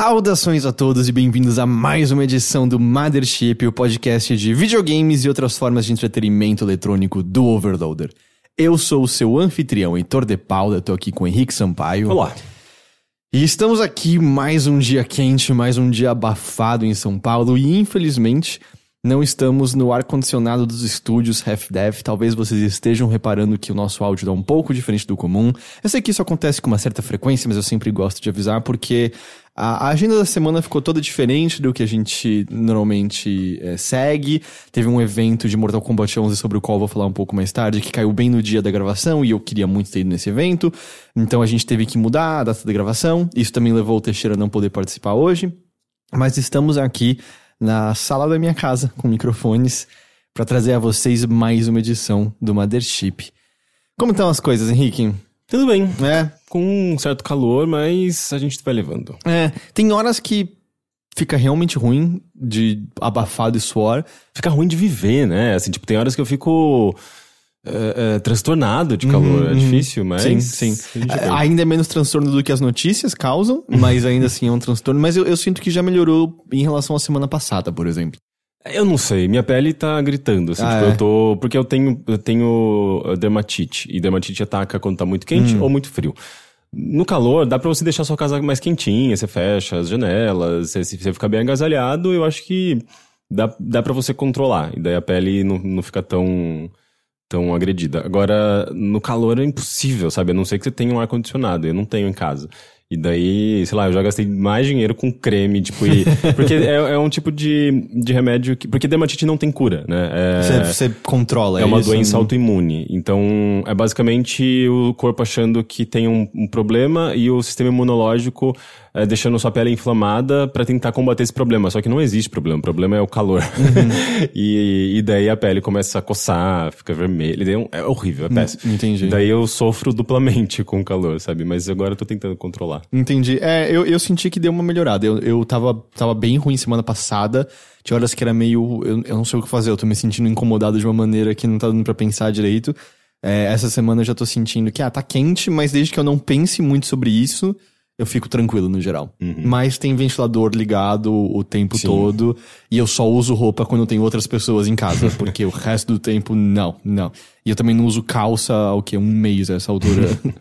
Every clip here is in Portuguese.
Saudações a todos e bem-vindos a mais uma edição do Mothership, o podcast de videogames e outras formas de entretenimento eletrônico do Overloader. Eu sou o seu anfitrião, Heitor de Paula, tô aqui com o Henrique Sampaio. Olá. E estamos aqui mais um dia quente, mais um dia abafado em São Paulo e infelizmente não estamos no ar-condicionado dos estúdios Half-Death. Talvez vocês estejam reparando que o nosso áudio dá um pouco diferente do comum. Eu sei que isso acontece com uma certa frequência, mas eu sempre gosto de avisar porque a agenda da semana ficou toda diferente do que a gente normalmente é, segue. Teve um evento de Mortal Kombat 11 sobre o qual eu vou falar um pouco mais tarde, que caiu bem no dia da gravação e eu queria muito ter ido nesse evento. Então a gente teve que mudar a data da gravação. Isso também levou o Teixeira a não poder participar hoje. Mas estamos aqui na sala da minha casa com microfones para trazer a vocês mais uma edição do Mothership. Como estão as coisas, Henrique? Tudo bem. É, Com um certo calor, mas a gente vai levando. É, tem horas que fica realmente ruim de abafado e suor. Fica ruim de viver, né? Assim, tipo, tem horas que eu fico é, é, transtornado de calor. é difícil, mas. Sim, sim. É, ainda é menos transtorno do que as notícias causam, mas ainda assim é um transtorno. Mas eu, eu sinto que já melhorou em relação à semana passada, por exemplo. Eu não sei, minha pele tá gritando, assim, Ah, tipo, é? eu tô. Porque eu tenho, eu tenho uh, dermatite. E dermatite ataca quando tá muito quente Hum. ou muito frio. No calor, dá pra você deixar sua casa mais quentinha, você fecha as janelas, você, você fica bem agasalhado, eu acho que dá, dá pra você controlar. E daí a pele não, não fica tão, tão agredida. Agora, no calor é impossível, sabe? A não ser que você tenha um ar-condicionado, eu não tenho em casa. E daí, sei lá, eu já gastei mais dinheiro com creme, tipo, e, porque é, é um tipo de, de remédio que. Porque dermatite não tem cura, né? É, Você, você controla é uma isso? doença autoimune. Então, é basicamente o corpo achando que tem um, um problema e o sistema imunológico é, deixando sua pele inflamada pra tentar combater esse problema. Só que não existe problema. O problema é o calor. e, e daí a pele começa a coçar, fica vermelha. É É horrível, é péssimo. entendi. Daí eu sofro duplamente com o calor, sabe? Mas agora eu tô tentando controlar. Entendi. É, eu, eu senti que deu uma melhorada. Eu, eu tava, tava bem ruim semana passada. Tinha horas que era meio. Eu, eu não sei o que fazer, eu tô me sentindo incomodado de uma maneira que não tá dando pra pensar direito. É, essa semana eu já tô sentindo que, ah, tá quente, mas desde que eu não pense muito sobre isso, eu fico tranquilo no geral. Mas tem ventilador ligado o tempo Sim. todo. E eu só uso roupa quando tem outras pessoas em casa, porque o resto do tempo, não, não. E eu também não uso calça há o quê? Um mês a essa altura.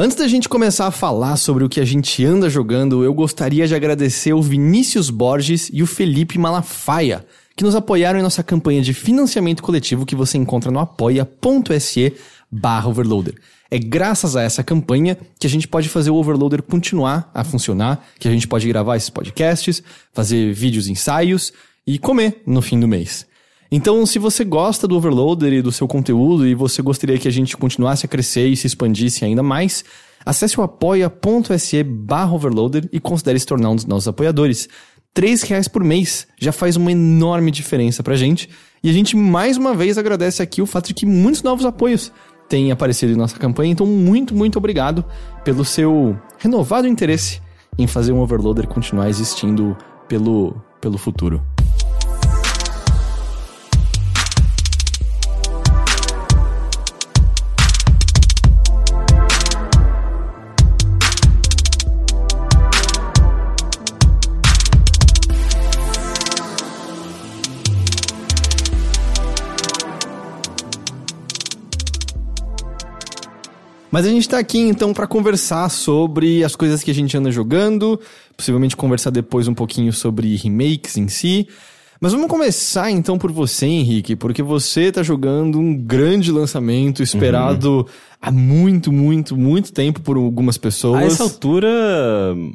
Antes da gente começar a falar sobre o que a gente anda jogando, eu gostaria de agradecer o Vinícius Borges e o Felipe Malafaia, que nos apoiaram em nossa campanha de financiamento coletivo que você encontra no apoia.se barra overloader. É graças a essa campanha que a gente pode fazer o Overloader continuar a funcionar, que a gente pode gravar esses podcasts, fazer vídeos ensaios e comer no fim do mês. Então, se você gosta do Overloader e do seu conteúdo e você gostaria que a gente continuasse a crescer e se expandisse ainda mais, acesse o apoia.se overloader e considere se tornar um dos nossos apoiadores. Três reais por mês já faz uma enorme diferença pra gente. E a gente mais uma vez agradece aqui o fato de que muitos novos apoios têm aparecido em nossa campanha. Então, muito, muito obrigado pelo seu renovado interesse em fazer um Overloader continuar existindo pelo, pelo futuro. Mas a gente tá aqui então pra conversar sobre as coisas que a gente anda jogando, possivelmente conversar depois um pouquinho sobre remakes em si. Mas vamos começar então por você, Henrique, porque você tá jogando um grande lançamento esperado há muito, muito, muito tempo por algumas pessoas. A essa altura,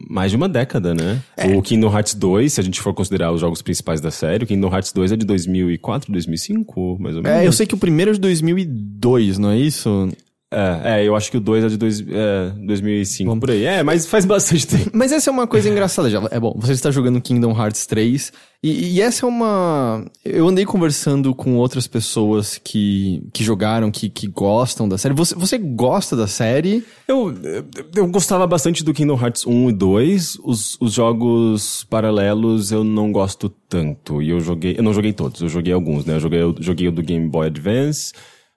mais de uma década, né? O Kingdom Hearts 2, se a gente for considerar os jogos principais da série, o Kingdom Hearts 2 é de 2004, 2005, mais ou menos. É, eu sei que o primeiro é de 2002, não é isso? É, é, eu acho que o 2 é de dois, é, 2005, por aí. É, mas faz bastante tempo. Mas essa é uma coisa engraçada já. É bom, você está jogando Kingdom Hearts 3 e, e essa é uma... Eu andei conversando com outras pessoas que, que jogaram, que, que gostam da série. Você, você gosta da série? Eu, eu gostava bastante do Kingdom Hearts 1 e 2. Os, os jogos paralelos eu não gosto tanto. E eu joguei. Eu não joguei todos, eu joguei alguns, né? Eu joguei, eu joguei o do Game Boy Advance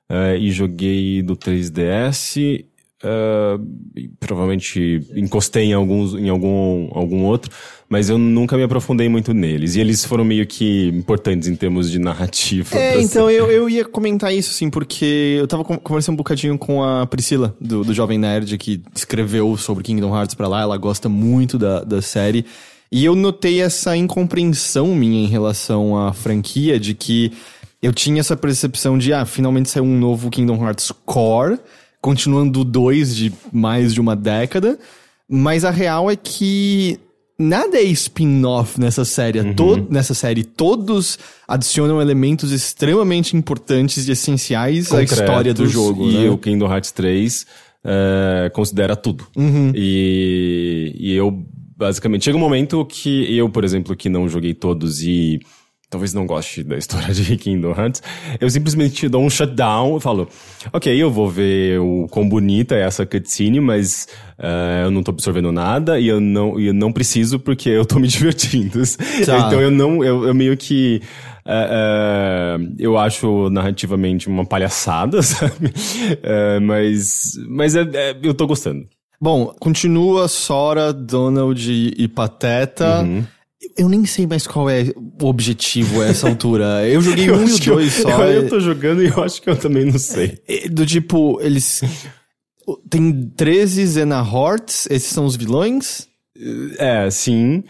eh, e joguei do 3DS. eh, e provavelmente encostei em alguns em algum algum outro, mas eu nunca me aprofundei muito neles. E eles foram meio que importantes em termos de narrativa. É, então eu, eu ia comentar isso, assim, porque eu tava con- conversando um bocadinho com a Priscila, do, do Jovem Nerd, que escreveu sobre Kingdom Hearts pra lá, ela gosta muito da, da série. E eu notei essa incompreensão minha em relação à franquia, de que eu tinha essa percepção de, ah, finalmente saiu um novo Kingdom Hearts Core, continuando o 2 de mais de uma década, mas a real é que nada é spin-off nessa série. To- nessa série, todos adicionam elementos extremamente importantes e essenciais à história do concretos, jogo. E né? o Kingdom Hearts 3 é, considera tudo. Uhum. E, e eu, basicamente, chega um momento que eu, por exemplo, que não joguei todos e talvez não goste da história de Kingdom Hearts, eu simplesmente dou um shutdown e falo, ok, eu vou ver o quão bonita é essa cutscene, mas é, eu não tô absorvendo nada e eu não, e eu não preciso porque eu tô me divertindo. Tá. Então eu não, eu, eu meio que é, é, eu acho narrativamente uma palhaçada, sabe? Mas mas é- é- eu tô gostando. Bom, continua Sora, Donald e e Pateta. Uhum. Eu nem sei mais qual é o objetivo a essa altura. Eu joguei um e o eu- dois só. Eu, eu tô jogando e eu acho que eu também não sei. É, Do tipo, eles. Tem 13 Zena Horts, esses são os vilões. É, sim.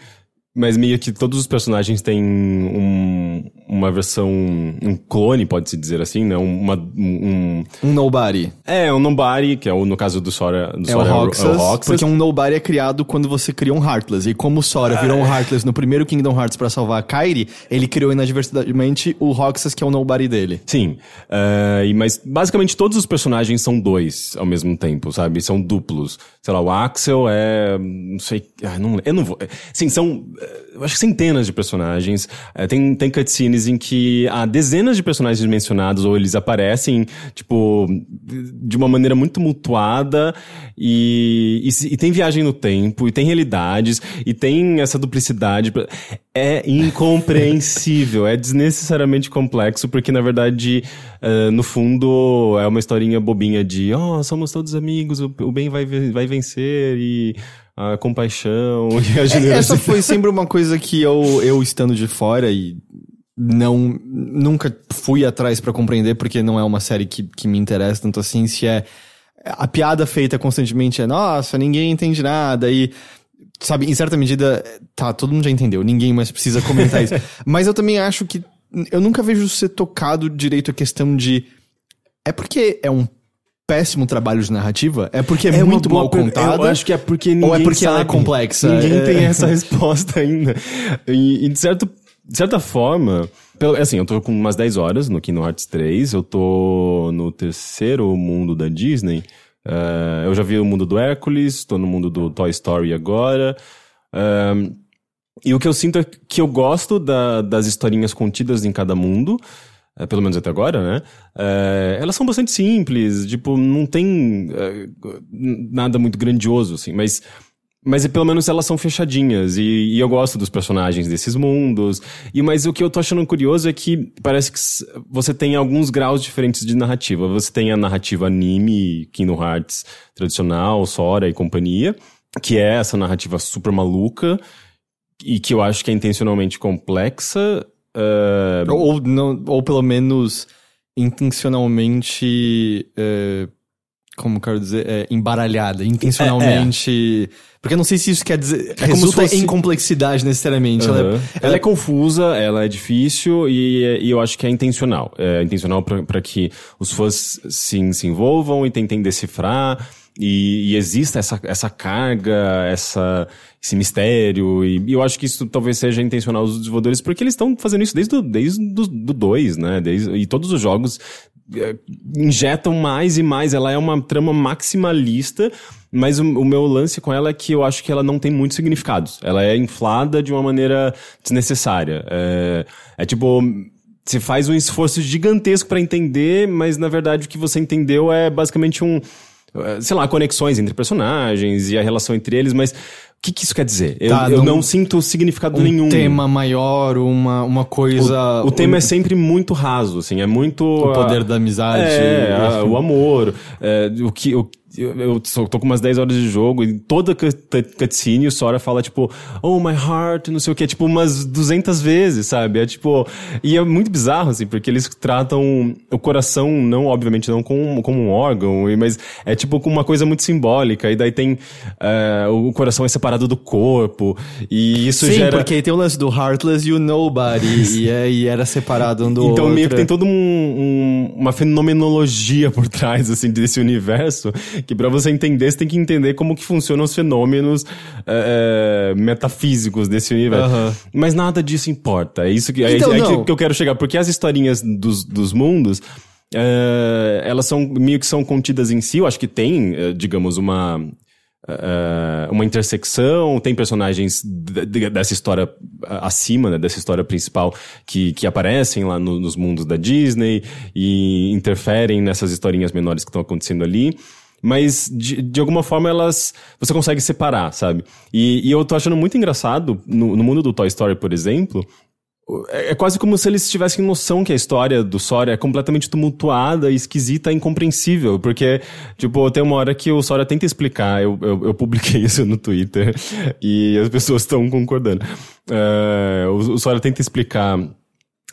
Mas meio que todos os personagens têm um- uma versão. um clone, pode-se dizer assim, né? Uma, um. Um Nobody. É, um Nobody, que é o, no caso do Sora. Do É o Sora Roxas, é o Roxas. porque um Nobody é criado quando você cria um Heartless. E como o Sora virou um Heartless no primeiro Kingdom Hearts pra salvar a Kairi, ele criou inadvertidamente o Roxas, que é o Nobody dele. Sim, é, e mas basicamente todos os personagens são dois ao mesmo tempo, sabe? São duplos. Sei lá, o Axel é. Não sei. ah, não, eu não vou. é, Sim, são. é, Eu acho que centenas de personagens. É, tem, tem cutscenes em que há dezenas de personagens mencionados, ou eles aparecem, tipo, de uma maneira muito mutuada. E, e, e tem viagem no tempo, e tem realidades, e tem essa duplicidade. É incompreensível, é desnecessariamente complexo, porque na verdade, eh, no fundo, é uma historinha bobinha de, ó, somos todos amigos, o, o bem vai, vai vencer, e a compaixão, e a Essa generosidade. foi sempre uma coisa que eu, eu estando de fora e não nunca fui atrás pra compreender porque não é uma série que, que me interessa tanto assim se é a piada feita constantemente é nossa ninguém entende nada e sabe em certa medida tá todo mundo já entendeu ninguém mais precisa comentar isso mas eu também acho que eu nunca vejo ser tocado direito a questão de é porque é um péssimo trabalho de narrativa é porque é, uma muito mal contada Eu acho que é porque ninguém ou é porque ela é sabe. complexa? Ninguém É. tem essa resposta ainda. E, e de, certo, de certa forma, pelo- assim, eu tô com umas 10 horas no Kingdom Hearts 3, eu tô no terceiro mundo da Disney. Eh, eu já vi o mundo do Hércules, tô no mundo do Toy Story agora. Ahn, e o que eu sinto é que eu gosto da- das historinhas contidas em cada mundo, eh, pelo menos até agora, né? Eh, elas são bastante simples, tipo, não tem eh, nada muito grandioso, assim, mas. Mas pelo menos elas são fechadinhas e, e eu gosto dos personagens desses mundos. E mas o que eu tô achando curioso é que parece que você tem alguns graus diferentes de narrativa. Você tem a narrativa anime, Kingdom Hearts tradicional, Sora e companhia, que é essa narrativa super maluca e que eu acho que é intencionalmente complexa. eh, Ou, não, ou pelo menos intencionalmente é, como quero dizer, é, embaralhada, intencionalmente. Porque eu não sei se isso quer dizer. como resulta se fosse- em complexidade necessariamente. Aham. Ela, é- Ela é confusa, ela é difícil e, e eu acho que é intencional. É intencional para que os fãs se, se envolvam e tentem decifrar e, e exista essa, essa carga, essa, esse mistério. E, e eu acho que isso talvez seja intencional dos desenvolvedores porque eles estão fazendo isso desde o desde do, do 2, né? Desde, e todos os jogos injetam mais e mais. Ela é uma trama maximalista, mas o, o meu lance com ela é que eu acho que ela não tem muitos significados. Ela é inflada de uma maneira desnecessária. É, é tipo. Você faz um esforço gigantesco pra entender, mas na verdade o que você entendeu é basicamente um. eh, Sei lá, conexões entre personagens e a relação entre eles, mas o que, que isso quer dizer? Eu, Tá, eu não- não sinto significado um nenhum. tema maior, uma, uma coisa. O, o tema é sempre muito raso, assim, é muito... O poder ah, da amizade. É, a- o amor, é, o que... O, eu, tô com umas 10 horas de jogo e toda cut- cut- cutscene o Sora fala, tipo, oh, my heart, não sei o que, tipo, umas 200 vezes, sabe? É tipo... E é muito bizarro, assim, porque eles tratam o coração, não, obviamente, não como, como um órgão, mas é tipo com uma coisa muito simbólica, e daí tem... é, o coração é separado do corpo, e isso Sim, gera... porque tem o lance do Heartless e o Nobody. e, é, e era separado um do Então outro. meio que tem toda um, um- uma fenomenologia por trás, assim, desse universo, que pra você entender, você tem que entender como que funcionam os fenômenos é, é, metafísicos desse universo. Aham. Mas nada disso importa. É isso que, é, Então, é não. que, eu quero chegar. Porque as historinhas dos, dos mundos, é, elas são meio que são contidas em si. Eu acho que tem, é, digamos, uma... é, uma intersecção, tem personagens dessa história acima, né, dessa história principal que, que aparecem lá no- nos mundos da Disney e interferem nessas historinhas menores que estão acontecendo ali. Mas, de, de alguma forma, elas. Você consegue separar, sabe? E, e eu tô achando muito engraçado, no, no mundo do Toy Story, por exemplo, é é quase como se eles tivessem noção que a história do Sora é completamente tumultuada, esquisita, incompreensível. Porque, tipo, tem uma hora que o Sora tenta explicar, eu, eu, eu publiquei isso no Twitter, e as pessoas estão concordando. É, o, o Sora tenta explicar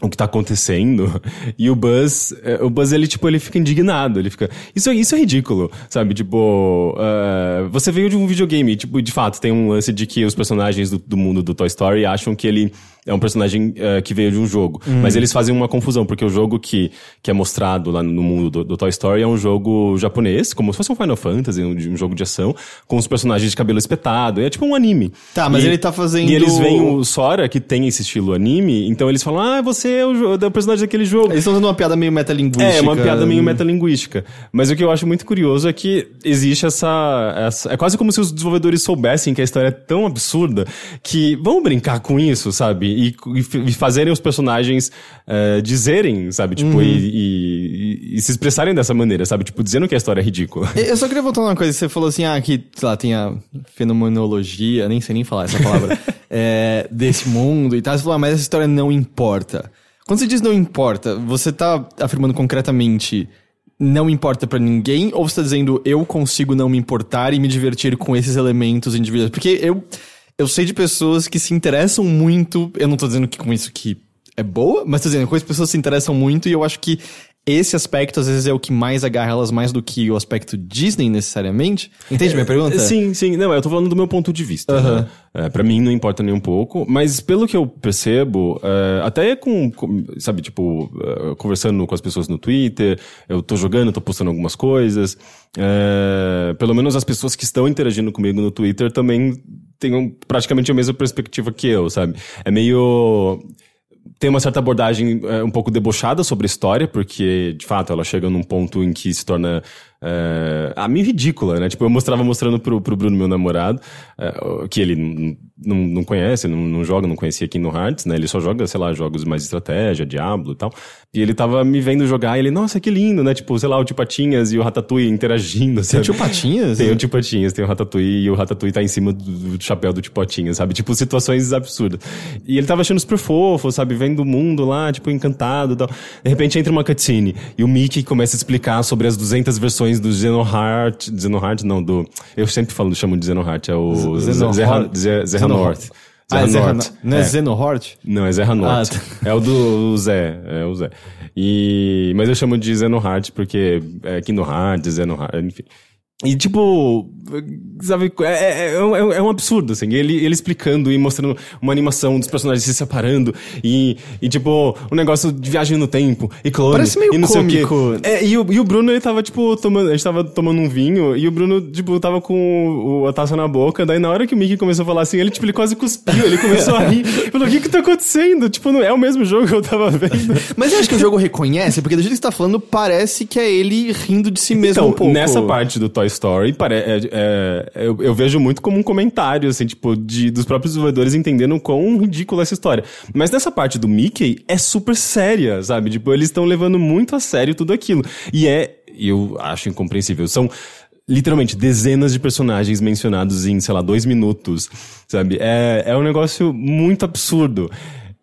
o que tá acontecendo e o Buzz é, o Buzz ele tipo ele fica indignado ele fica isso é- isso é ridículo sabe? Tipo é, você veio de um videogame tipo de fato tem um lance de que os personagens do, do mundo do Toy Story acham que ele é um personagem é, que veio de um jogo mas eles fazem uma confusão porque o jogo que, que é mostrado lá no mundo do, do Toy Story é um jogo japonês como se fosse um Final Fantasy um, um jogo de ação com os personagens de cabelo espetado é tipo um anime Tá, mas E- ele tá fazendo- e eles veem o Sora que tem esse estilo anime então eles falam ah você é o, é o personagem daquele jogo Eles estão fazendo uma piada meio metalinguística. é, uma piada meio metalinguística. Mas o que eu acho muito curioso é que existe essa, essa- É quase como se os desenvolvedores soubessem que a história é tão absurda que vamos brincar com isso, sabe? E, e e fazerem os personagens eh, dizerem, sabe? Tipo, e, e- e- se expressarem dessa maneira, sabe? Tipo, dizendo que a história é ridícula. Eu só queria voltar numa coisa. Você falou assim, ah, que, sei lá, tem a fenomenologia, nem sei nem falar essa palavra, é, desse mundo e tal. Você falou, ah, mas essa história não importa. Quando você diz não importa, você tá afirmando concretamente não importa pra ninguém ou você tá dizendo eu consigo não me importar e me divertir com esses elementos individuais? Porque eu, eu sei de pessoas que se interessam muito, eu não tô dizendo que com isso que é boa, mas tô dizendo, com as pessoas se interessam muito e eu acho que esse aspecto às vezes é o que mais agarra elas mais do que o aspecto Disney necessariamente. Entende minha pergunta? Sim, sim. Não, eu tô falando do meu ponto de vista. Né? É, pra mim não importa nem um pouco, mas pelo que eu percebo, é, até com, com, sabe, tipo, é, conversando com as pessoas no Twitter, eu tô jogando, tô postando algumas coisas, é, pelo menos as pessoas que estão interagindo comigo no Twitter também têm praticamente a mesma perspectiva que eu, sabe? É meio tem uma certa abordagem é, um pouco debochada sobre a história, porque, de fato, ela chega num ponto em que se torna é, ah, meio ridícula, né? Tipo, eu mostrava mostrando pro, pro Bruno, meu namorado, é, que ele não, não conhece, não, não joga, não conhecia Kingdom Hearts, né? Ele só joga, sei lá, jogos mais estratégia, Diablo e tal. E ele tava me vendo jogar e ele, nossa, que lindo, né? Tipo, sei lá, o Tio Patinhas e o Ratatouille interagindo, Tem sabe? o Tio Patinhas? Tem o Tio Patinhas, tem o Ratatouille e o Ratatouille tá em cima do, do chapéu do Tio Patinhas, sabe? Tipo, situações absurdas. E ele tava achando super fofo, sabe? Vendo o mundo lá, tipo, encantado e tal. De repente entra uma cutscene e o Mickey começa a explicar sobre as 200 versões do Xenoheart. Xenoheart, não, do... Eu sempre falo, chamo de Xenoheart, é o... Xenoheart. Zerra, Zerra, Zerra. Ah, é Zerra Zerra North. Não é, É. Xenohort? Não, é Zé Ranort. Ah, É o do Zé, é o Zé. E, mas eu chamo de Xenoheart porque é Hearts, Xenoheart, enfim. E, tipo, sabe, é, é, é, um, é um absurdo, assim. Ele, ele explicando e mostrando uma animação dos personagens se separando e, e tipo, um negócio de viagem no tempo e clones. Parece meio e não cômico. É, e, o, e o Bruno, ele tava, tipo, tomando, a gente tava tomando um vinho e o Bruno, tipo, tava com o, a taça na boca. Daí, na hora que o Mickey começou a falar assim, ele, tipo, ele quase cuspiu, ele começou a rir. Falou, o que que tá acontecendo? Tipo, não é o mesmo jogo que eu tava vendo. Mas eu acho que o jogo reconhece, porque do jeito que você tá falando, parece que é ele rindo de si mesmo Então, um pouco. nessa parte do Toy Story, pare... é, é, eu, eu vejo muito como um comentário, assim, tipo, de, dos próprios desenvolvedores entendendo quão ridícula é essa história. Mas nessa parte do Mickey, é super séria, sabe? Tipo, eles estão levando muito a sério tudo aquilo. E é, eu acho incompreensível, são literalmente dezenas de personagens mencionados em, sei lá, dois minutos, sabe? É, é um negócio muito absurdo.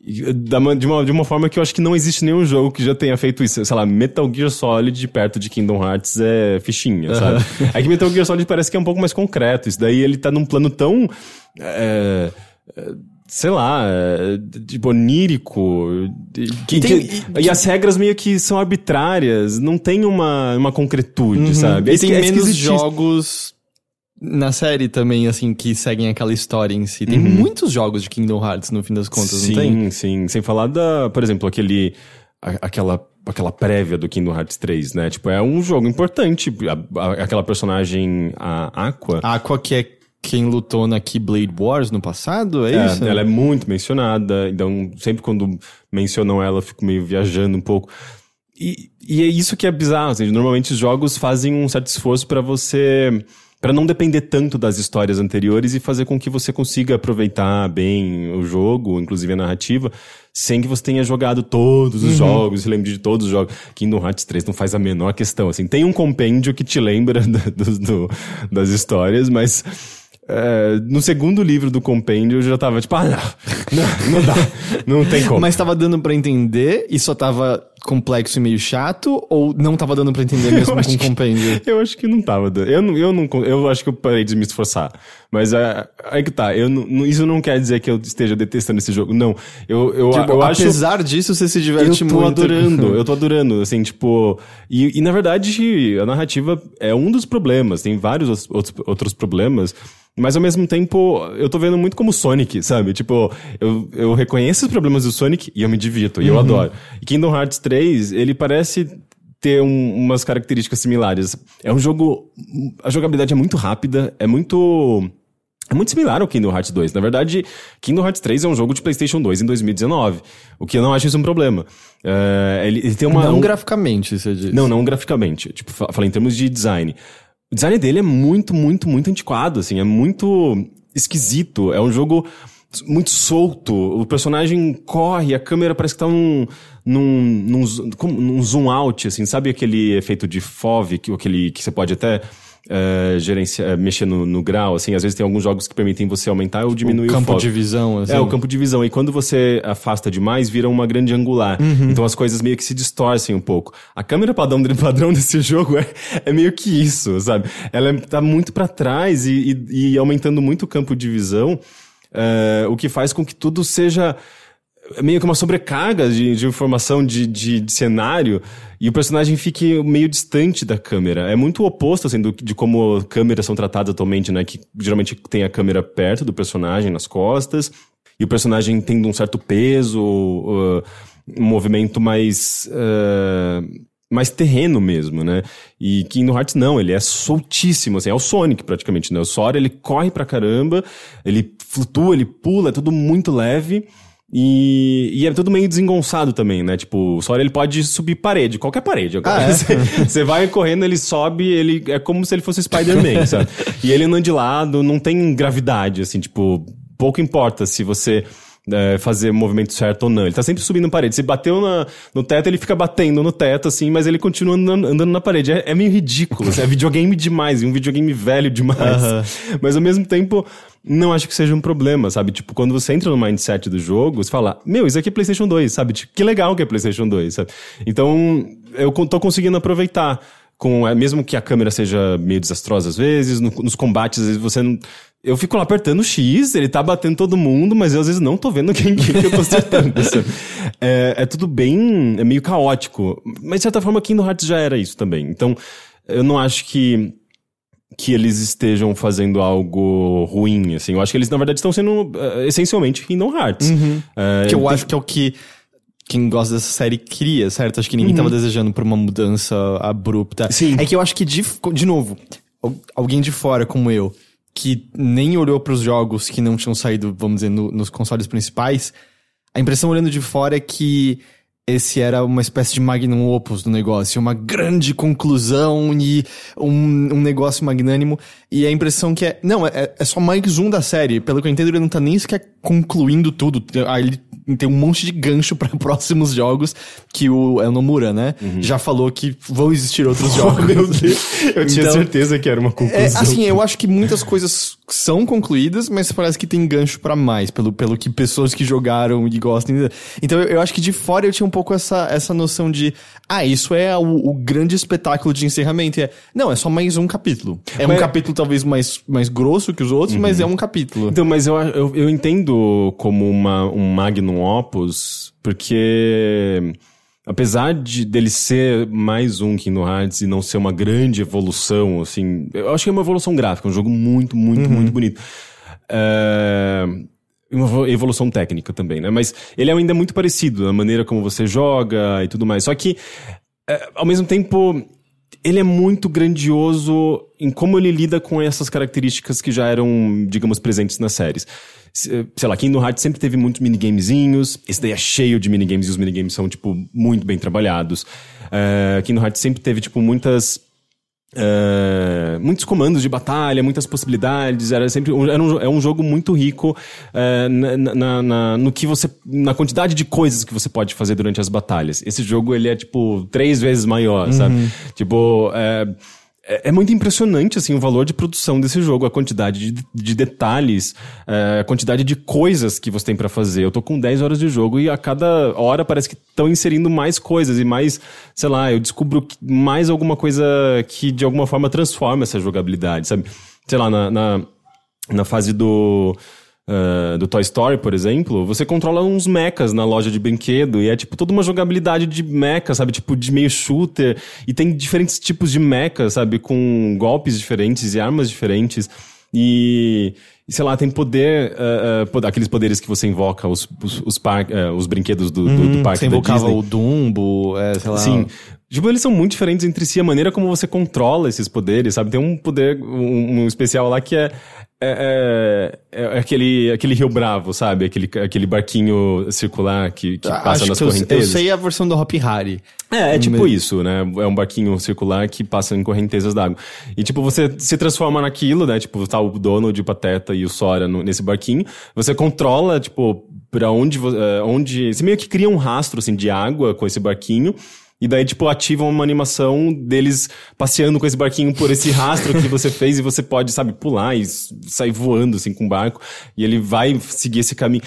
E, da ma- De uma, de uma forma que eu acho que não existe nenhum jogo que já tenha feito isso. Sei lá, Metal Gear Solid perto de Kingdom Hearts é fichinha, sabe? É que Metal Gear Solid parece que é um pouco mais concreto. Isso daí ele tá num plano tão. é, é, sei lá, é, tipo, onírico. Que, tem- que- e, as regras meio que são arbitrárias, não tem uma, uma concretude, sabe? E tem esqui- menos jogos na série também, assim, que seguem aquela história em si. Tem muitos jogos de Kingdom Hearts, no fim das contas, sim, não tem? Sim, Sem falar da, por exemplo, aquele. a- aquela, aquela prévia do Kingdom Hearts 3, né? Tipo, é um jogo importante. A- a- aquela personagem, a Aqua. Aqua, que é quem lutou na Keyblade Wars no passado, é, É, isso? ela é muito mencionada, então sempre quando mencionam ela eu fico meio viajando um pouco. E, e é isso que é bizarro, assim, normalmente os jogos fazem um certo esforço pra você Pra não depender tanto das histórias anteriores e fazer com que você consiga aproveitar bem o jogo, inclusive a narrativa, sem que você tenha jogado todos os jogos, se lembre de todos os jogos. Kingdom Hearts 3 não faz a menor questão, assim. Tem um compêndio que te lembra da- do- do- das histórias, mas é, no segundo livro do compêndio eu já tava tipo, ah, não, não, dá, não tem como. Mas tava dando pra entender e só tava complexo e meio chato? Ou não tava dando pra entender mesmo com que- compêndio? Eu acho que não tava dando. Eu, não, eu, não, eu acho que eu parei de me esforçar. Mas é, aí que tá. Eu não- isso não quer dizer que eu esteja detestando esse jogo. Não. Eu, eu, Tipo, eu acho. apesar disso, você se Eu diverte tô muito. adorando, eu tô adorando, assim, tipo... E, e, na verdade, a narrativa é um dos problemas, tem vários os- outros, outros problemas, mas ao mesmo tempo, eu tô vendo muito como Sonic, sabe? Tipo, eu, eu reconheço os problemas do Sonic e eu me divirto, e eu adoro. E Kingdom Hearts 3, ele parece ter um- umas características similares. É um jogo... A jogabilidade é muito rápida, é muito... É muito similar ao Kingdom Hearts 2. Na verdade, Kingdom Hearts 3 é um jogo de PlayStation 2 em 2019. O que eu não acho isso um problema. É, ele, ele tem uma. Não um- graficamente, você diz. não, não graficamente. Tipo, fa- falei em termos de design. O design dele é muito, muito, muito antiquado, assim. É muito esquisito. É um jogo muito solto. O personagem corre, a câmera parece que tá num, num, num, num zoom out, assim. Sabe aquele efeito de FOV, que, aquele que você pode até eh, gerenciar, eh, mexer no, no grau, assim. Às vezes tem alguns jogos que permitem você aumentar ou diminuir o, campo FOV. de visão, assim. É, o campo de visão. E quando você afasta demais, vira uma grande angular. Uhum. Então as coisas meio que se distorcem um pouco. A câmera padrão, padrão desse jogo é, é meio que isso, sabe? Ela é- tá muito pra trás e, e- e aumentando muito o campo de visão, é, o que faz com que tudo seja meio que uma sobrecarga de, de informação de, de, de cenário e o personagem fique meio distante da câmera. É muito oposto, assim, do, de como câmeras são tratadas atualmente, né? Que geralmente tem a câmera perto do personagem, nas costas, e o personagem tendo um certo peso, uh, um movimento mais... uh, mais terreno mesmo, né? E Kingdom Hearts não, ele é soltíssimo, assim, é o Sonic praticamente, né? O Sora, ele corre pra caramba, ele flutua, ele pula, é tudo muito leve. E, e é tudo meio desengonçado também, né? Tipo, o Sora ele pode subir parede, qualquer parede. Ah, é? Você você vai correndo, ele sobe, ele é como se ele fosse Spider-Man, sabe? E ele anda de lado, não tem gravidade, assim, tipo, pouco importa se você é, fazer o movimento certo ou não. Ele tá sempre subindo parede. Se bateu na, no teto, ele fica batendo no teto, assim, mas ele continua andando, andando na parede. É, é meio ridículo. assim, é videogame demais, e um videogame velho demais. Mas ao mesmo tempo, não acho que seja um problema, sabe? Tipo, quando você entra no mindset do jogo, você fala, meu, isso aqui é PlayStation 2, sabe? Tipo, que legal que é PlayStation 2, sabe? Então, eu tô conseguindo aproveitar. Com, é, mesmo que a câmera seja meio desastrosa às vezes, no- nos combates, às vezes você não. Eu fico lá apertando o X, ele tá batendo todo mundo, mas eu às vezes não tô vendo quem, quem que eu tô acertando. é, é tudo bem, é meio caótico. Mas de certa forma, Kingdom Hearts já era isso também. Então, eu não acho que que eles estejam fazendo algo ruim, assim. Eu acho que eles, na verdade, estão sendo eh, essencialmente Kingdom Hearts. Eh, Que eu tem- acho que é o que quem gosta dessa série queria, certo? Acho que ninguém tava desejando por uma mudança abrupta. Sim. É que eu acho que, de, de novo, al- alguém de fora como eu, que nem olhou pros jogos que não tinham saído, vamos dizer, no- nos consoles principais, a impressão olhando de fora é que esse era uma espécie de magnum opus do negócio, uma grande conclusão e um, um negócio magnânimo. E a impressão que é. Não, é, é só mais um da série. Pelo que eu entendo, ele não tá nem sequer concluindo tudo. Aí ele tem um monte de gancho pra próximos jogos que o El Nomura, né? Já falou que vão existir outros jogos. Meu Deus, eu tinha Então- certeza que era uma É, conclusão. assim, eu acho que muitas coisas são concluídas, mas parece que tem gancho pra mais, pelo, pelo que pessoas que jogaram e gostam. Então eu, eu acho que de fora eu tinha um pouco essa, essa noção de, ah, isso é o, o grande espetáculo de encerramento. E é, não, é só mais um capítulo. É um Mas- capítulo talvez mais, mais grosso que os outros, mas é um capítulo. Então, mas eu, eu, eu entendo como uma, um magnum opus, porque apesar de dele ser mais um Kingdom Hearts e não ser uma grande evolução, assim, eu acho que é uma evolução gráfica, um jogo muito, muito, muito bonito. É, uma evo- evolução técnica também, né? Mas ele é ainda muito parecido na maneira como você joga e tudo mais. Só que, é, ao mesmo tempo, ele é muito grandioso em como ele lida com essas características que já eram, digamos, presentes nas séries. Se- Sei lá, Kingdom Hearts sempre teve muitos minigamezinhos. Esse daí é cheio de minigames e os minigames são, tipo, muito bem trabalhados. É, Kingdom Hearts sempre teve, tipo, muitas é, muitos comandos de batalha, muitas possibilidades. Era sempre um, era um, é um jogo muito rico é, na, na- na- no que você, na quantidade de coisas que você pode fazer durante as batalhas. Esse jogo ele é tipo três vezes maior, sabe? Tipo é, é, é muito impressionante assim o valor de produção desse jogo, a quantidade de, de detalhes, é, a quantidade de coisas que você tem pra fazer. Eu tô com 10 horas de jogo e a cada hora parece que estão inserindo mais coisas e mais, sei lá, eu descubro mais alguma coisa que de alguma forma transforma essa jogabilidade, sabe? Sei lá, na, na, na fase do. Ah, do Toy Story, por exemplo, você controla uns mechas na loja de brinquedo e é tipo toda uma jogabilidade de mecha, sabe? Tipo de meio shooter e tem diferentes tipos de mecha, sabe? Com golpes diferentes e armas diferentes. E, sei lá, tem poder, ah, ah, pod- aqueles poderes que você invoca, os, os, os, par- ah, os brinquedos do, do, do parque Você da invocava o Dumbo, é, sei lá. Sim. Tipo, eles são muito diferentes entre si, a maneira como você controla esses poderes, sabe? Tem um poder, um, um especial lá que é, é, é- é aquele, aquele Rio Bravo, sabe? Aquele, aquele barquinho circular que, que passa Ah, Acho nas que eu, eu correntezas. sei a versão do Hop Harry. É, é tipo isso, né? É um barquinho circular que passa em correntezas d'água. E, tipo, você se transforma naquilo, né? Tipo, tá o Donald, o Pateta e o Sora no- nesse barquinho. Você controla, tipo, pra onde, eh, onde... Você meio que cria um rastro, assim, de água com esse barquinho. E daí, tipo, ativa uma animação deles passeando com esse barquinho por esse rastro que você fez e você pode, sabe, pular e sair voando, assim, com o barco. E ele vai seguir esse caminho.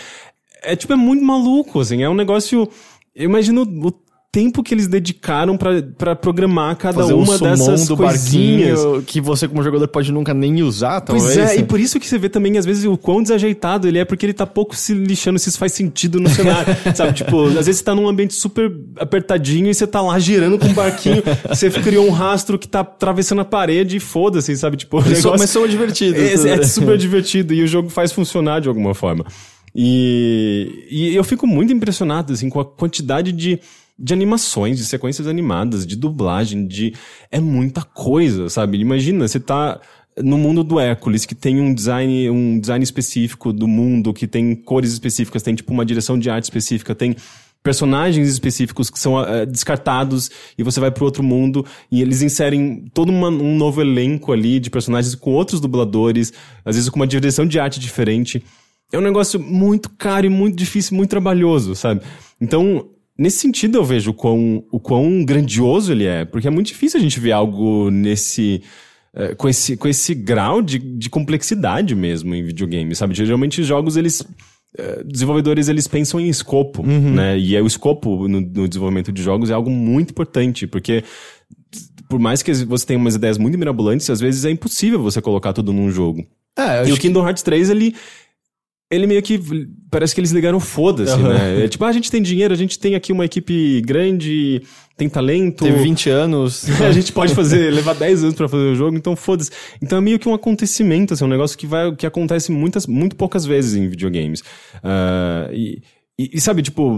É, tipo, é muito maluco, assim. É um negócio... Eu imagino o tempo que eles dedicaram pra, pra programar cada Fazer uma summon dessas do coisinhas. que você como jogador pode nunca nem usar, talvez. Pois é, e por isso que você vê também, às vezes, o quão desajeitado ele é, porque ele tá pouco se lixando se isso faz sentido no cenário. sabe, tipo, às vezes você tá num ambiente super apertadinho e você tá lá girando com um barquinho, você criou um rastro que tá atravessando a parede e foda-se, sabe? Tipo, o Mas são- negócio- mas são divertidos. É, é super divertido e o jogo faz funcionar de alguma forma. E, e eu fico muito impressionado, assim, com a quantidade de, de animações, de sequências animadas, de dublagem, de... É muita coisa, sabe? Imagina, você tá no mundo do Hércules, que tem um design, um design específico do mundo, que tem cores específicas, tem, tipo, uma direção de arte específica, tem personagens específicos que são eh, descartados e você vai para outro mundo e eles inserem todo uma- um novo elenco ali de personagens com outros dubladores, às vezes com uma direção de arte diferente. É um negócio muito caro e muito difícil, muito trabalhoso, sabe? Então, nesse sentido eu vejo o quão, o quão grandioso ele é, porque é muito difícil a gente ver algo nesse eh, com esse, com esse grau de, de complexidade mesmo em videogame, sabe? Geralmente os jogos, eles eh, desenvolvedores eles pensam em escopo, né? E é o escopo no, no desenvolvimento de jogos é algo muito importante, porque por mais que você tenha umas ideias muito mirabolantes, às vezes é impossível você colocar tudo num jogo. É, eu E o Kingdom Hearts 3, ele. Ele meio que. Parece que eles ligaram foda-se, Aham. né? É tipo, ah, a gente tem dinheiro, a gente tem aqui uma equipe grande, tem talento. Teve 20 anos. a gente pode fazer, levar 10 anos pra fazer o jogo, então foda-se. Então é meio que um acontecimento, assim, um negócio que, vai, que acontece muitas, muito poucas vezes em videogames. Ah, e, e, e sabe, tipo,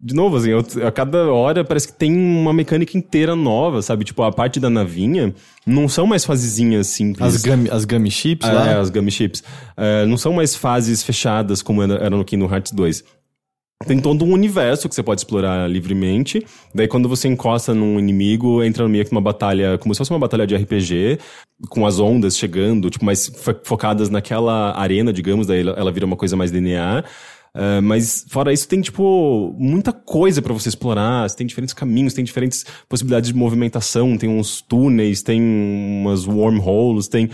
de novo, assim, eu- a cada hora parece que tem uma mecânica inteira nova, sabe? Tipo, a parte da navinha não são mais fasezinhas simples. As gummy, as gummy chips É, lá. as Gummy Chips. É, não são mais fases fechadas como era, era no Kingdom Hearts 2. Tem todo um universo que você pode explorar livremente. Daí, quando você encosta num inimigo, entra meio que numa batalha, como se fosse uma batalha de RPG, com as ondas chegando, tipo, mais fo- focadas naquela arena, digamos, daí ela, ela vira uma coisa mais DNA. É, mas fora isso, tem, tipo, muita coisa pra você explorar. Você tem diferentes caminhos, tem diferentes possibilidades de movimentação, tem uns túneis, tem umas wormholes, tem.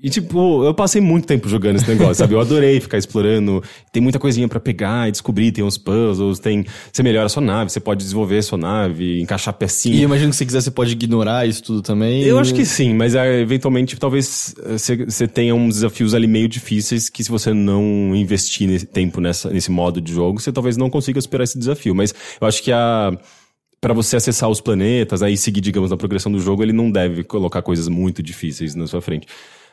E, tipo, eu passei muito tempo jogando esse negócio, sabe? Eu adorei ficar explorando. Tem muita coisinha pra pegar e descobrir. Tem uns puzzles, tem... Você melhora a sua nave, você pode desenvolver a sua nave, encaixar E pecinha. eu imagino que se quiser, você pode ignorar isso tudo também. Eu acho que sim, mas é, eventualmente talvez eh, você tenha uns desafios ali meio difíceis que se você não investir nesse tempo nessa, nesse modo de jogo, você talvez não consiga superar esse desafio. Mas eu acho que a para você acessar os planetas, aí seguir, digamos, na progressão do jogo, ele não deve colocar coisas muito difíceis na sua frente.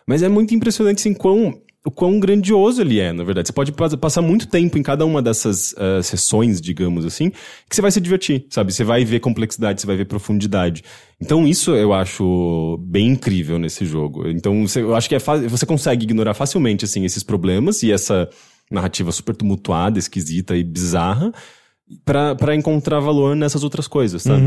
Mas é muito impressionante, assim, quão, o quão grandioso ele é, na verdade. Você pode pas- passar muito tempo em cada uma dessas ah, sessões, digamos assim, que você vai se divertir, sabe? Você vai ver complexidade, você vai ver profundidade. Então isso eu acho bem incrível nesse jogo. Então você- eu acho que é você consegue ignorar facilmente, assim, esses problemas e essa narrativa super tumultuada, esquisita e bizarra pra encontrar valor nessas outras coisas, sabe?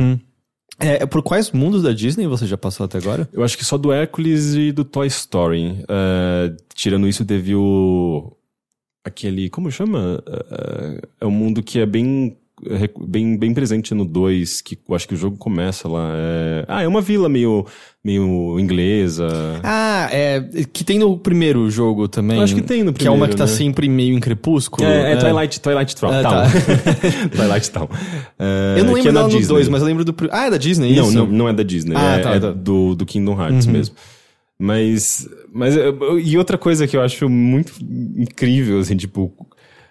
É, por quais mundos da Disney você já passou até agora? Eu acho que só do Hércules e do Toy Story. Eh, tirando isso, teve o. Aquele. Como chama? Eh, é um mundo que é bem. Bem, bem presente no 2, que eu acho que o jogo começa lá. É... Ah, é uma vila meio, meio inglesa. Ah, é. Que tem no primeiro jogo também. Eu acho que tem no Que é uma primeiro, que tá né? sempre meio em crepúsculo. É, é Twilight, Twilight Town. Ah, tá. Twilight Town. Eu não que lembro é dela no Disney. 2, mas eu lembro do. Ah, é da Disney, Não, isso? não, não é da Disney. Ah, é, tá, é tá. Do, do Kingdom Hearts mesmo. Mas, mas. E outra coisa que eu acho muito incrível, assim, tipo.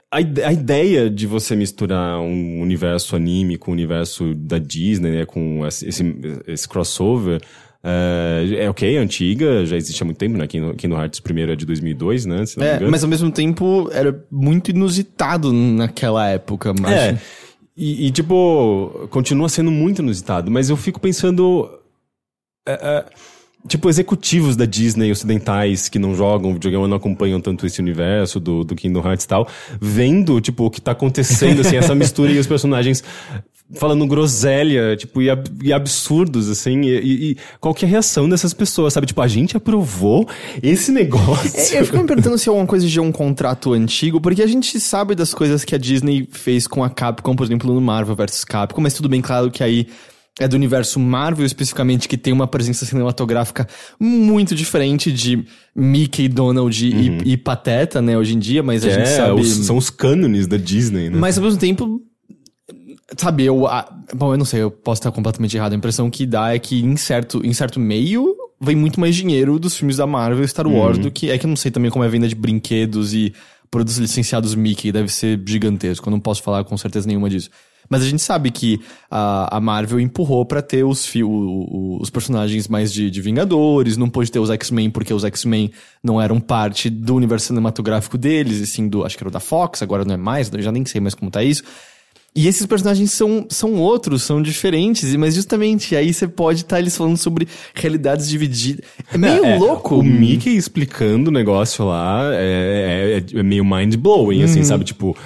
A, a ideia de você misturar um universo anime com o universo da Disney, né? Com esse, esse, crossover. É, é ok, é antiga, já existe há muito tempo, né? Kingdom, Kingdom Hearts primeiro é de 2002, né? É, mas ao mesmo tempo era muito inusitado naquela época. Mas... É. E, e, tipo, continua sendo muito inusitado, mas eu fico pensando. é, tipo, executivos da Disney ocidentais que não jogam videogame não acompanham tanto esse universo do, do Kingdom Hearts e tal, vendo, tipo, o que tá acontecendo, assim, essa mistura e os personagens falando groselha, tipo, e, ab- e absurdos, assim, e, e- e qual que é a reação dessas pessoas, sabe? Tipo, a gente aprovou esse negócio. É, Eu fico me perguntando se é alguma coisa de um contrato antigo, porque a gente sabe das coisas que a Disney fez com a Capcom, por exemplo, no Marvel vs Capcom, mas tudo bem claro que aí é do universo Marvel especificamente, que tem uma presença cinematográfica muito diferente de Mickey, Donald e, e Pateta, né, hoje em dia, mas a É, gente sabe... os- são os cânones da Disney, né? Mas ao mesmo tempo, sabe, eu. a- bom, eu não sei, eu posso estar completamente errado. A impressão que dá é que em certo, em certo meio vem muito mais dinheiro dos filmes da Marvel e Star Wars do que. É que eu não sei também como é a venda de brinquedos e produtos licenciados Mickey, deve ser gigantesco. Eu não posso falar com certeza nenhuma disso. Mas a gente sabe que a, a Marvel empurrou pra ter os, fi- o- o- os personagens mais de, de Vingadores, não pôde ter os X-Men porque os X-Men não eram parte do universo cinematográfico deles, e sim do, acho que era o da Fox, agora não é mais, eu já nem sei mais como tá isso. E esses personagens são, são outros, são diferentes, e- mas justamente aí você pode estar eles falando sobre realidades divididas. É meio É, louco. O Mickey explicando o negócio lá é, é- é meio mind-blowing, Uhum. assim, sabe? Tipo.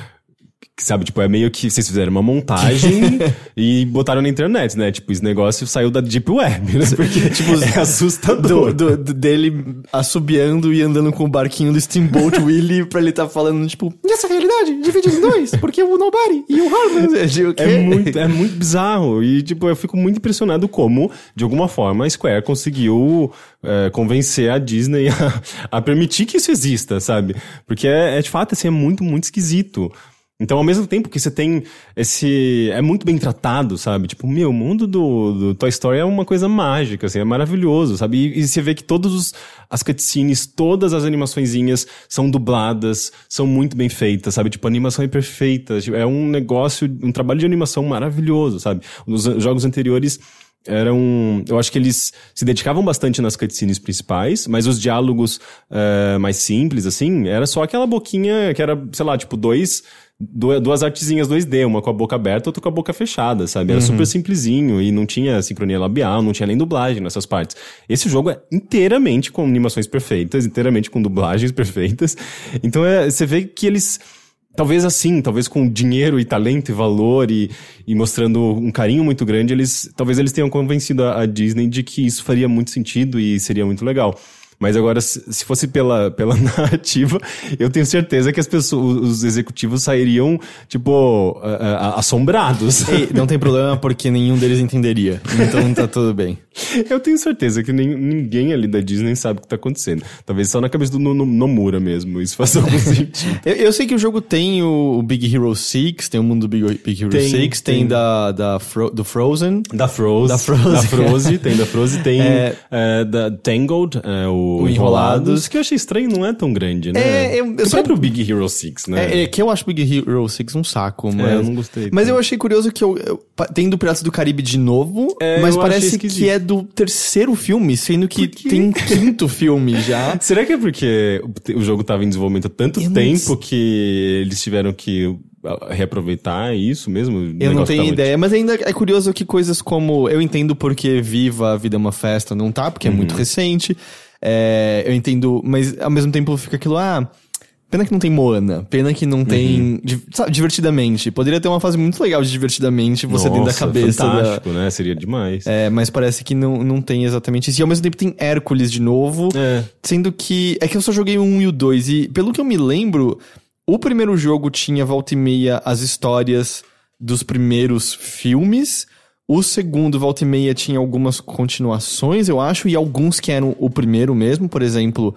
Sabe, tipo, é meio que vocês fizeram uma montagem e botaram na internet, né? Tipo, esse negócio saiu da Deep Web, né? Porque, tipo, é assustador. do, do- dele assobiando e andando com o barquinho do Steamboat Willie pra ele tá falando, tipo, e essa realidade dividida em dois, porque o Nobody e o Harman. É muito, é muito bizarro. E, tipo, eu fico muito impressionado como, de alguma forma, a Square conseguiu é, convencer a Disney a, a permitir que isso exista, sabe? Porque é, é, de fato, assim, é muito, muito esquisito. Então, ao mesmo tempo que você tem esse. É muito bem tratado, sabe? Tipo, meu, o mundo do, do Toy Story é uma coisa mágica, assim, é maravilhoso, sabe? E, e você vê que todas as cutscenes, todas as animaçõezinhas são dubladas, são muito bem feitas, sabe? Tipo, a animação é perfeita. tipo, É um negócio, um trabalho de animação maravilhoso, sabe? Os jogos anteriores eram. Eu acho que eles se dedicavam bastante nas cutscenes principais, mas os diálogos eh, mais simples, assim, era só aquela boquinha que era, sei lá, tipo, dois. Du- Duas artezinhas 2D, uma com a boca aberta, outra com a boca fechada, sabe? Era super simplezinho e não tinha sincronia labial, não tinha nem dublagem nessas partes. Esse jogo é inteiramente com animações perfeitas, inteiramente com dublagens perfeitas. Então é, você vê que eles Talvez assim, talvez com dinheiro e talento e valor e, e mostrando um carinho muito grande, eles talvez eles tenham convencido a, a Disney de que isso faria muito sentido e seria muito legal. Mas agora, se se fosse pela, pela narrativa, eu tenho certeza que as pessoas, os executivos sairiam, tipo, a- a- assombrados. Ei, não tem problema porque nenhum deles entenderia. Então tá tudo bem. Eu tenho certeza que nem- ninguém ali da Disney sabe o que tá acontecendo. Talvez só na cabeça do No- No- Nomura mesmo, isso faça algum sentido. Eu, eu sei que o jogo tem o, o Big Hero 6, tem o mundo do Big, Big Hero Tem, 6, tem, tem. da, da Fro- do Frozen. Da Froze. Da Froze. Da Froze, tem da Froze, tem É. é, da Tangled, é, o, O Enrolados. Enrolados, que eu achei estranho, não é tão grande, né? É, eu- eu só- próprio Big Hero 6, né? É, é que eu acho Big Hero 6 um saco, mas... eu não gostei Mas também. eu achei curioso que eu, eu- tem do Piratas do Caribe de novo, É, mas parece que é do terceiro filme, sendo que tem um quinto filme já. Será que é porque o- jogo tava em desenvolvimento há tanto Eu não tempo sei. que eles tiveram que ah, reaproveitar isso mesmo? Eu não tenho ideia, mas ainda é curioso que coisas como. Eu entendo porque Viva a Vida é uma Festa não tá, porque é Uhum. muito recente. É, eu entendo, mas ao mesmo tempo fica aquilo, ah. Pena que não tem Moana. Pena que não tem. Uhum. sabe, divertidamente. Poderia ter uma fase muito legal de divertidamente, você dentro da Nossa, cabeça. da- fantástico, né? Seria demais. É, mas parece que não, não tem exatamente isso. E ao mesmo tempo tem Hércules de novo. É. Sendo que. É que eu só joguei o 1 e o 2. E pelo que eu me lembro, o primeiro jogo tinha volta e meia as histórias dos primeiros filmes. O segundo, volta e meia, tinha algumas continuações, eu acho, e alguns que eram o primeiro mesmo. Por exemplo,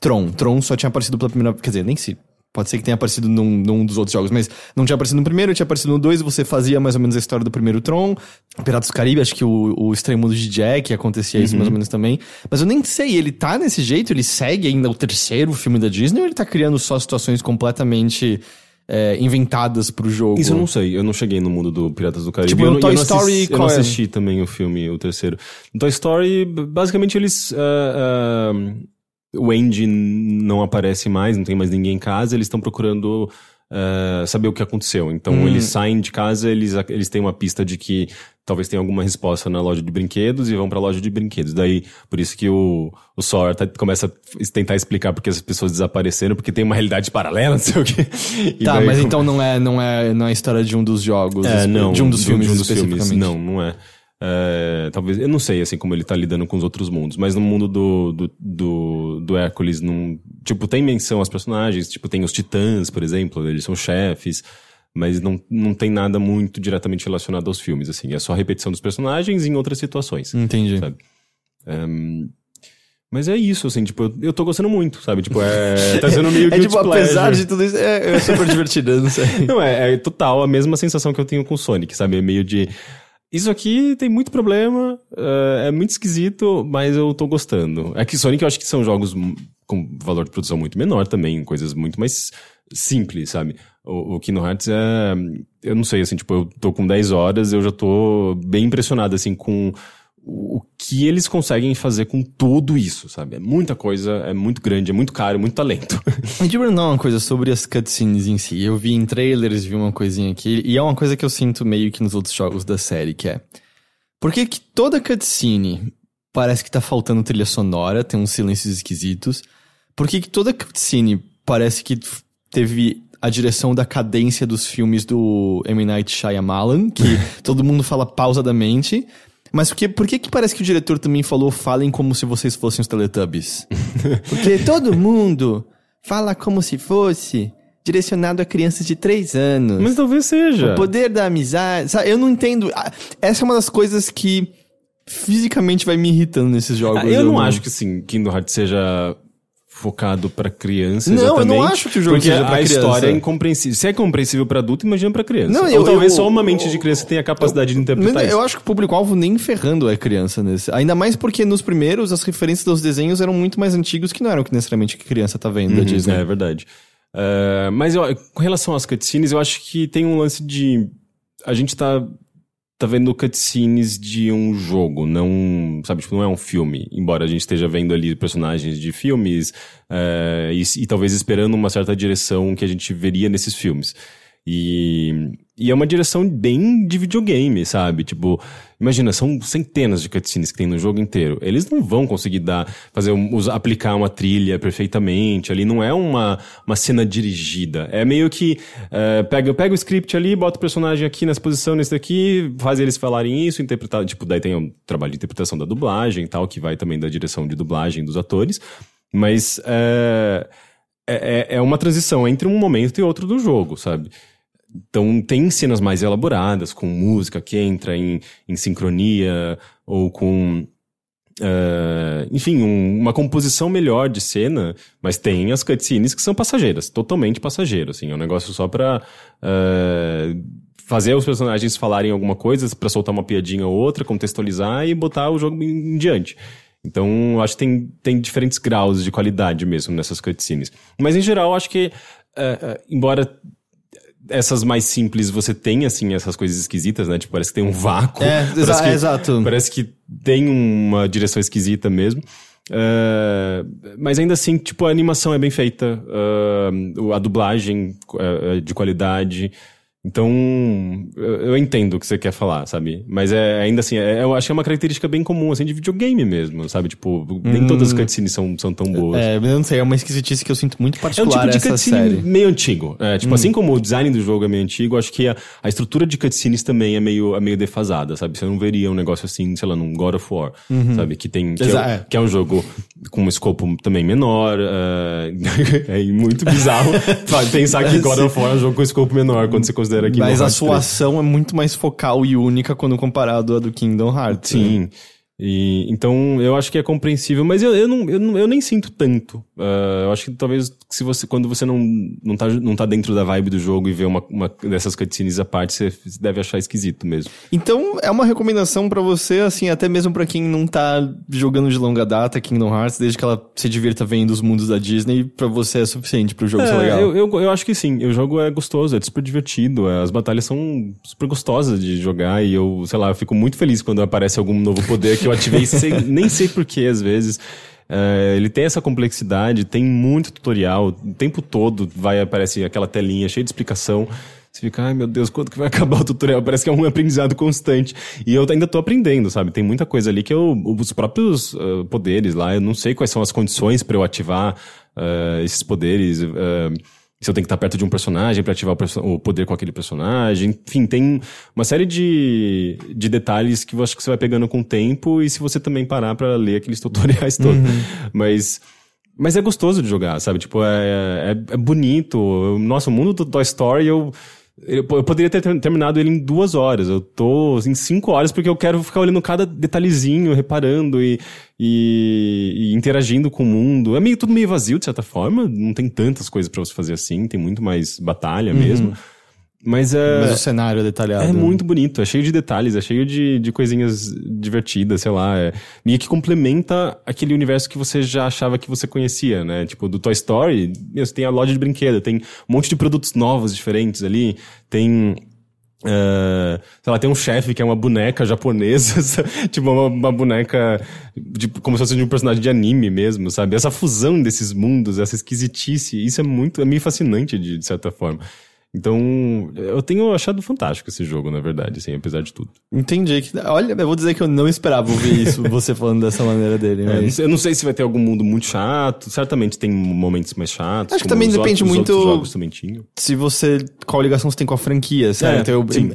Tron. Tron só tinha aparecido pela primeira. Quer dizer, nem se. Pode ser que tenha aparecido num, num dos outros jogos, mas não tinha aparecido no primeiro, tinha aparecido no dois, você fazia mais ou menos a história do primeiro Tron. Piratas do Caribe, acho que o, o Estranho Mundo de Jack acontecia isso mais ou menos também. Mas eu nem sei, ele tá nesse jeito, ele segue ainda o terceiro filme da Disney ou ele tá criando só situações completamente é, inventadas pro jogo? Isso eu não sei, eu não cheguei no mundo do Piratas do Caribe. Tipo, eu no não, Toy eu não Story, assisti, eu não é? assisti também o filme, o terceiro. No Toy Story, basicamente eles... ah, ah, o Andy não aparece mais, não tem mais ninguém em casa, eles estão procurando ah, saber o que aconteceu. Então Hum. eles saem de casa, eles, eles têm uma pista de que talvez tenha alguma resposta na loja de brinquedos e vão pra loja de brinquedos. Daí, por isso que o, o Sawyer tá- começa a tentar explicar porque as pessoas desapareceram, porque tem uma realidade paralela, não sei o quê. E Tá, daí mas come- então não é, não, é, não é a história de um dos jogos, é, não, de um dos filmes de um dos especificamente. filmes. Não, não é. É, talvez, eu não sei assim como ele tá lidando com os outros mundos, mas no mundo do, do, do, do Hércules, não, tipo, tem menção aos personagens, tipo, tem os titãs, por exemplo, eles são chefes, mas não, não tem nada muito diretamente relacionado aos filmes, assim, é só repetição dos personagens em outras situações. Entendi. Sabe? Mas é isso, assim, tipo, eu, eu tô gostando muito, sabe? Tipo, é. Tá sendo meio É guilty tipo, apesar pleasure. de tudo isso, é, é super divertido, não sei. Não, é, é total a mesma sensação que eu tenho com o Sonic, sabe? É meio de. Isso aqui tem muito problema, é, é muito esquisito, mas eu tô gostando. É que Sonic eu acho que são jogos com valor de produção muito menor também, coisas muito mais simples, sabe? O, o Kingdom Hearts é. Eu não sei, assim, tipo, eu tô com 10 horas, eu já tô bem impressionado, assim, com o que eles conseguem fazer com tudo isso, sabe? É muita coisa, é muito grande, é muito caro, é muito talento. Me diga não uma coisa sobre as cutscenes em si. Eu vi em trailers, vi uma coisinha aqui, e é uma coisa que eu sinto meio que nos outros jogos da série, que é... Por que que toda cutscene parece que tá faltando trilha sonora, tem uns silêncios esquisitos? Por que que toda cutscene parece que teve a direção da cadência dos filmes do M. Night Shyamalan, que todo mundo fala pausadamente... Mas por que, por que que parece que o diretor também falou falem como se vocês fossem os Teletubbies? Porque todo mundo fala como se fosse direcionado a crianças de 3 anos. mas talvez seja. O poder da amizade. Sabe, eu não entendo. Ah, Essa é uma das coisas que fisicamente vai me irritando nesses jogos. Ah, eu não acho que, assim, Kingdom Hearts seja focado pra criança Não, eu exatamente. não acho que o jogo seja pra a criança. história é incompreensível. Se é compreensível pra adulto, imagina pra criança. Não, Ou eu- talvez eu- só uma mente de criança tenha a capacidade de interpretar eu isso. acho que o público-alvo nem ferrando é criança nesse. Ainda mais porque nos primeiros as referências dos desenhos eram muito mais antigos que não eram que necessariamente que criança tá vendo da Uhum, Disney. É verdade. É, mas eu- com relação às cutscenes, eu acho que tem um lance de. A gente tá, tá vendo cutscenes de um jogo, não. Sabe, tipo, não é um filme. Embora a gente esteja vendo ali personagens de filmes é, e, e talvez esperando uma certa direção que a gente veria nesses filmes. E, e é uma direção bem de videogame, sabe? Tipo, imagina, são centenas de cutscenes que tem no jogo inteiro. Eles não vão conseguir dar, fazer, usar- aplicar uma trilha perfeitamente. Ali não é uma, uma cena dirigida. É meio que é, pega, pega o script ali, bota o personagem aqui nessa posição, nesse daqui, faz eles falarem isso, interpretar. Tipo, daí tem o trabalho de interpretação da dublagem e tal, que vai também da direção de dublagem dos atores. Mas é, é, é uma transição entre um momento e outro do jogo, sabe? Então tem cenas mais elaboradas, com música que entra em, em sincronia, ou com. eh, enfim, um- uma composição melhor de cena, mas tem as cutscenes que são passageiras, totalmente passageiras, assim, é um negócio só pra eh, fazer os personagens falarem alguma coisa, pra soltar uma piadinha ou outra, contextualizar e botar o jogo em, diante. Então, acho que tem, tem diferentes graus de qualidade mesmo nessas cutscenes. Mas, em geral, acho que, eh, eh, embora essas mais simples você tem, assim, essas coisas esquisitas, né? Tipo, parece que tem um vácuo. É, Parece exa- que- exato. Parece que tem uma direção esquisita mesmo. É, mas ainda assim, tipo, a animação é bem feita, é, o- a dublagem é, é de qualidade. Então, eu entendo o que você quer falar, sabe? Mas é ainda assim, é- eu acho que é uma característica bem comum, assim, de videogame mesmo, sabe? Tipo, nem todas as cutscenes são, são tão boas. Hum. É, eu não sei, é uma esquisitice que eu sinto muito É um particular tipo de cutscene série. Hum. meio antigo. É, tipo, assim como o design do jogo é meio antigo, acho que a, a estrutura de cutscenes também é meio, é meio defasada, sabe? Você não veria um negócio assim, sei lá, num God of War, sabe? Que tem. Que é, é. que é um jogo com um escopo também menor. é, é muito bizarro pensar que God of War é um jogo com escopo menor quando você considera que. Mas a sua 3. ação é muito mais focal e única quando comparado à do Kingdom Hearts. né? E, então, eu acho que é compreensível, mas eu, eu, não, eu, não, eu nem sinto tanto. Ah, eu acho que talvez se você, quando você não, não, tá, não tá dentro da vibe do jogo e vê uma, uma dessas cutscenes à parte, você deve achar esquisito mesmo. Então, é uma recomendação pra você, assim, até mesmo pra quem não tá jogando de longa data Kingdom Hearts, desde que ela se divirta vendo os mundos da Disney, pra você é suficiente pro jogo ser É, legal. eu, eu, eu acho que sim. O jogo é gostoso, é super divertido. é, As batalhas são super gostosas de jogar e eu, sei lá, eu fico muito feliz quando aparece algum novo poder que eu ativei, sem- nem sei porquê às vezes. É, ele tem essa complexidade, tem muito tutorial, o tempo todo vai aparece aquela telinha cheia de explicação. Você fica, ai meu Deus, quando que vai acabar o tutorial? Parece que é um aprendizado constante. E eu ainda tô aprendendo, sabe? Tem muita coisa ali que eu, os próprios ah, poderes lá, eu não sei quais são as condições para eu ativar ah, esses poderes. ah, se eu tenho que estar perto de um personagem para ativar o, o poder com aquele personagem. Enfim, tem uma série de, de detalhes que eu acho que você vai pegando com o tempo e se você também parar para ler aqueles tutoriais todos. Mas. Mas é gostoso de jogar, sabe? Tipo, é, é, é bonito. Nossa, o mundo do Toy Story, eu, eu, poderia ter ter- terminado ele em duas horas. Eu tô em cinco horas porque eu quero ficar olhando cada detalhezinho, reparando e, e, e interagindo com o mundo. É meio tudo meio vazio, de certa forma. Não tem tantas coisas pra você fazer assim. Tem muito mais batalha mesmo. Mas é. Mas o cenário é detalhado. É muito bonito, é cheio de detalhes, é cheio de, de coisinhas divertidas, sei lá. É, meio que complementa aquele universo que você já achava que você conhecia, né? Tipo, do Toy Story, você tem a loja de brinquedo, tem um monte de produtos novos, diferentes ali, tem. eh, sei lá, tem um chefe que é uma boneca japonesa, tipo, uma, uma boneca de- como se fosse de um personagem de anime mesmo, sabe? Essa fusão desses mundos, essa esquisitice, isso é muito, é meio fascinante de, de certa forma. Então, eu tenho achado fantástico esse jogo, na verdade, assim, apesar de tudo. Entendi. Olha, eu vou dizer que eu não esperava ouvir isso, você falando dessa maneira dele. É, Mas... sei- eu não sei se vai ter algum mundo muito chato, certamente tem momentos mais chatos. Acho que também depende outros- os muito- outros jogos também tinham. se você. Qual ligação você tem com a franquia, certo? É, Eu- sim.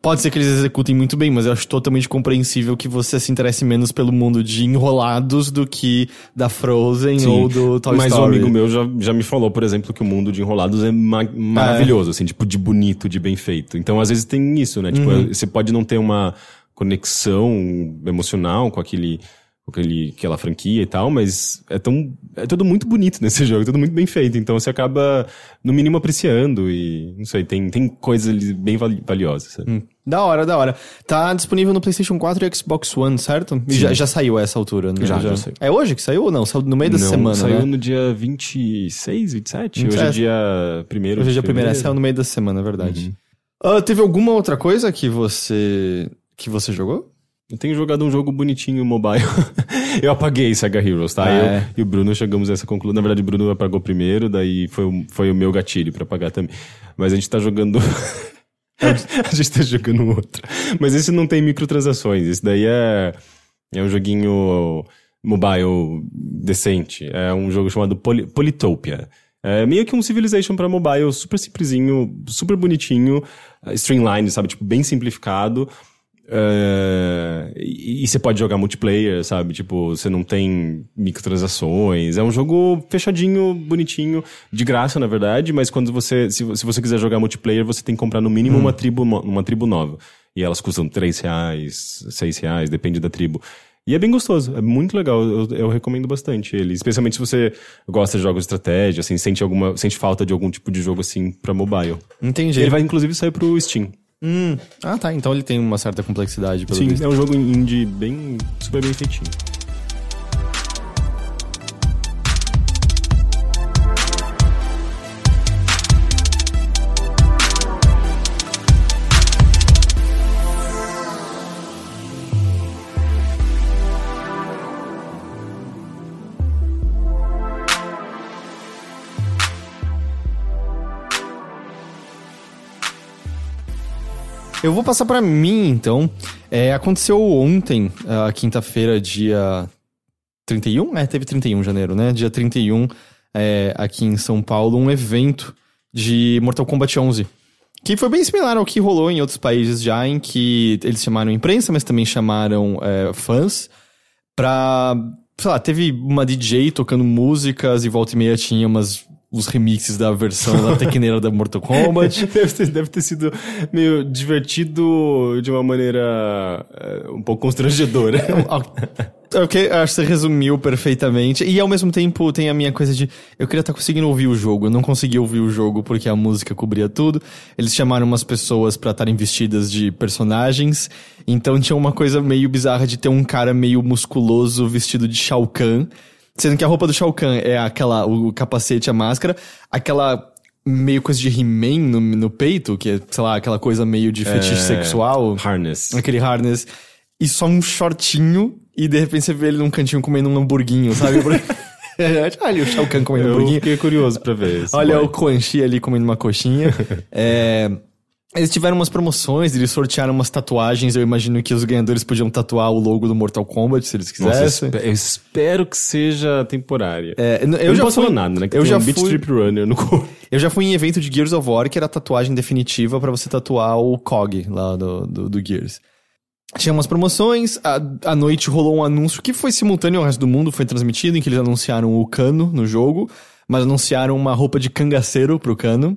pode ser que eles executem muito bem, mas eu acho totalmente compreensível que você se interesse menos pelo mundo de enrolados do que da Frozen ou do Toy Mas Story. um amigo meu já, já me falou, por exemplo, que o mundo de Enrolados é ma- maravilhoso, assim, tipo, de bonito, de bem feito. Então, às vezes tem isso, né? Tipo, Uhum. você pode não ter uma conexão emocional com aquele, aquele, aquela franquia e tal, mas é tão. É tudo muito bonito nesse jogo, tudo muito bem feito. Então você acaba, no mínimo, apreciando e. Não sei, tem, tem coisas bem vali- valiosas. Sabe? Da hora, da hora. Tá disponível no PlayStation 4 e Xbox One, certo? E Já, já saiu a essa altura, né? Já, já saiu. É hoje que saiu ou não? Saiu no meio da Não, semana, saiu né? no dia 26, 27? Hoje é 27. dia 1 Hoje é dia de primeira, fevereiro. saiu no meio da semana, é verdade. Uhum. Ah, teve alguma outra coisa que você que você jogou? Eu tenho jogado um jogo bonitinho mobile. eu apaguei Sega Heroes, tá? Ah, eu é? e o Bruno chegamos a essa conclusão. Na verdade, o Bruno apagou primeiro, daí foi, foi o meu gatilho pra apagar também. Mas a gente tá jogando. a gente tá jogando outro. Mas esse não tem microtransações. Esse daí é, é um joguinho mobile decente. É um jogo chamado Poly, Polytopia. É meio que um Civilization pra mobile, super simplesinho, super bonitinho, streamlined, sabe? Tipo, bem simplificado. É, e, e você pode jogar multiplayer, sabe? Tipo, você não tem microtransações. É um jogo fechadinho, bonitinho, de graça, na verdade, mas quando você. Se, se você quiser jogar multiplayer, você tem que comprar no mínimo uma, tribo, uma tribo nova. E elas custam 3 reais, 6 reais, depende da tribo. E é bem gostoso, é muito legal, eu, eu recomendo bastante ele. Especialmente se você gosta de jogos de estratégia, assim, sente, alguma, sente falta de algum tipo de jogo assim pra mobile. Entendi. Ele vai inclusive sair pro Steam. Hum. Ah, tá. Então ele tem uma certa complexidade, pelo Sim, visto. é um jogo indie bem, super bem feitinho. Eu vou passar pra mim, então. É, aconteceu ontem, a quinta-feira, dia 31? É, teve 31 de janeiro, né? Dia 31, é, aqui em São Paulo, um evento de Mortal Kombat 11. Que foi bem similar ao que rolou em outros países já, em que eles chamaram imprensa, mas também chamaram é, fãs pra. Sei lá, teve uma DJ tocando músicas e volta e meia tinha umas. Os remixes da versão da tecneira da Mortal Kombat. Deve ter, deve ter sido meio divertido de uma maneira é, um pouco constrangedora. Ok, acho que você resumiu perfeitamente. E ao mesmo tempo tem a minha coisa de. Eu queria estar conseguindo ouvir o jogo. Eu não consegui ouvir o jogo porque a música cobria tudo. Eles chamaram umas pessoas pra estarem vestidas de personagens. Então tinha uma coisa meio bizarra de ter um cara meio musculoso vestido de Shao Kahn. Sendo que a roupa do Shao Kahn é aquela. O capacete, a máscara. Aquela. Meio coisa de He-Man no, no peito, que é, sei lá, aquela coisa meio de fetiche É, sexual. Harness. Aquele harness. E só um shortinho. E de repente você vê ele num cantinho comendo um hamburguinho, sabe? Olha ali o Shao Kahn comendo um Eu hamburguinho. fiquei curioso pra ver. esse Olha boy. o Quan Chi ali comendo uma coxinha. é, Eles tiveram umas promoções, eles sortearam umas tatuagens. Eu imagino que os ganhadores podiam tatuar o logo do Mortal Kombat, se eles Nossa, quisessem. espe- eu espero que seja temporária. É, eu, eu, já não fui, nada, né? Que eu já um fui, Strip Runner no corpo. eu já fui em evento de Gears of War, que era a tatuagem definitiva pra você tatuar o COG lá do, do, do Gears. Tinha umas promoções, a, à noite rolou um anúncio que foi simultâneo ao resto do mundo, foi transmitido, em que eles anunciaram o cano no jogo, mas anunciaram uma roupa de cangaceiro pro cano.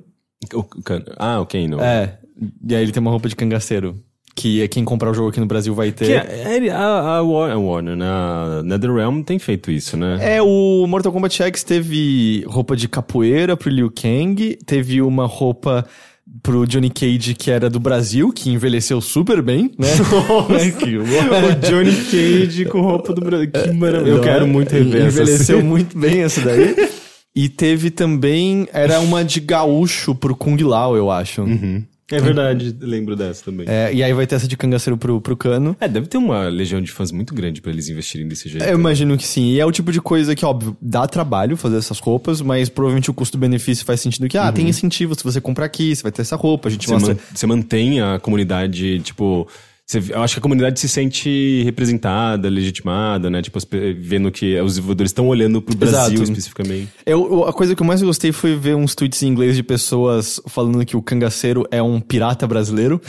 O can- Ah, ok, não. É, e aí ele tem uma roupa de cangaceiro. Que é quem comprar o jogo aqui no Brasil vai ter. É- é- a, a a Warner, né? A NetherRealm tem feito isso, né? É, o Mortal Kombat X teve roupa de capoeira pro Liu Kang, teve uma roupa pro Johnny Cage que era do Brasil, que envelheceu super bem, né? que o Johnny Cage com roupa do Brasil. Que maravilha. Eu quero muito rever Envelheceu cena. muito bem essa daí. E teve também, era uma de gaúcho pro Kung Lao, eu acho. É verdade, lembro dessa também. É. É, e aí vai ter essa de cangaceiro pro, pro cano. deve ter uma legião de fãs muito grande pra eles investirem desse jeito. Eu imagino que sim. E é o tipo de coisa que, óbvio, dá trabalho fazer essas roupas, mas provavelmente o custo-benefício faz sentido que, ah, tem incentivo, se você comprar aqui, você vai ter essa roupa, a gente Você, mostra. man- você mantém a comunidade, tipo. Eu acho que a comunidade se sente representada, legitimada, né? Tipo, vendo que os desenvolvedores estão olhando pro Brasil Exato. especificamente. Eu, a coisa que eu mais gostei foi ver uns tweets em inglês de pessoas falando que o cangaceiro é um pirata brasileiro.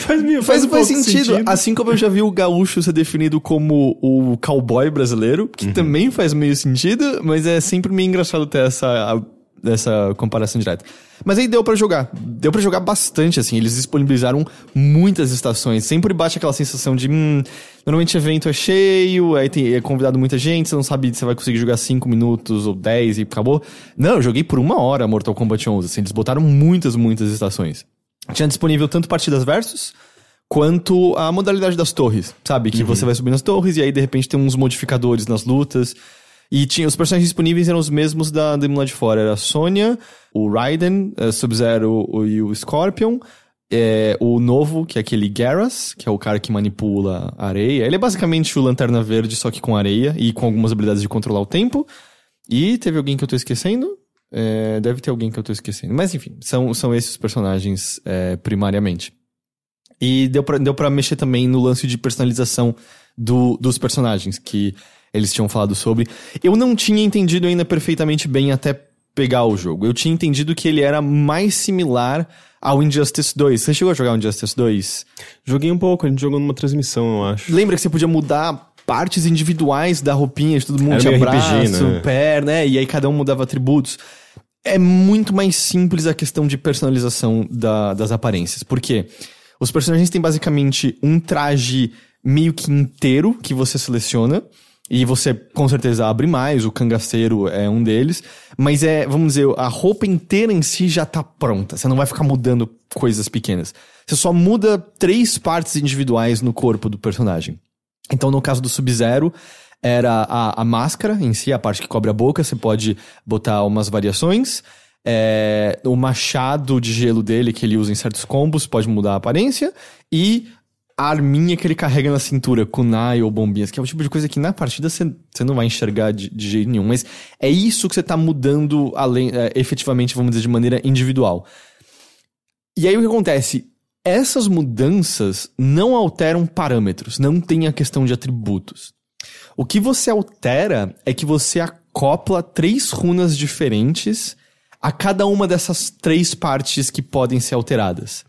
Faz, meio- Faz, um faz pouco sentido. Assim como eu já vi o gaúcho ser definido como o cowboy brasileiro, que também faz meio sentido, mas é sempre meio engraçado ter essa. Dessa comparação direta. Mas aí deu pra jogar. Deu pra jogar bastante, assim. Eles disponibilizaram muitas estações. Sempre bate aquela sensação de, hum, normalmente evento é cheio, aí tem, é convidado muita gente, você não sabe se você vai conseguir jogar 5 minutos ou 10 e acabou. Não, eu joguei por uma hora Mortal Kombat 11, assim. Eles botaram muitas, muitas estações. Tinha disponível tanto partidas versus, quanto a modalidade das torres, sabe? Que você vai subir nas torres e aí de repente tem uns modificadores nas lutas. E tinha os personagens disponíveis eram os mesmos da lá de fora. Era a Sonya, o Raiden, eh, Sub-Zero e o Scorpion. eh, o novo, que é aquele Garrus, que é o cara que manipula a areia. Ele é basicamente o Lanterna Verde, só que com areia e com algumas habilidades de controlar o tempo. E teve alguém que eu tô esquecendo? Eh, deve ter alguém que eu tô esquecendo. Mas enfim, são, são esses personagens eh, primariamente. E deu pra, deu pra mexer também no lance de personalização do, dos personagens, que eles tinham falado sobre. Eu não tinha entendido ainda perfeitamente bem até pegar o jogo. Eu tinha entendido que ele era mais similar ao Injustice 2. Você chegou a jogar o Injustice 2? Joguei um pouco, a gente jogou numa transmissão, eu acho. Lembra que você podia mudar partes individuais da roupinha, de todo mundo tinha braço, RPG, né? perna, né? E aí cada um mudava atributos. É muito mais simples a questão de personalização da- das aparências. Por quê? Os personagens têm basicamente um traje meio que inteiro que você seleciona. E você com certeza abre mais, o cangaceiro é um deles. Mas é, vamos dizer, a roupa inteira em si já tá pronta. Você não vai ficar mudando coisas pequenas. Você só muda três partes individuais no corpo do personagem. Então, no caso do Sub-Zero, era a, a máscara em si, a parte que cobre a boca, você pode botar umas variações. É, o machado de gelo dele, que ele usa em certos combos, pode mudar a aparência. E arminha que ele carrega na cintura, kunai ou bombinhas, que é o tipo de coisa que na partida você você não vai enxergar de, de jeito nenhum. Mas é isso que você tá mudando além, é, efetivamente, vamos dizer, de maneira individual. E aí o que acontece? Essas mudanças não alteram parâmetros, não tem a questão de atributos. O que você altera é que você acopla três runas diferentes a cada uma dessas três partes que podem ser alteradas.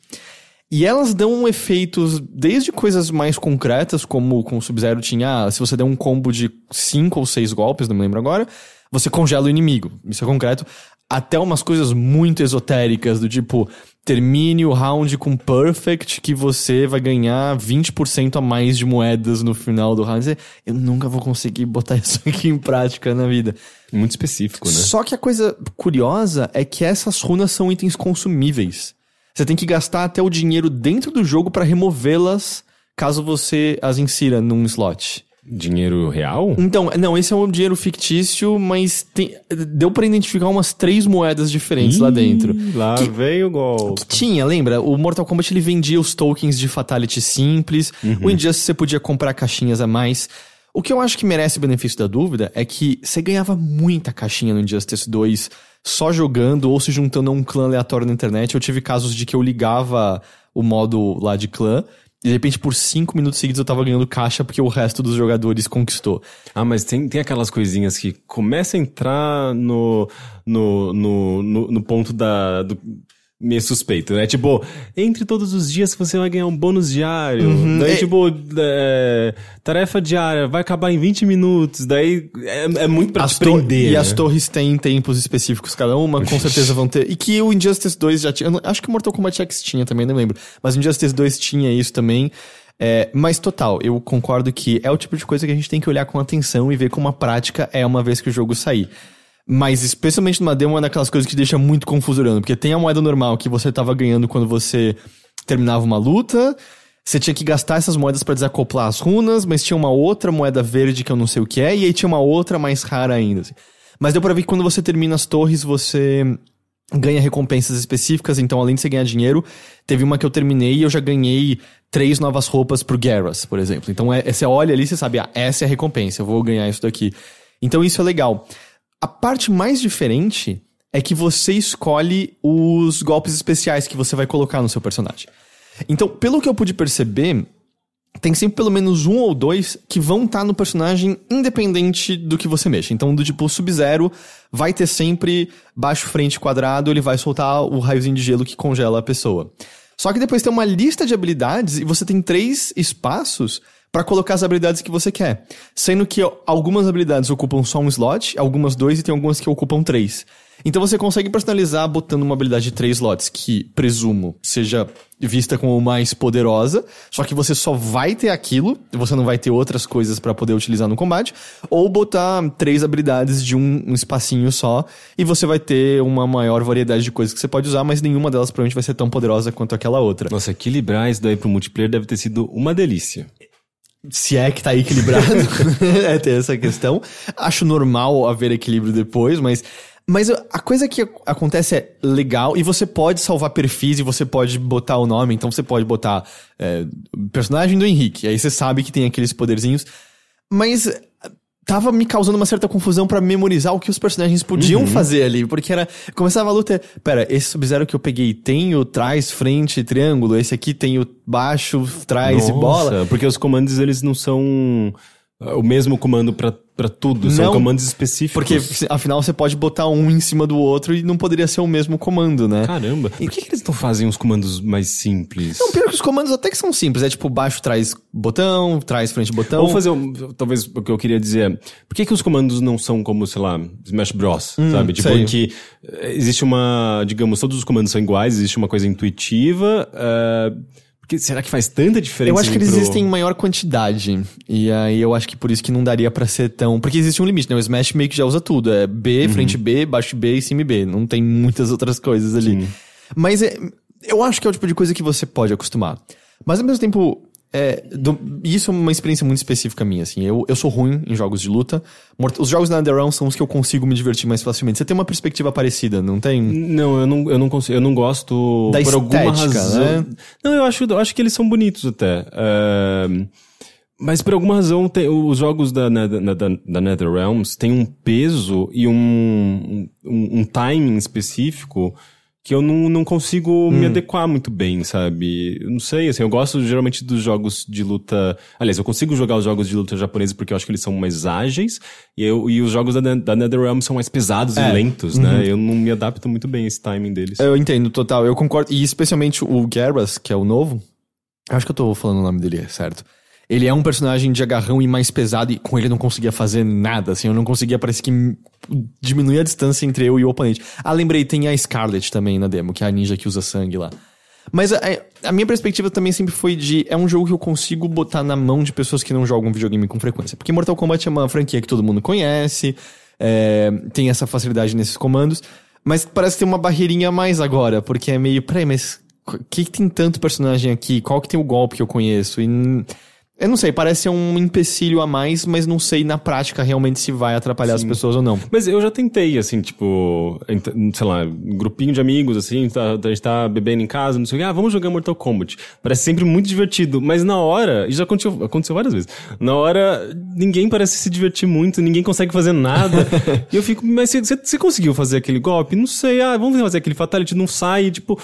E elas dão efeitos desde coisas mais concretas, como com o Sub-Zero tinha, ah, se você der um combo de cinco ou seis golpes, não me lembro agora, você congela o inimigo. Isso é concreto. Até umas coisas muito esotéricas, do tipo, termine o round com Perfect, que você vai ganhar 20% a mais de moedas no final do round. Eu nunca vou conseguir botar isso aqui em prática na vida. Muito específico, né? Só que a coisa curiosa é que essas runas são itens consumíveis. Você tem que gastar até o dinheiro dentro do jogo pra removê-las caso você as insira num slot. Dinheiro real? Então, não, esse é um dinheiro fictício, mas tem- deu pra identificar umas três moedas diferentes lá dentro. Ih, Lá Que- veio o golpe. Tinha, lembra? O Mortal Kombat ele vendia os tokens de Fatality simples. O Injustice você podia comprar caixinhas a mais. O que eu acho que merece o benefício da dúvida é que você ganhava muita caixinha no Injustice 2 só jogando ou se juntando a um clã aleatório na internet. Eu tive casos de que eu ligava o modo lá de clã e de repente por cinco minutos seguidos eu tava ganhando caixa porque o resto dos jogadores conquistou. Ah, mas tem, tem aquelas coisinhas que começa a entrar no, no, no, no, no ponto da, do meio suspeito, né? Tipo, entre todos os dias você vai ganhar um bônus diário. Daí, É- tipo, é, tarefa diária vai acabar em 20 minutos. Daí é, é muito pra As te prender. E né? as torres têm tempos específicos cada uma, com certeza vão ter. E que o Injustice 2 já tinha. Acho que o Mortal Kombat X tinha também, não lembro. Mas o Injustice 2 tinha isso também. É, mas total, eu concordo que é o tipo de coisa que a gente tem que olhar com atenção e ver como a prática é uma vez que o jogo sair. Mas especialmente numa demo é daquelas coisas que deixa muito confuso olhando. Porque tem a moeda normal que você tava ganhando quando você terminava uma luta. Você tinha que gastar essas moedas pra desacoplar as runas, mas tinha uma outra moeda verde que eu não sei o que é, e aí tinha uma outra mais rara ainda. assim. Mas deu pra ver que quando você termina as torres, você ganha recompensas específicas, então além de você ganhar dinheiro, teve uma que eu terminei e eu já ganhei três novas roupas pro Garrus, por exemplo. Então é, você olha ali e você sabe, ah, essa é a recompensa, eu vou ganhar isso daqui. Então isso é legal. A parte mais diferente é que você escolhe os golpes especiais que você vai colocar no seu personagem. Então, pelo que eu pude perceber, tem sempre pelo menos um ou dois que vão estar no personagem independente do que você mexa. Então, do tipo Sub-Zero, vai ter sempre baixo, frente, quadrado, ele vai soltar o raiozinho de gelo que congela a pessoa. Só que depois tem uma lista de habilidades e você tem três espaços pra colocar as habilidades que você quer. Sendo que algumas habilidades ocupam só um slot, algumas dois e tem algumas que ocupam três. Então você consegue personalizar botando uma habilidade de três slots, que presumo seja vista como mais poderosa, só que você só vai ter aquilo, você não vai ter outras coisas pra poder utilizar no combate, ou botar três habilidades de um, um espacinho só, e você vai ter uma maior variedade de coisas que você pode usar, mas nenhuma delas provavelmente vai ser tão poderosa quanto aquela outra. Nossa, equilibrar isso daí pro multiplayer deve ter sido uma delícia. Se é que tá equilibrado, é ter essa questão. Acho normal haver equilíbrio depois, mas. Mas a coisa que acontece é legal e você pode salvar perfis e você pode botar o nome, então você pode botar é, personagem do Henrique, aí você sabe que tem aqueles poderzinhos. Mas tava me causando uma certa confusão pra memorizar o que os personagens podiam fazer ali, porque era começava a luta, pera, esse Sub-Zero que eu peguei tem o trás, frente, triângulo, esse aqui tem o baixo, trás e bola. Nossa, Porque os comandos, eles não são o mesmo comando pra, pra tudo, são Não, comandos específicos. Porque afinal você pode botar um em cima do outro e não poderia ser o mesmo comando, né? Caramba, por que, que eles não fazem os comandos mais simples? Não, pior que os comandos até que são simples, é tipo baixo, trás, botão, trás, frente, botão. Vamos fazer, um, talvez o que eu queria dizer por que, que os comandos não são como, sei lá, Smash Bros, sabe? Tipo, Hum, sei. em que eh, existe uma, digamos, todos os comandos são iguais, existe uma coisa intuitiva, eh, porque será que faz tanta diferença? Eu acho que eles pro- existem em maior quantidade. E aí eu acho que por isso que não daria pra ser tão. Porque existe um limite, né? O Smash meio que já usa tudo. É B, Uhum. frente B, baixo B e cima B. Não tem muitas outras coisas ali. Mas é, eu acho que é o tipo de coisa que você pode acostumar. Mas ao mesmo tempo. É, do- isso é uma experiência muito específica minha, assim. Eu, eu sou ruim em jogos de luta. Mort- Os jogos da Underrealm são os que eu consigo me divertir mais facilmente. Você tem uma perspectiva parecida, não tem? Não, eu não, eu não consigo, eu não gosto Da por alguma estética, razão. né? Não, eu acho, eu acho que eles são bonitos até. É, mas por alguma razão tem- os jogos da, da, da, da NetherRealms têm um peso e um, um, um timing específico que eu não, não consigo Hum. me adequar muito bem, sabe? Eu não sei, assim, eu gosto geralmente dos jogos de luta... Aliás, eu consigo jogar os jogos de luta japoneses porque eu acho que eles são mais ágeis e, eu, e os jogos da, da NetherRealm são mais pesados É. e lentos, né? Eu não me adapto muito bem a esse timing deles. Eu entendo, total. Eu concordo. E especialmente o Garrus, que é o novo. Acho que eu tô falando o nome dele certo. Ele é um personagem de agarrão e mais pesado, e com ele eu não conseguia fazer nada, assim. Eu não conseguia, parece que diminuir a distância entre eu e o oponente. Ah, lembrei, tem a Scarlet também na demo, que é a ninja que usa sangue lá. Mas a, a minha perspectiva também sempre foi de. É um jogo que eu consigo botar na mão de pessoas que não jogam videogame com frequência. Porque Mortal Kombat é uma franquia que todo mundo conhece, é, tem essa facilidade nesses comandos. Mas parece ter uma barreirinha a mais agora, porque é meio. Peraí, mas o que, que tem tanto personagem aqui? Qual que tem o golpe que eu conheço? E. Eu não sei, parece um empecilho a mais, mas não sei na prática realmente se vai atrapalhar as pessoas ou não. Mas eu já tentei, assim, tipo, sei lá, grupinho de amigos, assim, tá, a gente tá bebendo em casa, não sei o que, ah, vamos jogar Mortal Kombat. Parece sempre muito divertido, mas na hora, e já aconteceu, aconteceu várias vezes, na hora, ninguém parece se divertir muito, ninguém consegue fazer nada. e eu fico, mas você conseguiu fazer aquele golpe? Não sei, ah, vamos fazer aquele Fatality, não sai, tipo...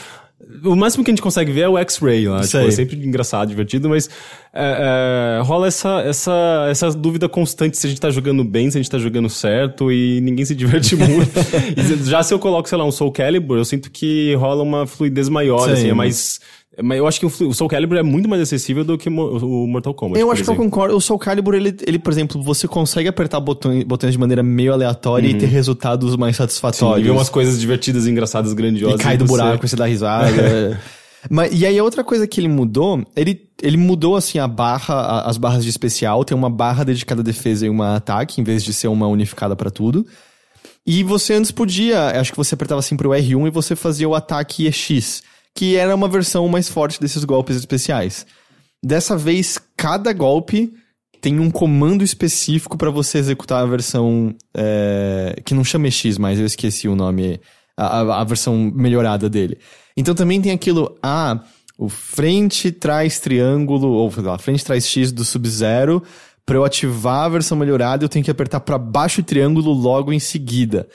O máximo que a gente consegue ver é o X-Ray lá. Tipo, é sempre engraçado, divertido, mas é, é, rola essa, essa, essa dúvida constante se a gente tá jogando bem, se a gente tá jogando certo e ninguém se diverte muito. Já se eu coloco, sei lá, um Soul Calibur, eu sinto que rola uma fluidez maior, Sim. assim, é mais. é mais- Eu acho que o, Soul Calibur é muito mais acessível do que o Mortal Kombat. Eu acho que eu exemplo. concordo. O Soul Calibur, ele, ele, por exemplo, você consegue apertar botões, botões de maneira meio aleatória e ter resultados mais Sim, satisfatórios. e ver umas coisas divertidas, engraçadas, E grandiosas. cai do você- buraco e você dá risada. Mas, e aí a outra coisa que ele mudou, ele, ele mudou assim a barra, a- as barras de especial, tem uma barra dedicada à defesa e uma ataque, em vez de ser uma unificada pra tudo. E você antes podia, acho que você apertava sempre o R1 e você fazia o ataque EX, que era uma versão mais forte desses golpes especiais. Dessa vez, cada golpe tem um comando específico pra você executar a versão é, que não chama EX, mas eu esqueci o nome, a, a- versão melhorada dele. Então também tem aquilo, ah, o frente traz triângulo, ou sei frente traz X do Sub-Zero, pra eu ativar a versão melhorada eu tenho que apertar pra baixo e triângulo logo em seguida.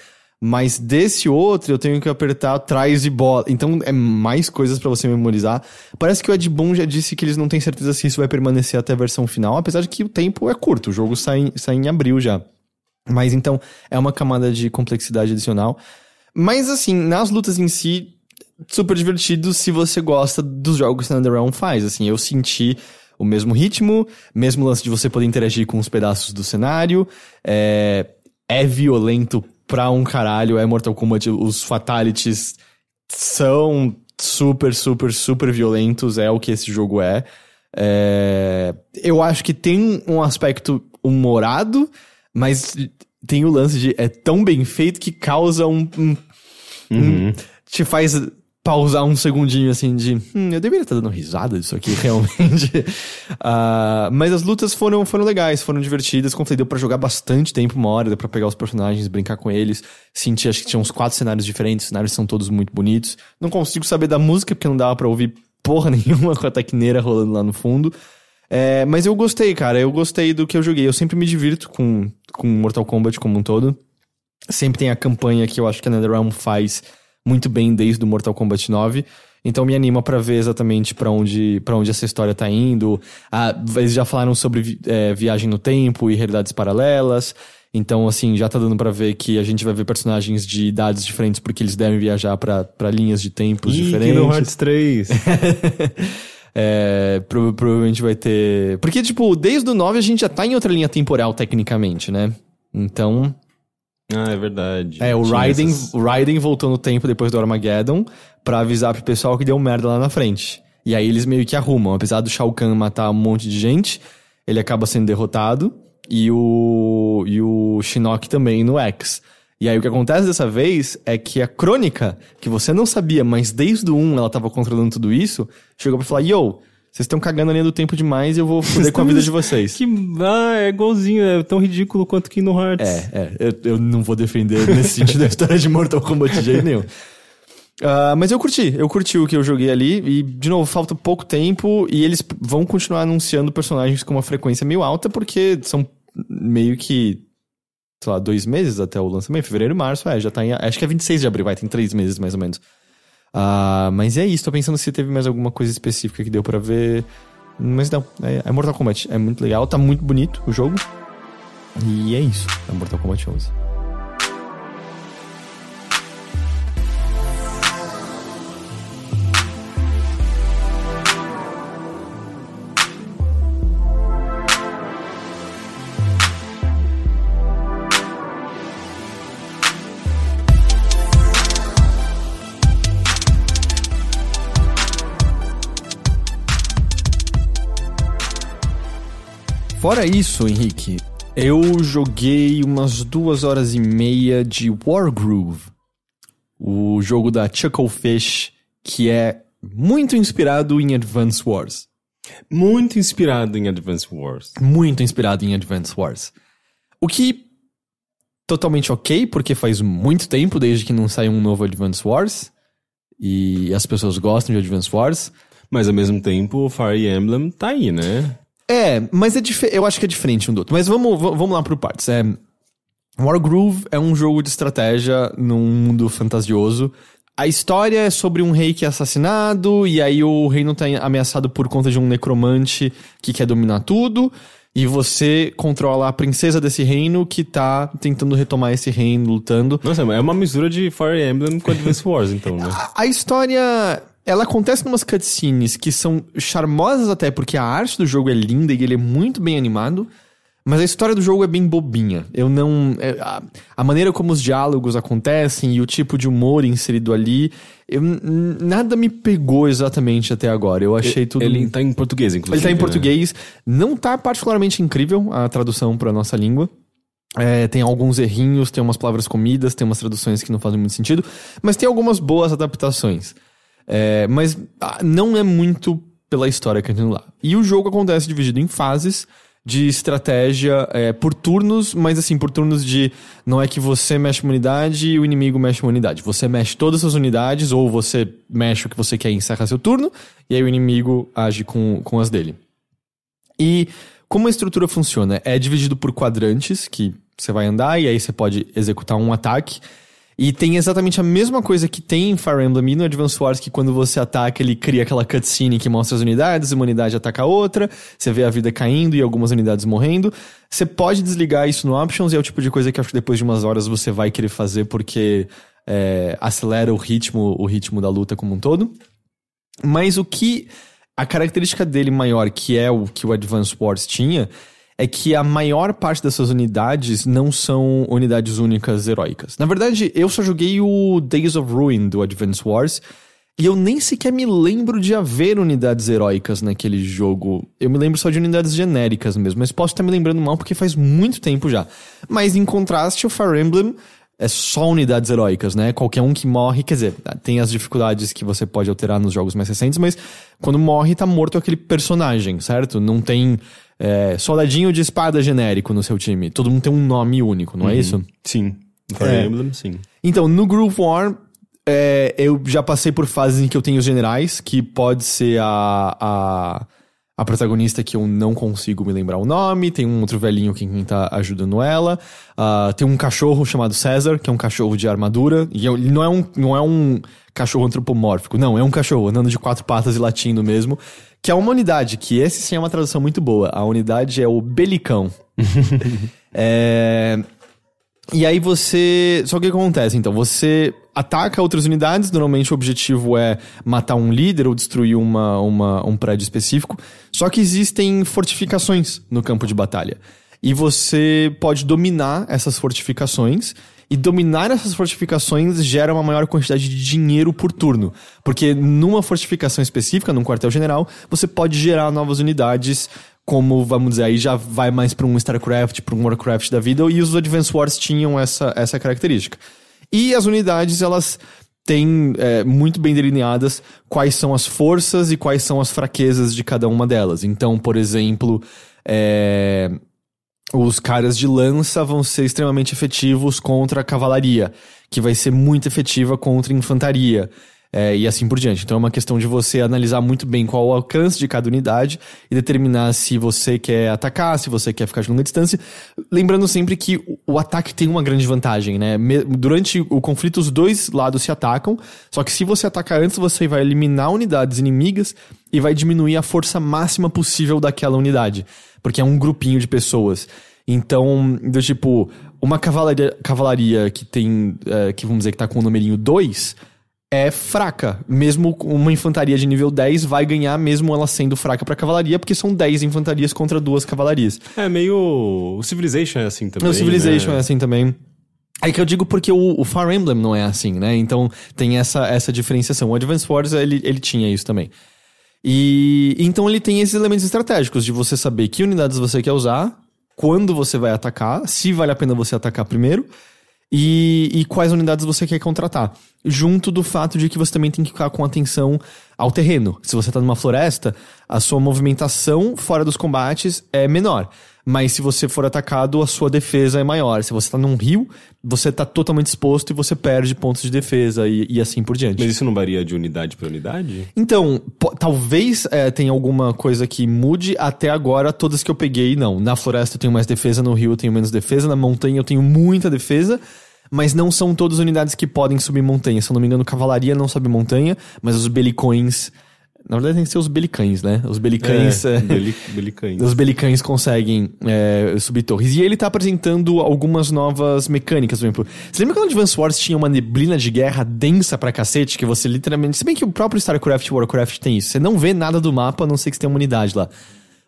Mas desse outro eu tenho que apertar trás e bola. Então é mais coisas pra você memorizar. Parece que o Ed Boon já disse que eles não têm certeza se isso vai permanecer até a versão final, apesar de que o tempo é curto, o jogo sai, em- sai em abril já. Mas então é uma camada de complexidade adicional. Mas assim, nas lutas em si, super divertido se você gosta dos jogos que Underrealm faz. Assim, eu senti o mesmo ritmo, mesmo lance de você poder interagir com os pedaços do cenário. É, é violento pra um caralho, é Mortal Kombat. Os fatalities são super, super, super violentos, é o que esse jogo é. É, eu acho que tem um aspecto humorado, mas tem o lance de é tão bem feito que causa um. um- um- te faz pausar um segundinho assim de. Hum, eu deveria estar dando risada disso aqui, realmente. Ah, mas as lutas foram, foram legais, foram divertidas. Como falei, deu pra jogar bastante tempo, uma hora, deu pra pegar os personagens, brincar com eles. Senti, acho que tinha uns quatro cenários diferentes, os cenários são todos muito bonitos. Não consigo saber da música, porque não dava pra ouvir porra nenhuma com a tecneira rolando lá no fundo. É, mas eu gostei, cara. Eu gostei do que eu joguei. Eu sempre me divirto com, com Mortal Kombat como um todo. Sempre tem a campanha que eu acho que a NetherRealm faz muito bem desde o Mortal Kombat 9. Então me anima pra ver exatamente pra onde, pra onde essa história tá indo. Ah, eles já falaram sobre é, viagem no tempo e realidades paralelas. Então, assim, já tá dando pra ver que a gente vai ver personagens de idades diferentes porque eles devem viajar pra pra linhas de tempos Ih, diferentes. Kingdom Hearts 3. É, prova- provavelmente vai ter. Porque, tipo, desde o 9 a gente já tá em outra linha temporal, tecnicamente, né? Então. Ah, é verdade. É, o Raiden, essas- o Raiden voltou no tempo depois do Armageddon pra avisar pro pessoal que deu merda lá na frente. E aí eles meio que arrumam. Apesar do Shao Kahn matar um monte de gente, ele acaba sendo derrotado. E o, e o Shinnok também no X. E aí o que acontece dessa vez é que a crônica, que você não sabia, mas desde o 1 ela tava controlando tudo isso, chegou pra falar, yo, vocês estão cagando a linha do tempo demais e eu vou foder com a vida de vocês. Que, ah, é igualzinho, é tão ridículo quanto Kingdom Hearts. É, é, eu, eu não vou defender nesse sentido a história de Mortal Kombat de jeito nenhum. Ah, mas eu curti, eu curti o que eu joguei ali, e de novo, falta pouco tempo, e eles vão continuar anunciando personagens com uma frequência meio alta, porque são meio que, sei lá, dois meses até o lançamento, fevereiro e março, é, já tá em, acho que é 26 de abril, vai, tem três meses mais ou menos. Ah, mas é isso, tô pensando se teve mais alguma coisa específica que deu pra ver, mas não, é, é Mortal Kombat, é muito legal, tá muito bonito o jogo, e é isso, é Mortal Kombat 11. Fora isso, Henrique, eu joguei umas duas horas e meia de Wargroove, o jogo da Chucklefish, que é muito inspirado em Advance Wars. Muito inspirado em Advance Wars. Muito inspirado em Advance Wars. O que totalmente ok, porque faz muito tempo desde que não saiu um novo Advance Wars. E as pessoas gostam de Advance Wars. Mas ao mesmo tempo, o Fire Emblem tá aí, né? É, mas é dife- eu acho que é diferente um do outro. Mas vamos, vamos lá por partes. É, Wargroove é um jogo de estratégia num mundo fantasioso. A história é sobre um rei que é assassinado, e aí o reino tá ameaçado por conta de um necromante que quer dominar tudo. E você controla a princesa desse reino que tá tentando retomar esse reino, lutando. Nossa, é uma mistura de Fire Emblem com Advance Wars, então, né? A- A história, ela acontece numas cutscenes que são charmosas até, porque a arte do jogo é linda e ele é muito bem animado. Mas a história do jogo é bem bobinha. Eu não. é, a, a maneira como os diálogos acontecem e o tipo de humor inserido ali. eu- nada me pegou exatamente até agora. Eu achei tudo. Ele tá em português, inclusive. Ele tá em né? português. Não tá particularmente incrível a tradução pra nossa língua. É, tem alguns errinhos, tem umas palavras comidas, tem umas traduções que não fazem muito sentido, mas tem algumas boas adaptações. É, mas ah, não é muito pela história que a gente lá. E o jogo acontece dividido em fases de estratégia é, por turnos, mas assim, por turnos de não é que você mexe uma unidade e o inimigo mexe uma unidade. Você mexe todas as unidades, ou você mexe o que você quer e encerra seu turno, e aí o inimigo age com, com as dele. E como a estrutura funciona? É dividido por quadrantes que você vai andar e aí você pode executar um ataque. E tem exatamente a mesma coisa que tem em Fire Emblem e no Advance Wars, que quando você ataca, ele cria aquela cutscene que mostra as unidades, uma unidade ataca a outra, você vê a vida caindo e algumas unidades morrendo. Você pode desligar isso no Options e é o tipo de coisa que acho que depois de umas horas você vai querer fazer porque é, acelera o ritmo, o ritmo da luta como um todo. Mas o que a característica dele maior, que é o que o Advance Wars tinha, é que a maior parte dessas unidades não são unidades únicas heróicas. Na verdade, eu só joguei o Days of Ruin do Advance Wars. E eu nem sequer me lembro de haver unidades heróicas naquele jogo. Eu me lembro só de unidades genéricas mesmo, mas posso estar me lembrando mal porque faz muito tempo já. Mas em contraste, o Fire Emblem é só unidades heróicas, né? Qualquer um que morre, quer dizer, tem as dificuldades que você pode alterar nos jogos mais recentes, mas quando morre, tá morto aquele personagem, certo? Não tem é, soldadinho de espada genérico no seu time. Todo mundo tem um nome único, não é isso? Sim. No Fire É. Emblem, sim. Então, no Groove War, é, eu já passei por fases em que eu tenho os generais, que pode ser a, a, a protagonista que eu não consigo me lembrar o nome, tem um outro velhinho que quem tá ajudando ela, ah, tem um cachorro chamado César, que é um cachorro de armadura, e ele não é um, não é um cachorro antropomórfico, não, é um cachorro andando de quatro patas e latindo mesmo, que é uma unidade, que esse sim é uma tradução muito boa. A unidade é o Belicão. é... E aí você. Só que o que acontece? Então, você ataca outras unidades. Normalmente o objetivo é matar um líder ou destruir uma, uma, um prédio específico. Só que existem fortificações no campo de batalha. E você pode dominar essas fortificações. E dominar essas fortificações gera uma maior quantidade de dinheiro por turno. Porque numa fortificação específica, num quartel-general, você pode gerar novas unidades como, vamos dizer, aí já vai mais para um StarCraft, para um Warcraft da vida, e os Advance Wars tinham essa, essa característica. E as unidades, elas têm é, muito bem delineadas quais são as forças e quais são as fraquezas de cada uma delas. Então, por exemplo, é, os caras de lança vão ser extremamente efetivos contra a cavalaria, que vai ser muito efetiva contra a infantaria. é, e assim por diante. Então é uma questão de você analisar muito bem qual o alcance de cada unidade e determinar se você quer atacar, se você quer ficar de longa distância. Lembrando sempre que o- ataque tem uma grande vantagem, né? Durante o conflito, os dois lados se atacam, só que se você atacar antes, você vai eliminar unidades inimigas e vai diminuir a força máxima possível daquela unidade, porque é um grupinho de pessoas. Então, do tipo, uma cavalaria, cavalaria que tem, é, que vamos dizer que tá com o numerinho 2, é fraca. Mesmo uma infantaria de nível 10 vai ganhar, mesmo ela sendo fraca pra cavalaria, porque são 10 infantarias contra duas cavalarias. É meio. O Civilization é assim também. o Civilization né? é assim também. Aí que eu digo porque o, o Fire Emblem não é assim, né? Então tem essa, essa diferenciação. O Advance Wars, ele, ele tinha isso também. E então ele tem esses elementos estratégicos de você saber que unidades você quer usar, quando você vai atacar, se vale a pena você atacar primeiro, e, e quais unidades você quer contratar. Junto do fato de que você também tem que ficar com atenção ao terreno. Se você tá numa floresta, a sua movimentação fora dos combates é menor. Mas se você for atacado, a sua defesa é maior. Se você tá num rio, você tá totalmente exposto e você perde pontos de defesa e, e assim por diante. Mas isso não varia de unidade pra unidade? Então, po- talvez é, tenha alguma coisa que mude. Até agora, todas que eu peguei, não. Na floresta eu tenho mais defesa, no rio eu tenho menos defesa, na montanha eu tenho muita defesa. Mas não são todas unidades que podem subir montanha. Se eu não me engano, cavalaria não sobe montanha, mas os belicões. Na verdade, tem que ser os belicães, né? Os belicães. é, beli- belicães. os belicães conseguem é, subir torres. E ele tá apresentando algumas novas mecânicas, por exemplo. Você lembra quando o Advance Wars tinha uma neblina de guerra densa pra cacete? Que você literalmente. Se bem que o próprio StarCraft e Warcraft tem isso. Você não vê nada do mapa, a não ser que você tenha uma unidade lá.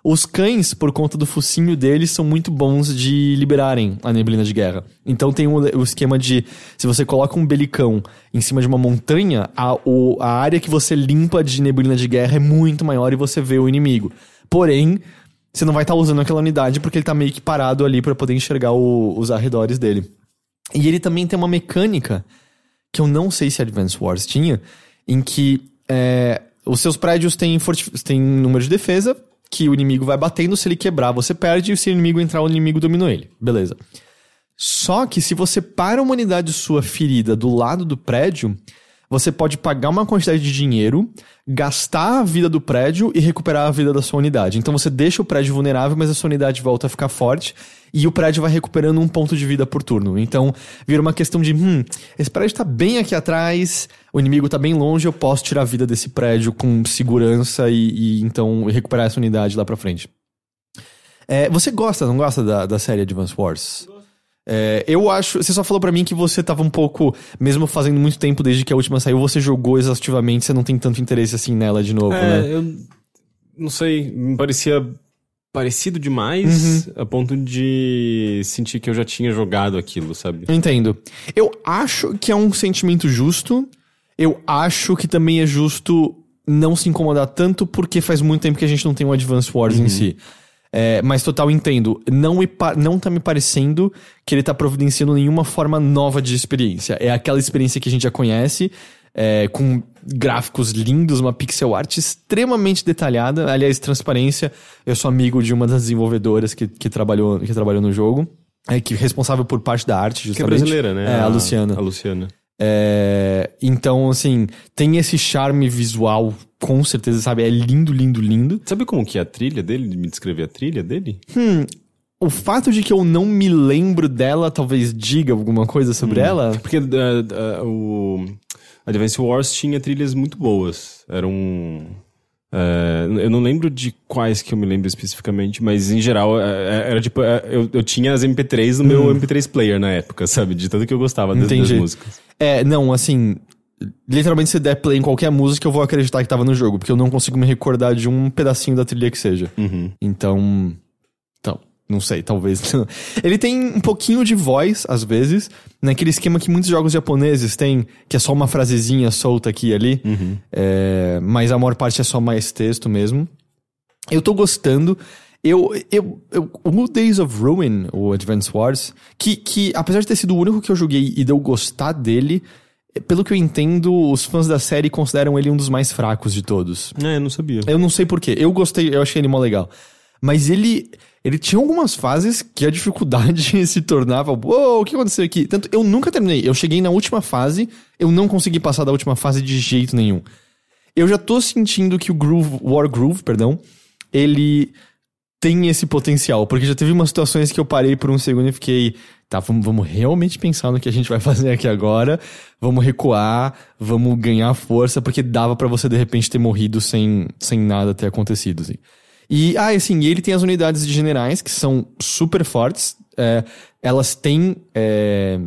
Os cães, por conta do focinho deles, são muito bons de liberarem a neblina de guerra. Então tem o, esquema de. Se você coloca um belicão em cima de uma montanha, a, o- a área que você limpa de neblina de guerra é muito maior e você vê o inimigo. Porém, você não vai estar usando aquela unidade porque ele tá meio que parado ali para poder enxergar o- os arredores dele. E ele também tem uma mecânica que eu não sei se Advance Wars tinha, em que é, os seus prédios têm, têm número de defesa, que o inimigo vai batendo, se ele quebrar, você perde, e se o inimigo entrar, o inimigo dominou ele. Beleza. Só que se você para uma unidade sua ferida do lado do prédio, você pode pagar uma quantidade de dinheiro, gastar a vida do prédio e recuperar a vida da sua unidade. Então você deixa o prédio vulnerável, mas a sua unidade volta a ficar forte e o prédio vai recuperando um ponto de vida por turno. Então vira uma questão de, hum, esse prédio tá bem aqui atrás, o inimigo tá bem longe, eu posso tirar a vida desse prédio com segurança e, e então recuperar essa unidade lá pra frente. É, você gosta, não gosta da, da série Advance Wars? É, eu acho. Você só falou pra mim que você tava um pouco. Mesmo fazendo muito tempo desde que a última saiu, você jogou exaustivamente, você não tem tanto interesse assim nela de novo, É, né? eu, não sei, me parecia parecido demais a ponto de sentir que eu já tinha jogado aquilo, sabe? Entendo. Eu acho que é um sentimento justo. Eu acho que também é justo não se incomodar tanto porque faz muito tempo que a gente não tem um Advance Wars em si. É, mas total entendo. Não, me não tá me parecendo que ele tá providenciando nenhuma forma nova de experiência. É aquela experiência que a gente já conhece, é, com gráficos lindos, uma pixel art extremamente detalhada. Aliás, transparência. Eu sou amigo de uma das desenvolvedoras que, que, trabalhou, que trabalhou no jogo. É, que é responsável por parte da arte, Que é justamente. brasileira, né? É, a Luciana. A Luciana. É, então, assim, tem esse charme visual, com certeza, sabe? É lindo, lindo, lindo. Sabe como que é a trilha dele? Me descrever a trilha dele? O fato de que eu não me lembro dela talvez diga alguma coisa sobre ela. Porque uh, uh, o Advance Wars tinha trilhas muito boas. Era um. uh, eu não lembro de quais que eu me lembro especificamente, mas em geral uh, era tipo. eu, eu tinha as MP3 no meu MP3 player na época, sabe? De tanto que eu gostava das, das músicas. É, não, assim. Literalmente, se der play em qualquer música, eu vou acreditar que tava no jogo, porque eu não consigo me recordar de um pedacinho da trilha que seja. Então. Então, não sei, talvez. Ele tem um pouquinho de voz, às vezes, naquele esquema que muitos jogos japoneses têm, que é só uma frasezinha solta aqui e ali. É, mas a maior parte é só mais texto mesmo. Eu tô gostando. Eu, eu, eu, o Days of Ruin, o Advance Wars, que, que apesar de ter sido o único que eu joguei e de eu gostar dele, pelo que eu entendo, os fãs da série consideram ele um dos mais fracos de todos. É, eu não sabia. Eu não sei porquê. Eu gostei, eu achei ele mó legal. Mas ele. Ele tinha algumas fases que a dificuldade se tornava. Uou, o que aconteceu aqui? Tanto eu nunca terminei. Eu cheguei na última fase, eu não consegui passar da última fase de jeito nenhum. Eu já tô sentindo que o Groove, War Groove, perdão, ele tem esse potencial. Porque já teve umas situações que eu parei por um segundo e fiquei. Tá, vamos, vamos realmente pensar no que a gente vai fazer aqui agora. Vamos recuar, vamos ganhar força, porque dava pra você de repente ter morrido sem, sem nada ter acontecido. Assim. E, ah, assim, ele tem as unidades de generais que são super fortes. é, elas têm é,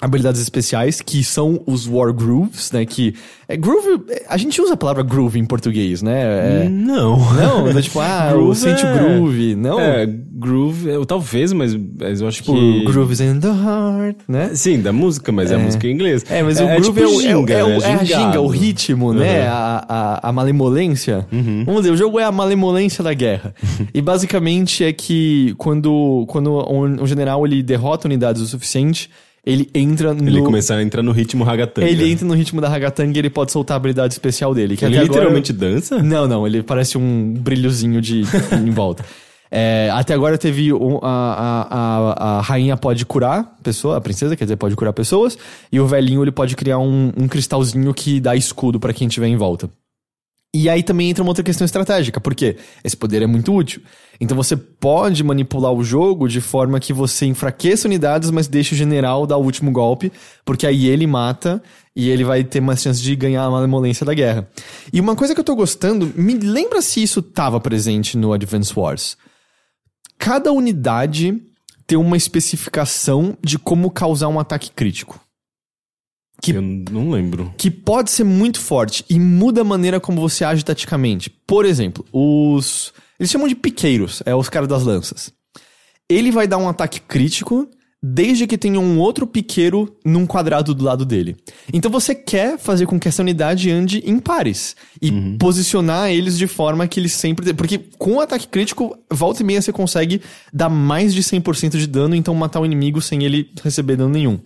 habilidades especiais que são os War Grooves, né? Que. É, groove. A gente usa a palavra groove em português, né? É, Não. Não, não é tipo, ah, Groove sente o é- groove. Não. É, groove, eu, talvez, mas, mas eu acho tipo, que... grooves in the heart, né? Sim, da música, mas é, a música em inglês. É, mas o groove tipo é, o, é, o- ginga, é, o- né? é a ginga, o ritmo, né? Uhum. A, a, a malemolência. Vamos dizer, o jogo é a malemolência da guerra. e basicamente é que quando, quando um, um general ele derrota unidades o suficiente, ele entra no. Ele começar a entrar no ritmo ragatanga. Ele entra no ritmo da Ragatanga e ele pode soltar a habilidade especial dele. Que Ele até agora- literalmente dança? Não, não, ele parece um brilhozinho de em volta. É, até agora teve um- a, a, a, rainha pode curar pessoa, a princesa, quer dizer, pode curar pessoas, e o velhinho ele pode criar um, um cristalzinho que dá escudo pra quem tiver em volta. E aí também entra uma outra questão estratégica, porque esse poder é muito útil. Então você pode manipular o jogo de forma que você enfraqueça unidades, mas deixe o general dar o último golpe, porque aí ele mata e ele vai ter mais chance de ganhar a malemolência da guerra. E uma coisa que eu tô gostando, me lembra se isso tava presente no Advance Wars. Cada unidade tem uma especificação de como causar um ataque crítico. Que Eu não lembro. que pode ser muito forte e muda a maneira como você age taticamente. Por exemplo, os. Eles chamam de piqueiros, é os caras das lanças. Ele vai dar um ataque crítico desde que tenha um outro piqueiro num quadrado do lado dele. Então você quer fazer com que essa unidade ande em pares e posicionar eles de forma que eles sempre. Porque com o ataque crítico, volta e meia você consegue dar mais de 100% de dano, então matar o inimigo sem ele receber dano nenhum.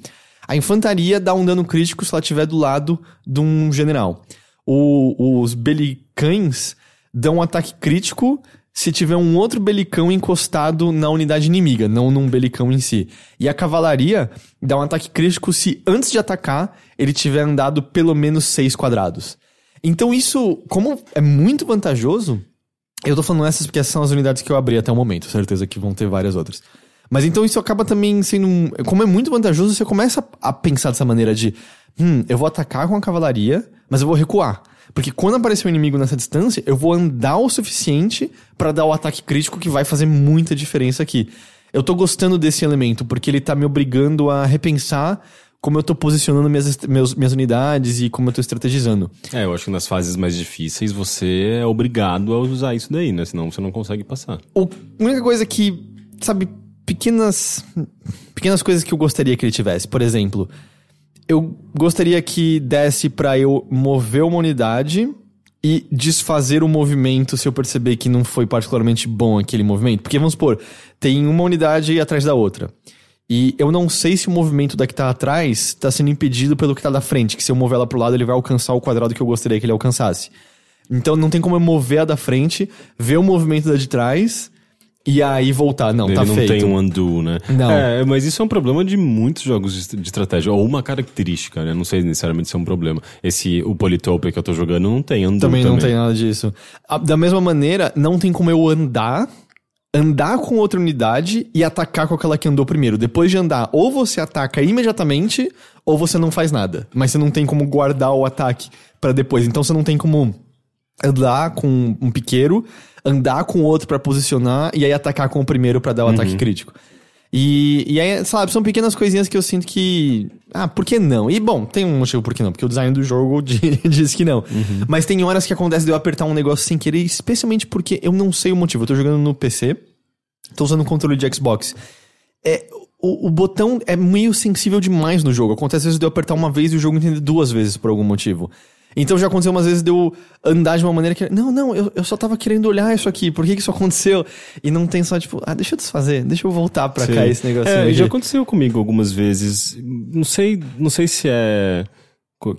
A infantaria dá um dano crítico se ela estiver do lado de um general. O- os belicães dão um ataque crítico se tiver um outro belicão encostado na unidade inimiga, não num belicão em si. E a cavalaria dá um ataque crítico se antes de atacar ele tiver andado pelo menos seis quadrados. Então isso, como é muito vantajoso, eu tô falando essas porque essas são as unidades que eu abri até o momento, certeza que vão ter várias outras. Mas então isso acaba também sendo um. Como é muito vantajoso, você começa a pensar dessa maneira de. Hum, eu vou atacar com a cavalaria, mas eu vou recuar. Porque quando aparecer um inimigo nessa distância, eu vou andar o suficiente pra dar o ataque crítico que vai fazer muita diferença aqui. Eu tô gostando desse elemento, porque ele tá me obrigando a repensar como eu tô posicionando minhas, meus, minhas unidades e como eu tô estrategizando. É, eu acho que nas fases mais difíceis você é obrigado a usar isso daí, né? Senão você não consegue passar. O- a única coisa que, sabe, pequenas. Pequenas coisas que eu gostaria que ele tivesse. Por exemplo, eu gostaria que desse pra eu mover uma unidade e desfazer o movimento se eu perceber que não foi particularmente bom aquele movimento. Porque vamos supor, tem uma unidade atrás da outra. E eu não sei se o movimento da que tá atrás tá sendo impedido pelo que tá da frente, que se eu mover ela pro lado ele vai alcançar o quadrado que eu gostaria que ele alcançasse. Então não tem como eu mover a da frente, ver o movimento da de trás e aí voltar. Não, Ele tá não feito. tem um undo, né? Não. É, mas isso é um problema de muitos jogos de, estratégia, ou uma característica, né? Não sei necessariamente se é um problema. Esse, o Polytopia que eu tô jogando não tem undo Também não tem nada disso. Da mesma maneira, não tem como eu andar, andar com outra unidade e atacar com aquela que andou primeiro. Depois de andar, ou você ataca imediatamente, ou você não faz nada. Mas você não tem como guardar o ataque pra depois. Então você não tem como andar com um piqueiro, andar com o outro pra posicionar e aí atacar com o primeiro pra dar o ataque crítico. E, e aí, sabe, são pequenas coisinhas que eu sinto que. Ah, por que não? E bom, tem um motivo por que não, porque o design do jogo di- diz que não. Mas tem horas que acontece de eu apertar um negócio sem querer, especialmente porque eu não sei o motivo. Eu tô jogando no PC, tô usando o controle de Xbox. É, o, o botão é meio sensível demais no jogo. Acontece às vezes de eu apertar uma vez e o jogo entender duas vezes por algum motivo. Então já aconteceu umas vezes de eu andar de uma maneira que. Não, não, eu, eu só tava querendo olhar isso aqui. Por que, que isso aconteceu? E não tem só, tipo, ah, deixa eu desfazer, deixa eu voltar pra cá esse negocinho. É, aqui. já aconteceu comigo algumas vezes. Não sei, não sei se é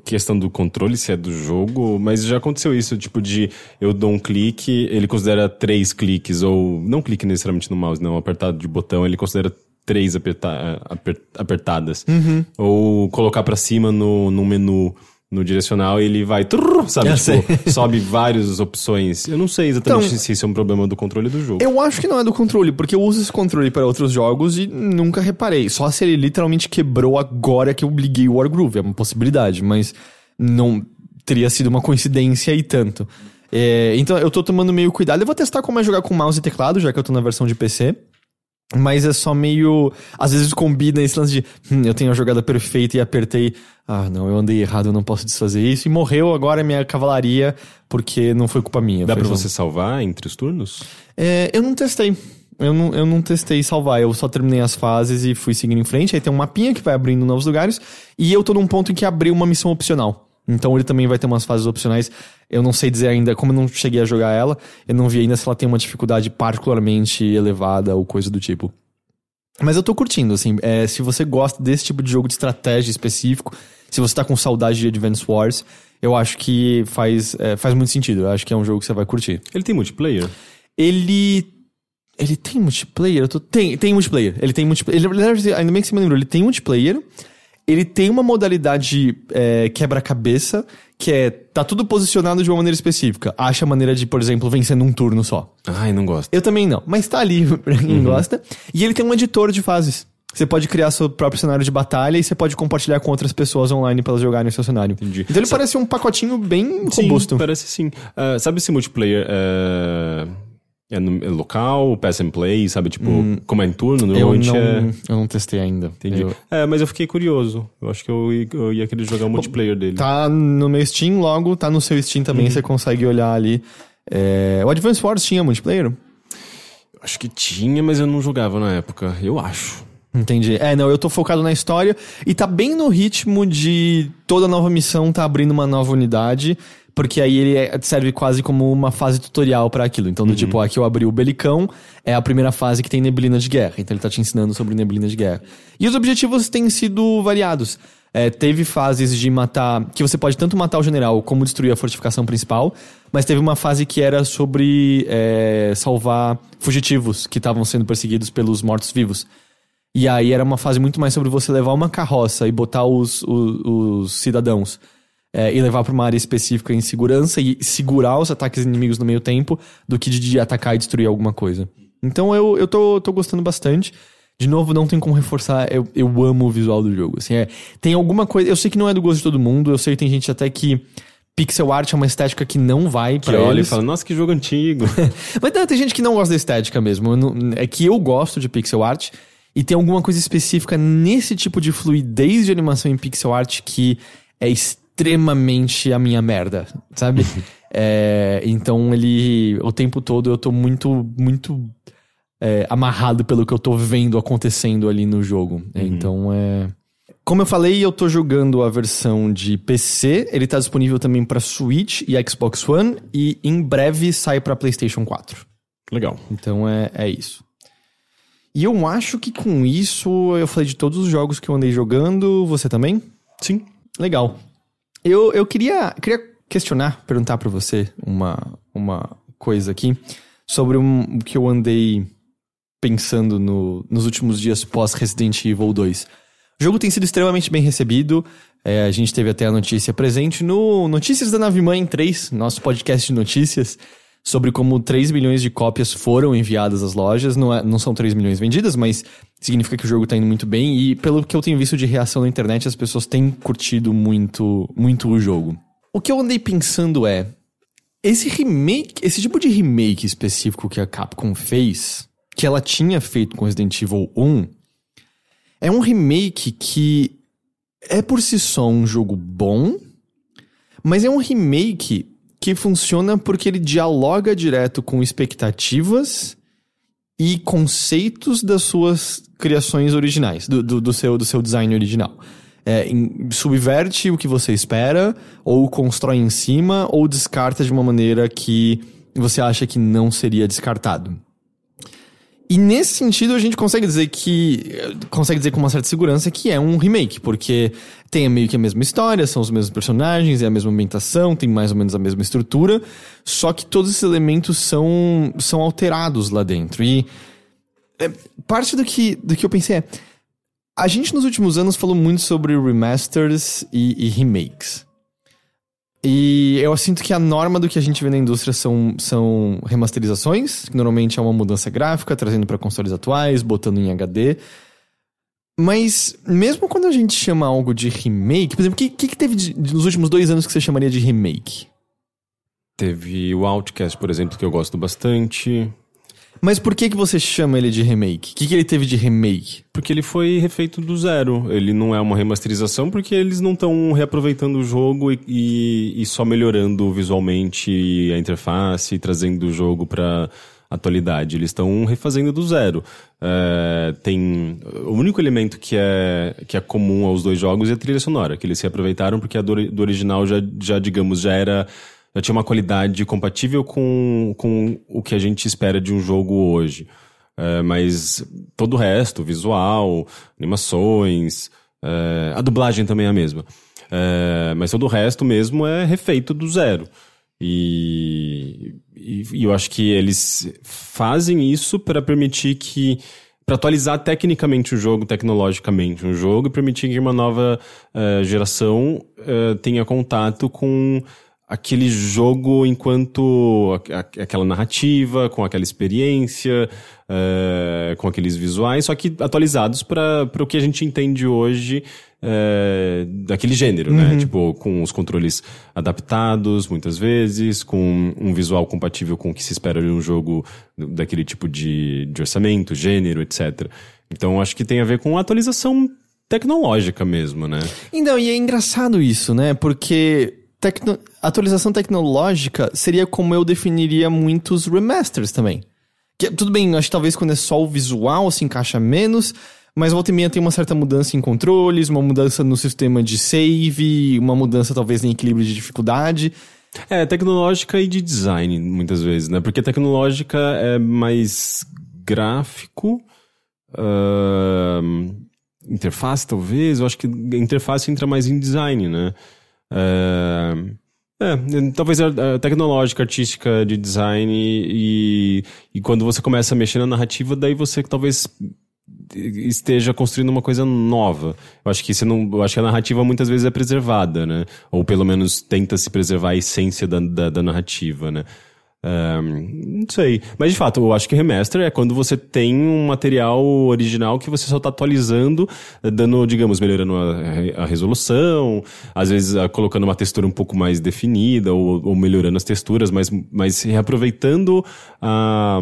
questão do controle, se é do jogo, mas já aconteceu isso, tipo de eu dou um clique, ele considera três cliques, ou não clique necessariamente no mouse, não, apertado de botão, ele considera três aperta- aper- apertadas. Uhum. Ou colocar pra cima no, no menu. No direcional, ele vai, trrr, sabe? Tipo, sobe várias opções. Eu não sei exatamente Então- se isso é um problema do controle do jogo. Eu acho que não é do controle, porque eu uso esse controle para outros jogos e nunca reparei. Só se ele literalmente quebrou agora que eu liguei o Wargroove. É uma possibilidade, mas não teria sido uma coincidência e tanto. É, então eu tô tomando meio cuidado. Eu vou testar como é jogar com mouse e teclado, já que eu tô na versão de PC. Mas é só meio. Às vezes combina esse lance de. Hum, eu tenho a jogada perfeita e apertei. Ah, não, eu andei errado, eu não posso desfazer isso. E morreu agora a minha cavalaria, porque não foi culpa minha. Dá pra só- você salvar entre os turnos? é, eu não testei. Eu não, eu não testei salvar, eu só terminei as fases e fui seguindo em frente. Aí tem um mapinha que vai abrindo novos lugares. E eu tô num ponto em que abriu uma missão opcional. Então ele também vai ter umas fases opcionais. Eu não sei dizer ainda, como eu não cheguei a jogar ela, eu não vi ainda se ela tem uma dificuldade particularmente elevada ou coisa do tipo. Mas eu tô curtindo, assim. é, se você gosta desse tipo de jogo de estratégia específico, se você tá com saudade de Advance Wars, eu acho que faz, é, faz muito sentido. Eu acho que é um jogo que você vai curtir. Ele tem multiplayer? Ele. Ele tem multiplayer? Tô- Tem, tem multiplayer. Ele tem multiplayer. Ele, ainda bem que você me lembrou, ele tem multiplayer. Ele tem uma modalidade é, quebra-cabeça, que é. Tá tudo posicionado de uma maneira específica. Acha a maneira de, por exemplo, vencer num turno só. Ai, não gosto. Eu também não, mas tá ali pra quem gosta. E ele tem um editor de fases. Você pode criar seu próprio cenário de batalha e você pode compartilhar com outras pessoas online pra elas jogarem o seu cenário. Entendi. Então ele parece um pacotinho bem Sim, robusto. parece sim. Ah, sabe se multiplayer é, é, no- é local, pass and play, sabe? Tipo, como é em turno, Hum. Eu normalmente não, é... eu não testei ainda. Entendi. Eu- É, mas eu fiquei curioso. Eu acho que eu, ia- eu ia querer jogar o multiplayer dele. Tá no meu Steam, logo tá no seu Steam também, você consegue olhar ali. É, O Advance Wars tinha multiplayer? Acho que tinha, mas eu não jogava na época. Eu acho. Entendi. É, não, eu tô focado na história e tá bem no ritmo de toda nova missão tá abrindo uma nova unidade, porque aí ele é- serve quase como uma fase tutorial pra aquilo. Então, do tipo, aqui eu abri o Belicão, é a primeira fase que tem neblina de guerra. Então ele tá te ensinando sobre neblina de guerra. E os objetivos têm sido variados. É, teve fases de matar. que você pode tanto matar o general como destruir a fortificação principal, mas teve uma fase que era sobre é, salvar fugitivos que estavam sendo perseguidos pelos mortos-vivos. E aí era uma fase muito mais sobre você levar uma carroça e botar os, os, os cidadãos é, e levar pra uma área específica em segurança e segurar os ataques inimigos no meio tempo do que de, atacar e destruir alguma coisa. Então eu, eu tô, tô gostando bastante. De novo, não tem como reforçar, eu, eu amo o visual do jogo. Assim, é, tem alguma coisa. Eu sei que não é do gosto de todo mundo, eu sei que tem gente até que. Pixel art é uma estética que não vai Que pra olha e fala, nossa, que jogo antigo. Mas não, tem gente que não gosta da estética mesmo. Não- é que eu gosto de pixel art. E tem alguma coisa específica nesse tipo de fluidez de animação em pixel art que é extremamente a minha merda, sabe? é, então ele. O tempo todo eu tô muito, muito é, amarrado pelo que eu tô vendo acontecendo ali no jogo. Então é. Como eu falei, eu tô jogando a versão de PC, ele tá disponível também pra Switch e Xbox One, e em breve sai pra PlayStation 4. Legal. Então é, é isso. E eu acho que com isso eu falei de todos os jogos que eu andei jogando. Você também? Sim. Legal. Eu, eu queria, queria questionar, perguntar pra você uma, uma coisa aqui sobre um, o que eu andei pensando no- nos últimos dias pós Resident Evil 2. O jogo tem sido extremamente bem recebido. É, a gente teve até a notícia presente no Notícias da Nave Mãe 3, nosso podcast de notícias, sobre como 3 milhões de cópias foram enviadas às lojas. Não, é- não são 3 milhões vendidas, mas significa que o jogo tá indo muito bem. E pelo que eu tenho visto de reação na internet, as pessoas têm curtido muito, muito o jogo. O que eu andei pensando é. Esse remake, esse tipo de remake específico que a Capcom fez, que ela tinha feito com Resident Evil 1, é um remake que é por si só um jogo bom, mas é um remake que funciona porque ele dialoga direto com expectativas e conceitos das suas criações originais, do, do, do seu, do seu design original. É, em- subverte o que você espera, ou constrói em cima, ou descarta de uma maneira que você acha que não seria descartado. E nesse sentido, a gente consegue dizer que. Consegue dizer com uma certa segurança que é um remake, porque tem meio que a mesma história, são os mesmos personagens, é a mesma ambientação, tem mais ou menos a mesma estrutura, só que todos esses elementos são, são alterados lá dentro. E é, parte do que, do que eu pensei é. A gente nos últimos anos falou muito sobre remasters e, e remakes. E eu sinto que a norma do que a gente vê na indústria são, são remasterizações, que normalmente é uma mudança gráfica, trazendo para consoles atuais, botando em HD. Mas, mesmo quando a gente chama algo de remake, por exemplo, o que, que, teve de- de- nos últimos dois anos que você chamaria de remake? Teve o Outcast, por exemplo, que eu gosto bastante. Mas por que, que você chama ele de remake? O que, que ele teve de remake? Porque ele foi refeito do zero. Ele não é uma remasterização porque eles não estão reaproveitando o jogo e, e- e só melhorando visualmente a interface e trazendo o jogo para atualidade. Eles estão refazendo do zero. É, tem o único elemento que é que é comum aos dois jogos é a trilha sonora, que eles reaproveitaram porque a do, do original já, já digamos já era já tinha uma qualidade compatível com, com o que a gente espera de um jogo hoje. É, mas todo o resto, visual, animações, é, a dublagem também é a mesma. É, mas todo o resto mesmo é refeito do zero. E, e, e eu acho que eles fazem isso para permitir que. para atualizar tecnicamente o jogo, tecnologicamente um jogo, e permitir que uma nova eh, geração eh, tenha contato com aquele jogo enquanto a- a- aquela narrativa, com aquela experiência, eh, com aqueles visuais, só que atualizados para o que a gente entende hoje eh, daquele gênero, né? Tipo, com os controles adaptados, muitas vezes, com um visual compatível com o que se espera de um jogo daquele tipo de, de orçamento, gênero, etc. Então, acho que tem a ver com atualização tecnológica mesmo, né? Então, e é engraçado isso, né? Porque tecno- atualização tecnológica seria como eu definiria muitos remasters também. Que, tudo bem, acho que talvez quando é só o visual se encaixa menos, mas volta e meia tem uma certa mudança em controles, uma mudança no sistema de save, uma mudança talvez em equilíbrio de dificuldade. É, tecnológica e de design, muitas vezes, né? Porque tecnológica é mais gráfico, ahn, interface talvez, eu acho que interface entra mais em design, né? É, é, talvez a, a tecnológica, artística, de design e, e quando você começa a mexer na narrativa, daí você talvez esteja construindo uma coisa nova. Eu acho que você não, eu acho que a narrativa muitas vezes é preservada, né? Ou pelo menos tenta se preservar a essência da, da, da narrativa, né? Ahn, não sei. Mas de fato, eu acho que remaster é quando você tem um material original que você só está atualizando, dando, digamos, melhorando a, a resolução, às vezes ah, colocando uma textura um pouco mais definida, ou, ou melhorando as texturas, mas, mas reaproveitando a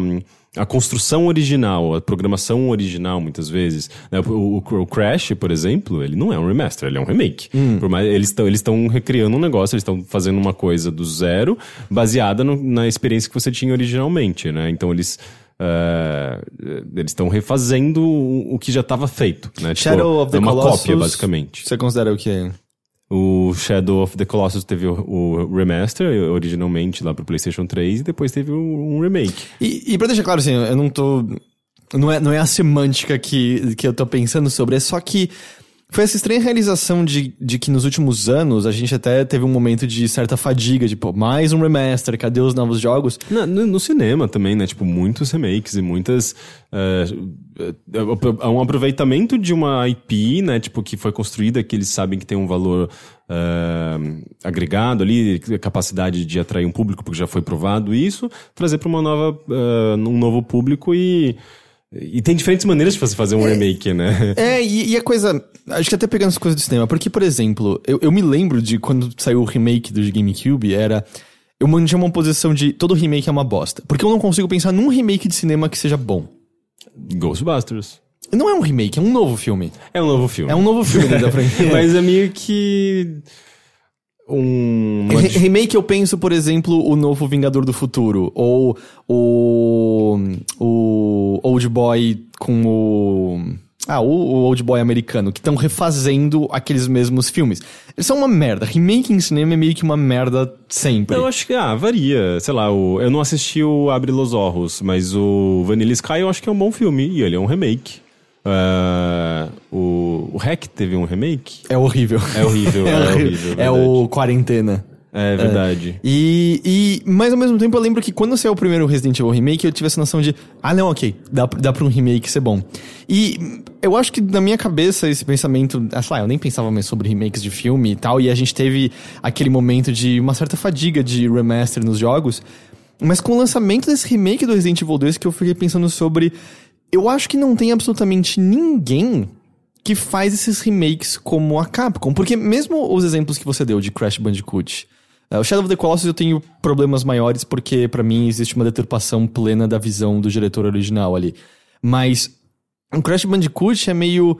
a construção original, a programação original, muitas vezes. né? O, o- o Crash, por exemplo, ele não é um remaster, ele é um remake. Por mais, eles estão eles recriando um negócio, eles estão fazendo uma coisa do zero, baseada no- na experiência que você tinha originalmente, né? Então eles. eh, eles estão refazendo o, que já estava feito, né? Tipo, Shadow of the é uma Colossus. cópia, basicamente. Você considera o que? O Shadow of the Colossus teve o, o remaster, originalmente lá pro PlayStation 3, e depois teve um um remake. E, e pra deixar claro, assim, eu não tô. Não é, não é a semântica que, que eu tô pensando sobre, é só que foi essa estranha realização de, de que nos últimos anos a gente até teve um momento de certa fadiga, de, pô, mais um remaster, cadê os novos jogos? Na- no, no cinema também, né? Tipo, muitos remakes e muitas. é um aproveitamento de uma IP, né? Tipo, que foi construída, que eles sabem que tem um valor é, agregado ali, capacidade de atrair um público, porque já foi provado isso, trazer para uma nova, é, um novo público e. E tem diferentes maneiras de você fazer um remake, né? É, e, e a coisa. Acho que até pegando as coisas do cinema, porque, por exemplo, eu, eu me lembro de quando saiu o remake do GameCube, era. Eu mantinha uma posição de todo remake é uma bosta. Porque eu não consigo pensar num remake de cinema que seja bom. Ghostbusters. Não é um remake, é um novo filme. É um novo filme. É um novo filme dentro da franquia. Mas é meio que. Um. Re- remake eu penso, por exemplo, o novo Vingador do Futuro. Ou o. O Old Boy com o. Ah, o, o Old Boy americano, que estão refazendo aqueles mesmos filmes. Eles são uma merda. Remake em cinema é meio que uma merda sempre. Eu acho que, ah, varia. Sei lá, o, eu não assisti o Abre los Orros, mas o Vanilla Sky eu acho que é um bom filme. E ele é um remake. Ah, o, o Hack teve um remake? É horrível. É horrível, é, horrível. É o Quarentena. É verdade. E, e, mas ao mesmo tempo eu lembro que quando saiu o primeiro Resident Evil Remake, eu tive essa noção de, ah não, ok, dá, dá pra um remake ser bom. E eu acho que na minha cabeça esse pensamento, ah, sei lá, eu nem pensava mais sobre remakes de filme e tal, e a gente teve aquele momento de uma certa fadiga de remaster nos jogos. Mas com o lançamento desse remake do Resident Evil 2 que eu fiquei pensando sobre, eu acho que não tem absolutamente ninguém que faz esses remakes como a Capcom. Porque mesmo os exemplos que você deu de Crash Bandicoot, eh, o Shadow of the Colossus eu tenho problemas maiores porque pra mim existe uma deturpação plena da visão do diretor original ali. Mas o Crash Bandicoot é meio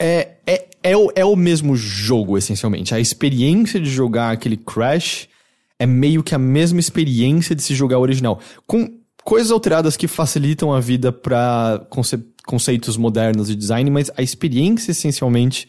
é, é, é, o, é o mesmo jogo, essencialmente. A experiência de jogar aquele Crash é meio que a mesma experiência de se jogar o original. Com coisas alteradas que facilitam a vida para conce conceitos modernos de design, mas a experiência é essencialmente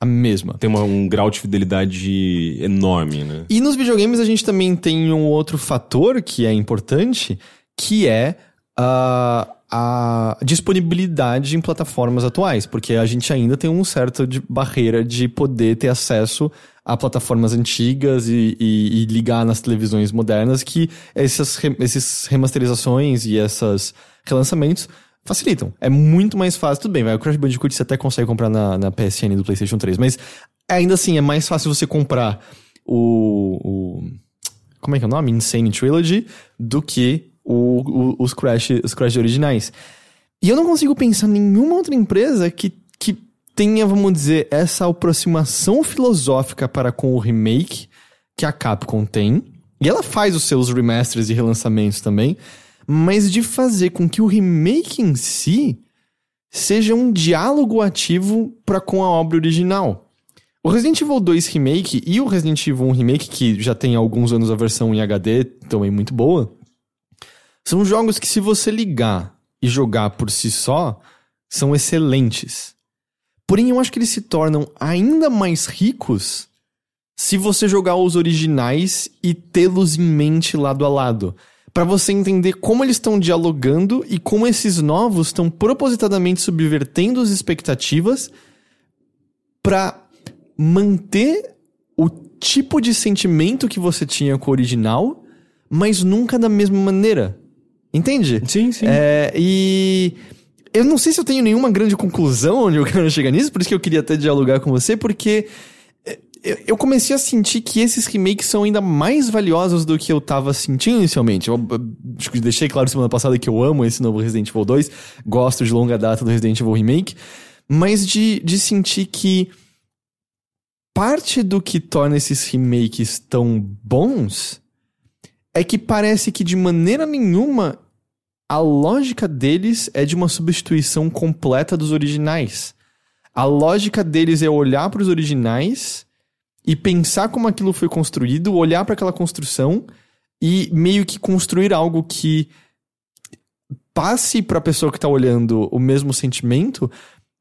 a mesma. Tem uma- um grau de fidelidade enorme, né? E nos videogames a gente também tem um outro fator que é importante, que é a, a disponibilidade em plataformas atuais, porque a gente ainda tem um certo de barreira de poder ter acesso a plataformas antigas e, e- e ligar nas televisões modernas que essas, remasterizações e esses relançamentos facilitam. É muito mais fácil. Tudo bem, vai, o Crash Bandicoot você até consegue comprar na, na PSN do PlayStation 3, mas ainda assim é mais fácil você comprar o, o- como é que é o nome? Insane Trilogy do que o- o- os Crash os Crash originais. E eu não consigo pensar em nenhuma outra empresa que, que tenha, vamos dizer, essa aproximação filosófica para com o remake que a Capcom tem. E ela faz os seus remasters e relançamentos também, mas de fazer com que o remake em si seja um diálogo ativo para com a obra original. O Resident Evil 2 Remake e o Resident Evil 1 Remake, que já tem alguns anos a versão em HD, também muito boa, são jogos que se você ligar e jogar por si só, são excelentes. Porém, eu acho que eles se tornam ainda mais ricos se você jogar os originais e tê-los em mente lado a lado. Pra você entender como eles estão dialogando e como esses novos estão propositadamente subvertendo as expectativas pra manter o tipo de sentimento que você tinha com o original, mas nunca da mesma maneira. Entende? Sim, sim. É, e eu não sei se eu tenho nenhuma grande conclusão onde eu quero chegar nisso, por isso que eu queria até dialogar com você, porque é, eu- comecei a sentir que esses remakes são ainda mais valiosos do que eu tava sentindo inicialmente. Eu, eu deixei claro semana passada que eu amo esse novo Resident Evil 2, gosto de longa data do Resident Evil Remake, mas de, de sentir que parte do que torna esses remakes tão bons é que parece que de maneira nenhuma a lógica deles é de uma substituição completa dos originais. A lógica deles é olhar para os originais e pensar como aquilo foi construído, olhar para aquela construção e meio que construir algo que passe para a pessoa que tá olhando o mesmo sentimento,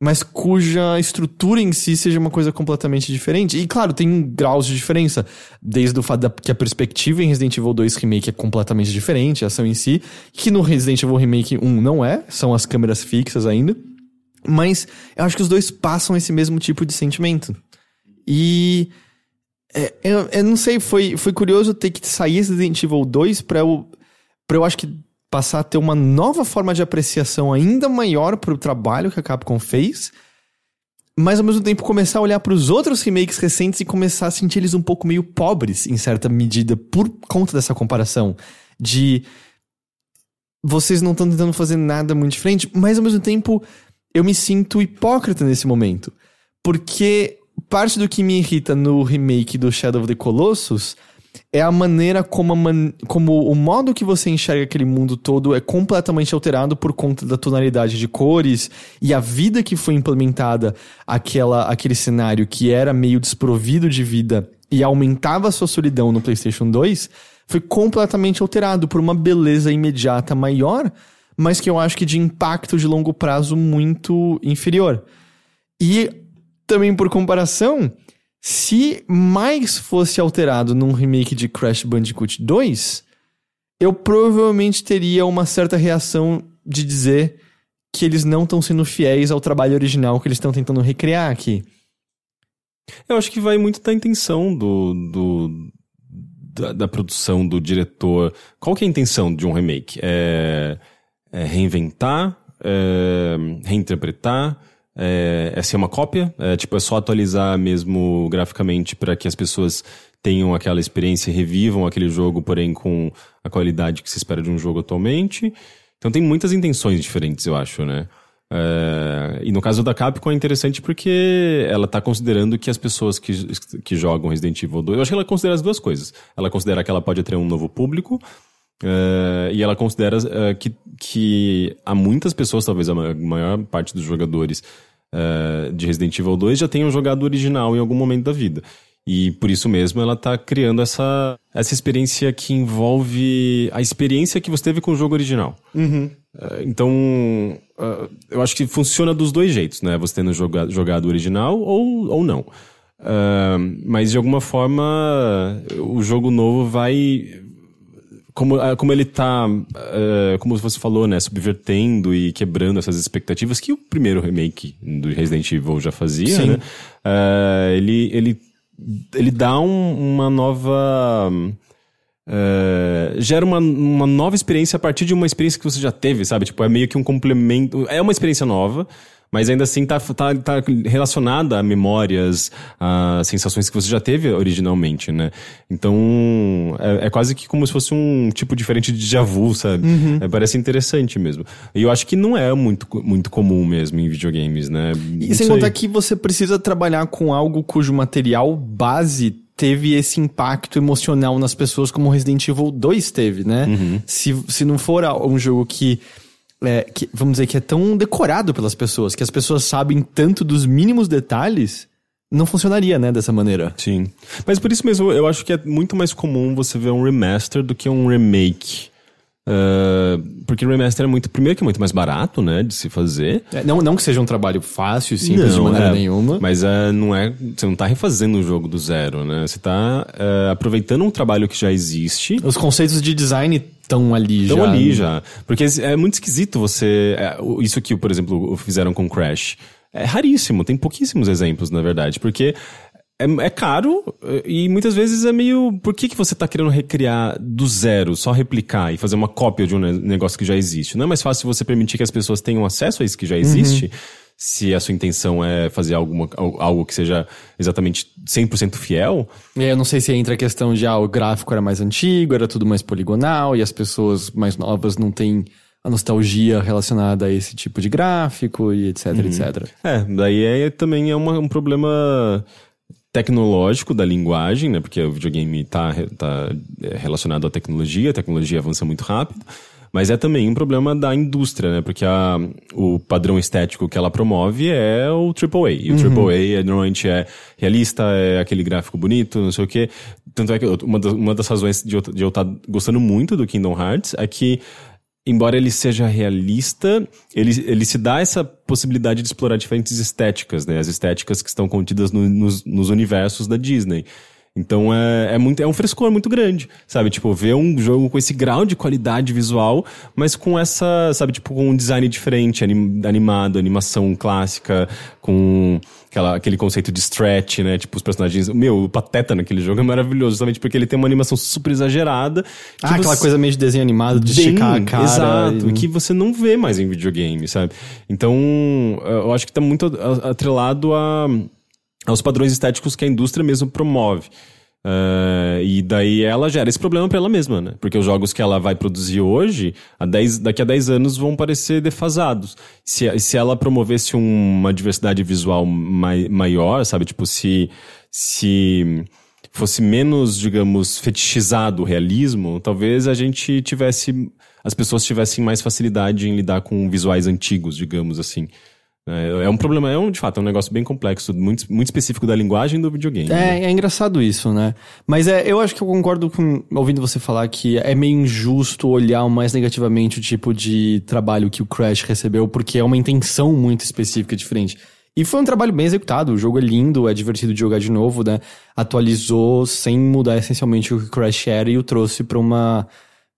mas cuja estrutura em si seja uma coisa completamente diferente. E claro, tem graus de diferença, desde o fato da, que a perspectiva em Resident Evil 2 Remake é completamente diferente, a ação em si, que no Resident Evil Remake 1 não é, são as câmeras fixas ainda. Mas eu acho que os dois passam esse mesmo tipo de sentimento. E. é, eu, eu não sei, foi, foi curioso ter que sair Resident Evil 2 pra eu, pra eu acho que passar a ter uma nova forma de apreciação ainda maior pro trabalho que a Capcom fez, mas ao mesmo tempo começar a olhar para os outros remakes recentes e começar a sentir eles um pouco meio pobres, em certa medida, por conta dessa comparação. De. Vocês não estão tentando fazer nada muito diferente, mas ao mesmo tempo eu me sinto hipócrita nesse momento. Porque parte do que me irrita no remake do Shadow of the Colossus é a maneira como, a man- como o modo que você enxerga aquele mundo todo é completamente alterado por conta da tonalidade de cores e a vida que foi implementada aquela, aquele cenário que era meio desprovido de vida e aumentava a sua solidão no PlayStation 2 foi completamente alterado por uma beleza imediata maior, mas que eu acho que de impacto de longo prazo muito inferior. E também por comparação, se mais fosse alterado num remake de Crash Bandicoot 2, eu provavelmente teria uma certa reação de dizer que eles não estão sendo fiéis ao trabalho original que eles estão tentando recriar aqui. Eu acho que vai muito da intenção do, do da, da produção do diretor. Qual que é a intenção de um remake? É, é reinventar, é reinterpretar, é, é ser uma cópia? É, tipo, é só atualizar mesmo graficamente para que as pessoas tenham aquela experiência revivam aquele jogo, porém com a qualidade que se espera de um jogo atualmente. Então tem muitas intenções diferentes, eu acho, né? É, e no caso da Capcom é interessante porque ela tá considerando que as pessoas que, que jogam Resident Evil 2, eu acho que ela considera as duas coisas. Ela considera que ela pode atrair um novo público, é, e ela considera é, que, que há muitas pessoas, talvez a ma- maior parte dos jogadores é, de Resident Evil 2 já tenham jogado o original em algum momento da vida. E por isso mesmo ela tá criando essa, essa experiência que envolve a experiência que você teve com o jogo original. É, Então, eu acho que funciona dos dois jeitos, né? Você tendo joga- jogado o original ou, ou não. Mas de alguma forma, o jogo novo vai. Como, ah, como ele tá, ah, como você falou, né? Subvertendo e quebrando essas expectativas que o primeiro remake do Resident Evil já fazia, Sim. né? Ah, ele, ele, ele dá um- uma nova. É, gera uma, uma nova experiência a partir de uma experiência que você já teve, sabe? Tipo, é meio que um complemento. É uma experiência nova, mas ainda assim tá, tá, tá relacionada a memórias, a sensações que você já teve originalmente, né? Então, é, é quase que como se fosse um tipo diferente de déjà vu, sabe? É, parece interessante mesmo. E eu acho que não é muito, muito comum mesmo em videogames, né? E Não sem sei. contar que você precisa trabalhar com algo cujo material base teve esse impacto emocional nas pessoas como Resident Evil 2 teve, né? Se, se não for um jogo que, é, que, vamos dizer, que é tão decorado pelas pessoas, que as pessoas sabem tanto dos mínimos detalhes, não funcionaria, né, dessa maneira. Sim. Mas por isso mesmo, eu acho que é muito mais comum você ver um remaster do que um remake. Ah, porque remaster é muito. Primeiro que é muito mais barato, né? De se fazer. É, não, não que seja um trabalho fácil e simples de maneira é, nenhuma. Mas é, não é. Você não tá refazendo o jogo do zero, né? Você tá é, aproveitando um trabalho que já existe. Os conceitos de design estão ali já. Estão ali já. Porque é muito esquisito você. é, isso que, por exemplo, fizeram com Crash. É raríssimo, tem pouquíssimos exemplos, na verdade. Porque é, é caro e muitas vezes é meio. Por que, que você tá querendo recriar do zero, só replicar e fazer uma cópia de um ne- negócio que já existe? Não é mais fácil você permitir que as pessoas tenham acesso a isso que já existe? Se a sua intenção é fazer alguma, al- algo que seja exatamente 100% fiel, aí eu não sei se entra a questão de ah, o gráfico era mais antigo, era tudo mais poligonal, e as pessoas mais novas não têm a nostalgia relacionada a esse tipo de gráfico e etc, etc. É, daí é, também é uma- um problema tecnológico da linguagem, né? Porque o videogame tá, re- tá é, relacionado à tecnologia, a tecnologia avança muito rápido. Mas é também um problema da indústria, né? Porque a, o padrão estético que ela promove é o AAA. E o AAA é, normalmente é realista, é aquele gráfico bonito, não sei o quê. Tanto é que uma das, uma das razões de eu de eu estar gostando muito do Kingdom Hearts é que embora ele seja realista, ele, ele se dá essa possibilidade de explorar diferentes estéticas, né? As estéticas que estão contidas no- nos, nos universos da Disney. Então é, é, muito, é um frescor muito grande, sabe? Tipo, ver um jogo com esse grau de qualidade visual, mas com essa, sabe, tipo, com um design diferente, anim- animado, animação clássica, com aquela, aquele conceito de stretch, né? Tipo, os personagens. Meu, o Pateta naquele jogo é maravilhoso, justamente porque ele tem uma animação super exagerada. Ah, aquela você- coisa meio de desenho animado, de Bem, esticar a cara. Exato, e- que você não vê mais em videogame, sabe? Então, eu acho que tá muito atrelado a, aos padrões estéticos que a indústria mesmo promove. Eh, e daí ela gera esse problema pra ela mesma, né? Porque os jogos que ela vai produzir hoje, a 10, daqui a 10 anos, vão parecer defasados. Se, se ela promovesse uma diversidade visual mai, maior, sabe? Tipo, se, se fosse menos, digamos, fetichizado o realismo, talvez a gente tivesse. As pessoas tivessem mais facilidade em lidar com visuais antigos, digamos assim. É, é um problema, é um, de fato, é um negócio bem complexo, muito, muito específico da linguagem do videogame. né? É, é engraçado isso, né? Mas é, eu acho que eu concordo com ouvindo você falar que é meio injusto olhar mais negativamente o tipo de trabalho que o Crash recebeu, porque é uma intenção muito específica e diferente. E foi um trabalho bem executado, o jogo é lindo, é divertido de jogar de novo, né? Atualizou sem mudar essencialmente o que o Crash era e o trouxe pra uma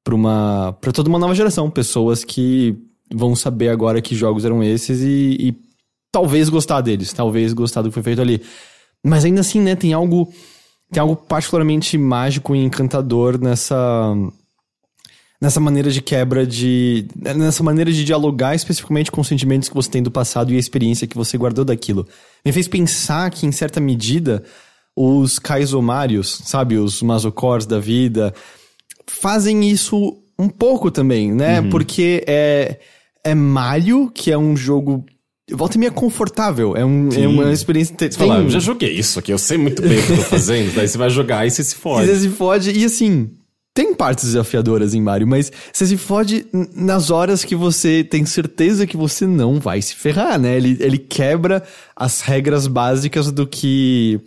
para uma para toda uma nova geração, pessoas que vão saber agora que jogos eram esses e, e talvez gostar deles, talvez gostar do que foi feito ali. Mas ainda assim, né, tem algo tem algo particularmente mágico e encantador nessa nessa maneira de quebra de nessa maneira de dialogar especificamente com os sentimentos que você tem do passado e a experiência que você guardou daquilo. Me fez pensar que em certa medida os kaizomários, sabe, os masocors da vida, fazem isso um pouco também, né? Porque é, é Mario, que é um jogo. Volta e meia confortável. É, um, é uma experiência. Você fala, eu já joguei isso aqui, eu sei muito bem o que eu tô fazendo. daí você vai jogar e você se fode. você se fode. E assim, tem partes desafiadoras em Mario, mas você se fode nas horas que você tem certeza que você não vai se ferrar, né? Ele, ele quebra as regras básicas do que.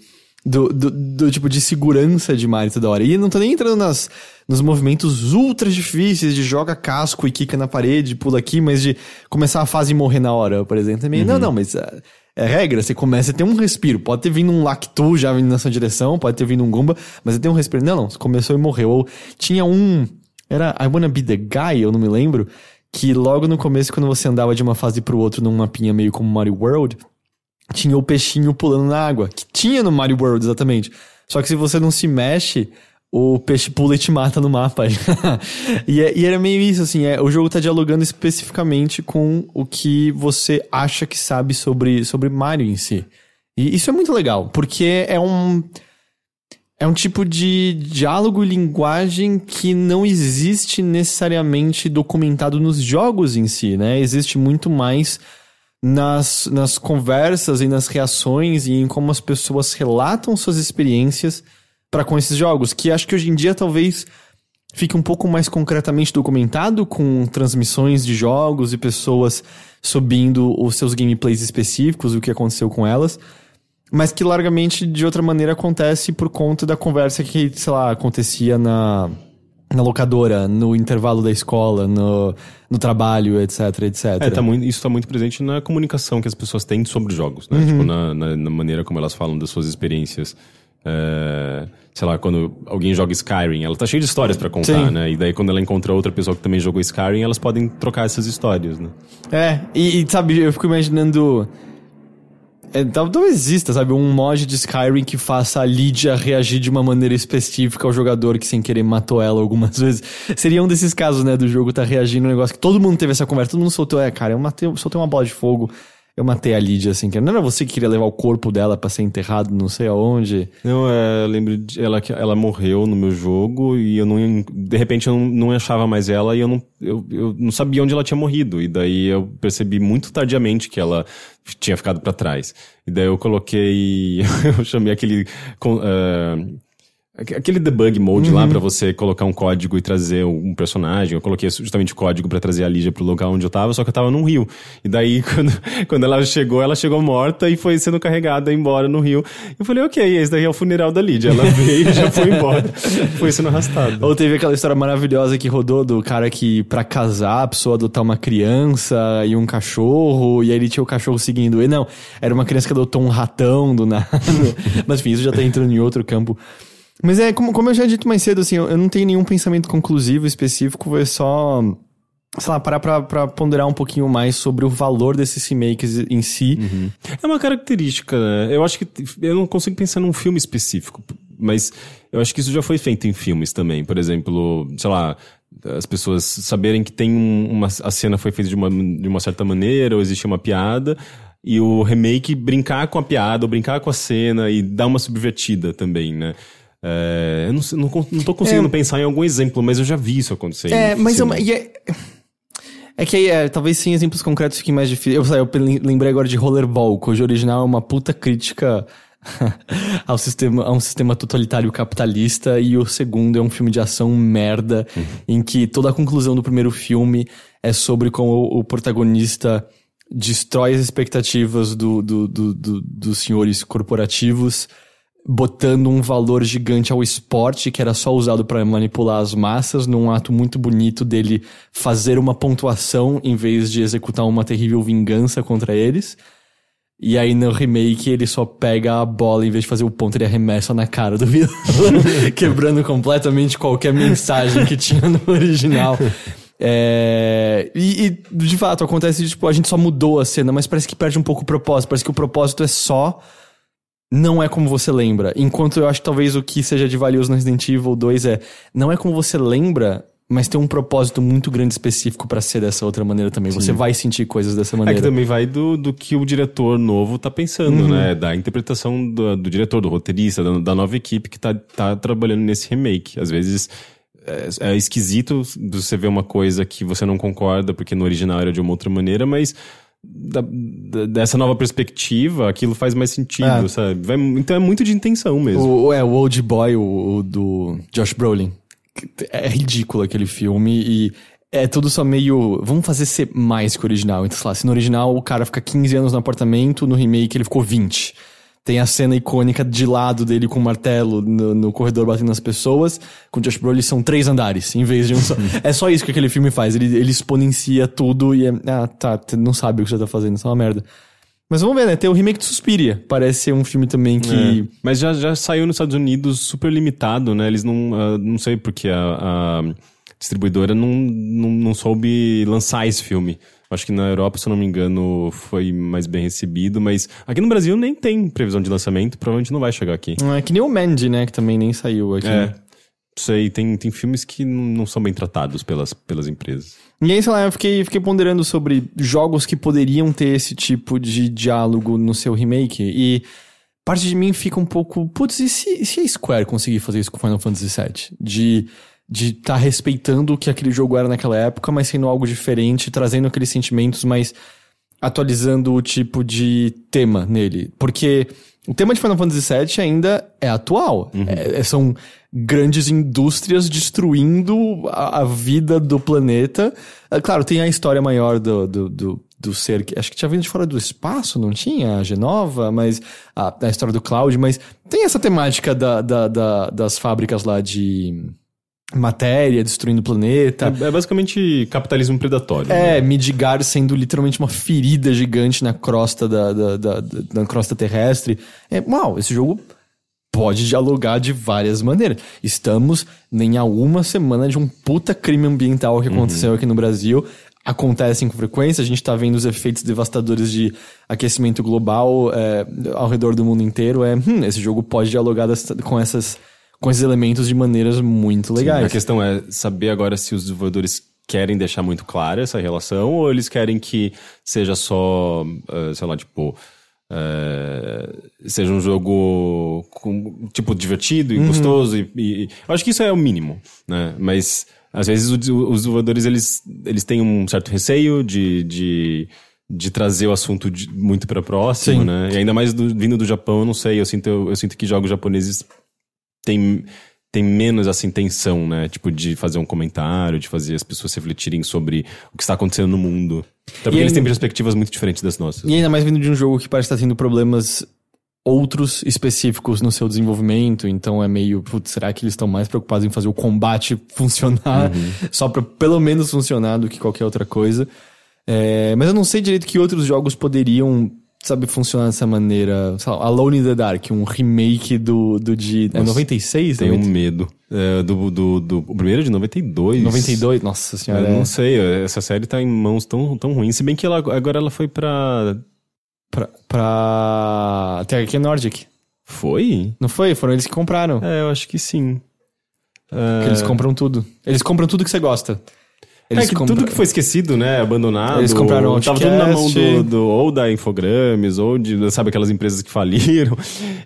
Do, do, do tipo de segurança de Mario toda hora. E não tô nem entrando nas, nos movimentos ultra difíceis de joga casco e quica na parede, pula aqui, mas de começar a fase e morrer na hora, por exemplo. Também, não, não, mas ah, é regra, você começa a ter um respiro. Pode ter vindo um Lactu já vindo na sua direção, pode ter vindo um Goomba, mas você tem um respiro. Não, não, você começou e morreu. Ou tinha um. Era I Wanna Be the Guy, eu não me lembro. Que logo no começo, quando você andava de uma fase pro outro num mapinha meio como Mario World, tinha o peixinho pulando na água. Que tinha no Mario World, exatamente. Só que se você não se mexe, o peixe pula e te mata no mapa. e, é- e era meio isso, assim, é, o jogo tá dialogando especificamente com o que você acha que sabe sobre, sobre Mario em si. E isso é muito legal, porque é um. É um tipo de diálogo e linguagem que não existe necessariamente documentado nos jogos em si, né? Existe muito mais nas, nas conversas e nas reações e em como as pessoas relatam suas experiências para com esses jogos, que acho que hoje em dia talvez fique um pouco mais concretamente documentado com transmissões de jogos e pessoas subindo os seus gameplays específicos, o que aconteceu com elas, mas que largamente de outra maneira acontece por conta da conversa que, sei lá, acontecia na, na locadora, no intervalo da escola, no, no trabalho, etc, etc. É, tá muito, isso tá muito presente na comunicação que as pessoas têm sobre jogos, Uhum. né? Tipo, na, na, na maneira como elas falam das suas experiências. É, sei lá, quando alguém joga Skyrim, ela tá cheia de histórias pra contar, Sim. né? E daí quando ela encontra outra pessoa que também jogou Skyrim, elas podem trocar essas histórias, né? É, e, e, sabe, eu fico imaginando. Tal- talvez exista, sabe, um mod de Skyrim que faça a Lydia reagir de uma maneira específica ao jogador que sem querer matou ela algumas vezes. Seria um desses casos, né, do jogo tá reagindo um negócio que todo mundo teve essa conversa, todo mundo soltou, é, cara, eu matei, soltei uma bola de fogo, eu matei a Lydia assim, que não era você que queria levar o corpo dela pra ser enterrado não sei aonde. Não, é, eu lembro de ela que ela morreu no meu jogo e eu não de repente eu não, não achava mais ela e eu não, eu, eu não sabia onde ela tinha morrido e daí eu percebi muito tardiamente que ela tinha ficado pra trás. E daí eu coloquei, eu chamei aquele eh, Aquele debug mode lá pra você colocar um código e trazer um personagem. Eu coloquei justamente o código pra trazer a Lígia pro local onde eu tava, só que eu tava num rio. E daí, quando, quando ela chegou, ela chegou morta e foi sendo carregada embora no rio. Eu falei, ok, esse daí é o funeral da Lídia. Ela veio e já foi embora. foi sendo arrastada. Ou teve aquela história maravilhosa que rodou do cara que, pra casar, a pessoa adotar uma criança e um cachorro, e aí ele tinha o cachorro seguindo ele. Não, era uma criança que adotou um ratão do nada. Mas enfim, isso já tá entrando em outro campo. Mas é, como, como eu já dito mais cedo, assim, eu, eu não tenho nenhum pensamento conclusivo específico, foi só, sei lá, parar pra, pra ponderar um pouquinho mais sobre o valor desses remakes em si. É uma característica, né? Eu acho que eu não consigo pensar num filme específico, mas eu acho que isso já foi feito em filmes também. Por exemplo, sei lá, as pessoas saberem que tem um- uma a cena foi feita de uma, de uma certa maneira ou existe uma piada e o remake brincar com a piada ou brincar com a cena e dar uma subvertida também, né? É, eu não, sei- não, não tô conseguindo É. pensar em algum exemplo, mas eu já vi isso acontecer. É, mas é, cinema. uma- e é, é que aí, é, talvez sem exemplos concretos fique mais difícil. Eu, sei, eu lembrei agora de Rollerball, cujo original é uma puta crítica ao sistema, a um sistema totalitário capitalista, e o segundo é um filme de ação merda, em que toda a conclusão do primeiro filme é sobre como o, o protagonista destrói as expectativas do, do, do, do- dos senhores corporativos botando um valor gigante ao esporte que era só usado para manipular as massas, num ato muito bonito dele fazer uma pontuação em vez de executar uma terrível vingança contra eles. E aí no remake ele só pega a bola em vez de fazer o ponto, ele arremessa na cara do vilão, quebrando completamente qualquer mensagem que tinha no original. É, e, e, de fato acontece tipo a gente só mudou a cena, mas parece que perde um pouco o propósito. Parece que o propósito é só não é como você lembra. Enquanto eu acho que talvez o que seja de valioso no Resident Evil 2 é não é como você lembra, mas tem um propósito muito grande específico pra ser dessa outra maneira também. Você vai sentir coisas dessa É maneira. que também vai do, do que o diretor novo tá pensando, né? Da interpretação do, do diretor, do roteirista, da, da nova equipe que tá, tá trabalhando nesse remake. Às vezes é, é esquisito você ver uma coisa que você não concorda porque no original era de uma outra maneira, mas da- da- dessa nova perspectiva, aquilo faz mais sentido, É. sabe? Vai- então é muito de intenção mesmo. O, é, o Old Boy, o, o do Josh Brolin. É ridículo aquele filme e é tudo só meio. Vamos fazer ser mais que o original. Então, sei lá, se no original o cara fica 15 anos no apartamento, no remake ele ficou 20. Tem a cena icônica de lado dele com o martelo no, no corredor batendo nas pessoas. Com o Josh Brolin são três andares, em vez de um só. é só isso que aquele filme faz. Ele, ele exponencia tudo e é. Ah, tá, você não sabe o que você tá fazendo, isso é uma merda. Mas vamos ver, né? Tem o remake de Suspiria. Parece ser um filme também que. É. Mas já, já saiu nos Estados Unidos super limitado, né? Eles não. ah, não sei porque a, a distribuidora não, não, não soube lançar esse filme. Acho que na Europa, se eu não me engano, foi mais bem recebido, mas aqui no Brasil nem tem previsão de lançamento, provavelmente não vai chegar aqui. É que nem o Mandy, né? Que também nem saiu aqui. É. Sei, tem, tem filmes que não são bem tratados pelas, pelas empresas. E aí, sei lá, eu fiquei, fiquei ponderando sobre jogos que poderiam ter esse tipo de diálogo no seu remake. E parte de mim fica um pouco. Putz, e se, se a Square conseguir fazer isso com Final Fantasy VII? De de estar respeitando o que aquele jogo era naquela época, mas sendo algo diferente, trazendo aqueles sentimentos, mas atualizando o tipo de tema nele. Porque o tema de Final Fantasy VII ainda é atual. É- é- são grandes indústrias destruindo a, a vida do planeta. É, claro, tem a história maior do, do, do, do ser que acho que tinha vindo de fora do espaço, não tinha? A Genova, mas a, a história do Cloud, mas tem essa temática da, da, da- das fábricas lá de matéria destruindo o planeta. É, é basicamente capitalismo predatório. É, né? Midgar sendo literalmente uma ferida gigante na crosta da, da, da, da- da crosta terrestre. É, uau, esse jogo pode dialogar de várias maneiras. Estamos nem a uma semana de um puta crime ambiental que aconteceu aqui no Brasil. Acontecem com frequência, a gente tá vendo os efeitos devastadores de aquecimento global é, ao redor do mundo inteiro. É, hum, esse jogo pode dialogar dessa- com essas com esses elementos de maneiras muito legais. A questão é saber agora se os desenvolvedores querem deixar muito clara essa relação ou eles querem que seja só, eh, sei lá, tipo. eh, seja um jogo com, tipo divertido e gostoso e, e- eu acho que isso é o mínimo né mas às vezes o des- os desenvolvedores eles, eles têm um certo receio de, de, de trazer o assunto de- muito para próximo Sim. né e ainda mais do- vindo do Japão eu não sei eu sinto eu, sinto que jogos japoneses tem, tem menos essa intenção, né? Tipo, de fazer um comentário, de fazer as pessoas refletirem sobre o que está acontecendo no mundo. Até porque E eles têm perspectivas muito diferentes das nossas. E ainda mais vindo de um jogo que parece estar tendo problemas outros específicos no seu desenvolvimento, então é meio, putz, será que eles estão mais preocupados em fazer o combate funcionar, só pra pelo menos funcionar do que qualquer outra coisa. É, mas eu não sei direito que outros jogos poderiam, sabe, funcionar dessa maneira. Alone in the Dark, um remake do, do de... É Nossa, 96? Tenho um 90? medo. É, do, do, do, o primeiro é de 92. 92? Nossa senhora. Eu é. não sei, essa série tá em mãos tão, tão ruins. Se bem que ela, agora ela foi pra. Pra, pra THQ Nordic. Foi? Não foi? Foram eles que compraram. É, eu acho que sim. É, eles compram tudo. Eles compram tudo que você gosta. Eles é que compra- tudo que foi esquecido, né? Abandonado. Eles compraram o Tava tudo na mão do, do- ou da Infogrames, ou de, sabe, aquelas empresas que faliram.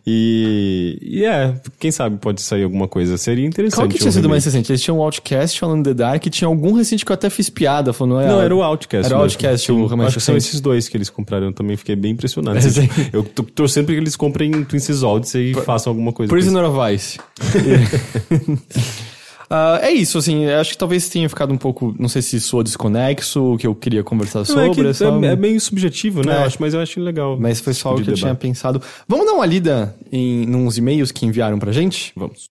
E, e é, quem sabe pode sair alguma coisa. Seria interessante. Qual que tinha sido mais recente? Eles tinham o Outcast, in the Dark, tinha algum recente que eu até fiz piada, falando, não é... Não, era o Outcast. Era o mesmo. Outcast, o remake Acho que são esses dois que eles compraram. Eu também fiquei bem impressionado. É. Eu tô torcendo pra que eles comprem Twin Seas Odyssey e façam alguma coisa. Prisoner of Vice. Ah, é isso, assim, acho que talvez tenha ficado um pouco, não sei se soa desconexo, o que eu queria conversar Não, sobre, é, que é é, é meio subjetivo, né? É. Eu acho, mas eu acho legal. mas foi só o que eu tinha debate. pensado. Vamos dar uma lida em uns e-mails que enviaram pra gente? Vamos.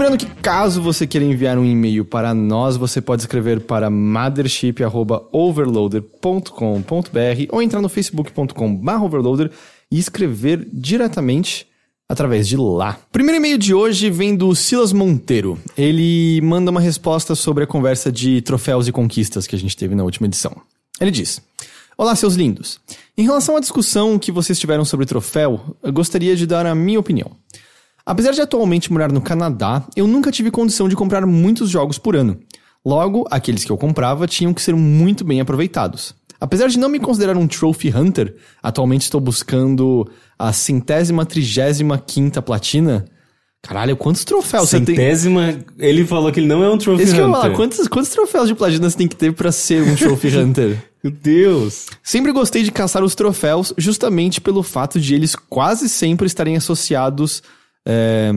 Lembrando que caso você queira enviar um e-mail para nós, você pode escrever para mothership.overloader.com.br ou entrar no facebook.com.br overloader e escrever diretamente através de lá. Primeiro e-mail de hoje vem do Silas Monteiro. Ele manda uma resposta sobre a conversa de troféus e conquistas que a gente teve na última edição. Ele diz: Olá, seus lindos. Em relação à discussão que vocês tiveram sobre troféu, eu gostaria de dar a minha opinião. Apesar de atualmente morar no Canadá, eu nunca tive condição de comprar muitos jogos por ano. Logo, aqueles que eu comprava tinham que ser muito bem aproveitados. Apesar de não me considerar um Trophy Hunter, atualmente estou buscando a centésima, trigésima quinta platina. Caralho, quantos troféus você tem? Centésima, ele falou que ele não é um Trophy Esse que eu Hunter. falar, quantos, quantos troféus de platina você tem que ter pra ser um Trophy Hunter? Meu Deus. Sempre gostei de caçar os troféus justamente pelo fato de eles quase sempre estarem associados é,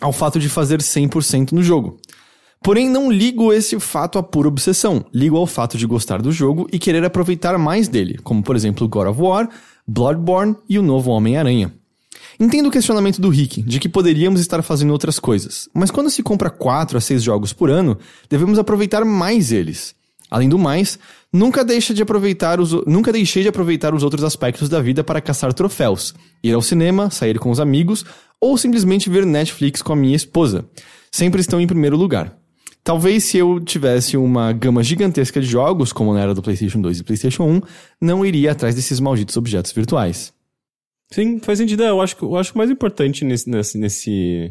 ao fato de fazer 100% no jogo. Porém, não ligo esse fato a pura obsessão. Ligo ao fato de gostar do jogo e querer aproveitar mais dele, como por exemplo God of War, Bloodborne e o novo Homem-Aranha. Entendo o questionamento do Rick, de que poderíamos estar fazendo outras coisas, mas quando se compra 4 a 6 jogos por ano, devemos aproveitar mais eles. Além do mais, nunca, deixa de aproveitar os, nunca deixei de aproveitar os outros aspectos da vida para caçar troféus, ir ao cinema, sair com os amigos ou simplesmente ver Netflix com a minha esposa. Sempre estão em primeiro lugar. Talvez se eu tivesse uma gama gigantesca de jogos, como na era do PlayStation 2 e PlayStation 1, não iria atrás desses malditos objetos virtuais. Sim, faz sentido. É, Eu acho, que- eu acho que o mais importante nesse, nesse, nesse,